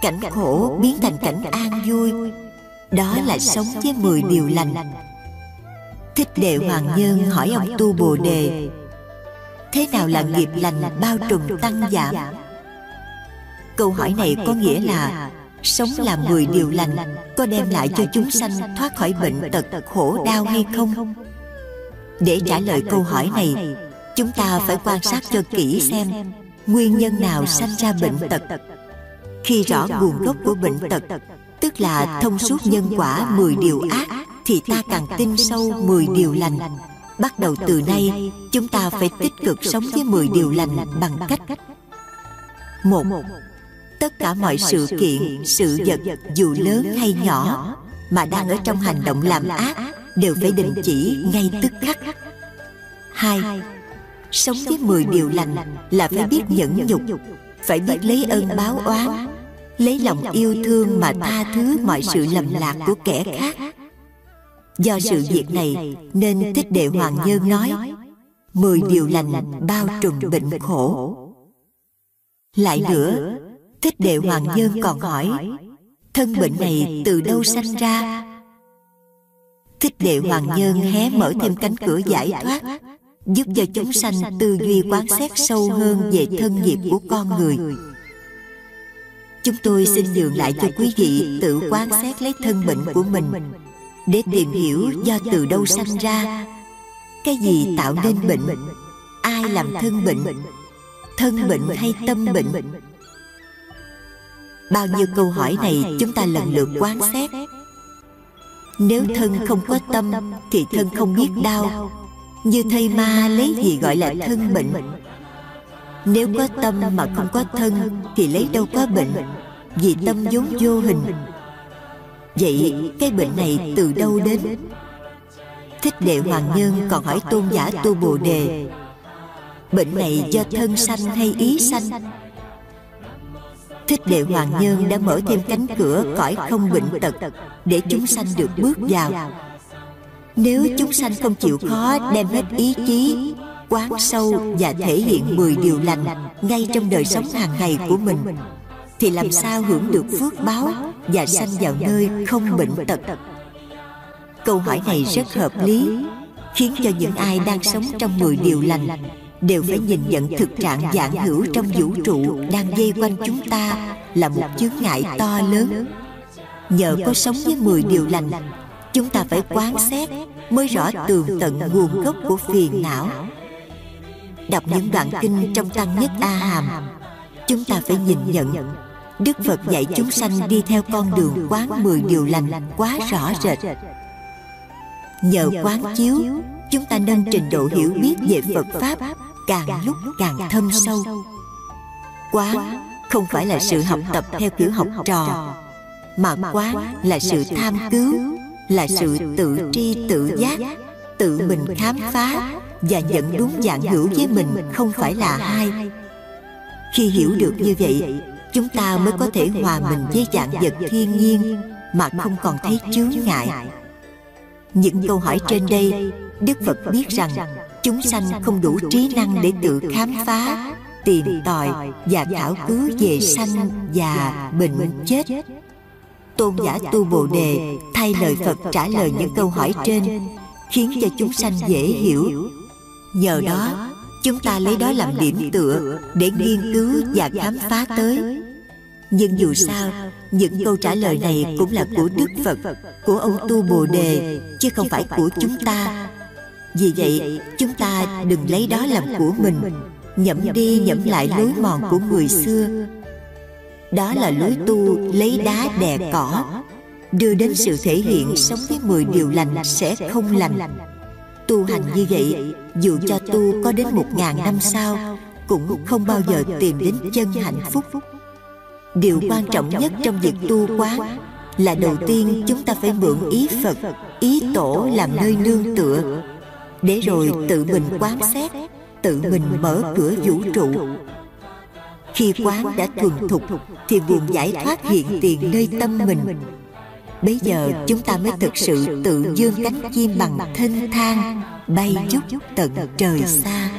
cảnh khổ biến thành cảnh an vui. Đó là sống với mười điều lành thích đệ hoàng nhân hỏi ông tu bồ đề thế nào là nghiệp lành bao trùm tăng giảm? câu hỏi này có nghĩa là sống là mười điều lành có đem lại cho chúng sanh thoát khỏi bệnh tật khổ đau hay không? để trả lời câu hỏi này chúng ta phải quan sát cho kỹ xem nguyên nhân nào sanh ra bệnh tật. khi rõ nguồn gốc của bệnh tật tức là thông suốt nhân quả mười điều ác thì ta càng tin sâu mười điều lành. bắt đầu từ nay chúng ta phải tích cực sống với 10 điều lành bằng cách một. tất cả mọi sự kiện sự vật dù lớn hay nhỏ mà đang ở trong hành động làm ác đều phải đình chỉ ngay tức khắc. hai sống với 10 điều lành là phải biết nhẫn nhục phải biết lấy ơn báo oán lấy lòng yêu thương mà tha thứ mọi sự lầm lạc. của kẻ khác Do sự việc này nên Thích Đệ Hoàng Nhân nói Mười điều lành bao trùm bệnh khổ. Lại nữa Thích Đệ Hoàng Nhân còn hỏi Thân bệnh này từ đâu sanh ra? Thích Đệ Hoàng Nhân hé mở thêm cánh cửa giải thoát Giúp cho chúng sanh tư duy quán xét sâu hơn Về thân nghiệp của con người. chúng tôi xin nhường lại cho quý vị tự quan xét lấy thân bệnh của mình để tìm hiểu do từ đâu sanh ra, cái gì tạo nên bệnh? Ai làm thân bệnh? Thân bệnh hay tâm bệnh? Bao nhiêu câu hỏi này chúng ta lần lượt quán xét nếu thân không có tâm thì thân không biết đau. Như thầy ma lấy gì gọi là thân bệnh? Nếu có tâm mà không có thân thì lấy đâu có bệnh? Vì tâm vốn vô hình vậy cái bệnh này từ đâu đến? thích đệ hoàng nhân còn hỏi tôn giả tu bồ đề. Bệnh này do thân sanh hay ý sanh? thích đệ hoàng nhân đã mở thêm cánh cửa cõi không bệnh tật để chúng sanh được bước vào. nếu chúng sanh không chịu khó đem hết ý chí quán sâu và thể hiện 10 điều lành ngay trong đời sống hàng ngày của mình thì làm sao hưởng được phước báo và sanh vào nơi không bệnh tật? câu hỏi này rất hợp lý khiến cho những ai đang sống trong 10 điều lành đều phải nhìn nhận thực trạng dạng hữu trong vũ trụ đang dây quanh chúng ta là một chướng ngại to lớn. nhờ có sống với 10 điều lành chúng ta phải quán xét mới rõ tường tận nguồn gốc của phiền não. đọc những đoạn kinh trong tăng nhất a hàm chúng ta phải nhìn nhận đức phật dạy chúng sanh đi theo con đường quán mười điều lành quá rõ rệt. nhờ quán chiếu chúng ta nâng trình độ hiểu biết về phật pháp càng lúc càng thâm sâu. quán không phải là sự học tập theo kiểu học trò mà quán là sự tham cứu là sự tự tri tự giác tự mình khám phá và nhận đúng dạng hữu với mình không phải là hai. khi hiểu được như vậy chúng ta mới có thể hòa mình với dạng vật thiên nhiên mà không còn thấy chướng ngại. những câu hỏi trên đây đức phật biết rằng chúng sanh không đủ trí năng để tự khám phá tìm tòi và khảo cứu về sanh và bệnh chết. tôn giả tu bồ đề thay lời phật trả lời những câu hỏi trên khiến cho chúng sanh dễ hiểu. nhờ đó chúng ta lấy đó làm điểm tựa. để nghiên cứu và khám phá tới nhưng dù sao, những câu trả lời này cũng là của đức phật, của ông tu bồ đề, chứ không phải của chúng ta. Vì vậy, chúng ta đừng lấy đó làm của mình, nhẩm đi nhẩm lại lối mòn của người xưa. Đó là lối tu lấy đá đè cỏ, đưa đến sự thể hiện sống với mười điều lành sẽ không lành. Tu hành như vậy, dù cho tu có đến một ngàn năm sau, cũng không bao giờ tìm đến chân hạnh phúc điều quan trọng nhất trong việc tu quán là đầu tiên chúng ta phải mượn ý phật ý tổ làm nơi nương tựa để rồi tự mình quán xét tự mình mở cửa vũ trụ. khi quán đã thuần thục thì nguồn giải thoát hiện tiền nơi tâm mình. bây giờ chúng ta mới thực sự tự dương cánh chim bằng thênh thang bay chút tận trời xa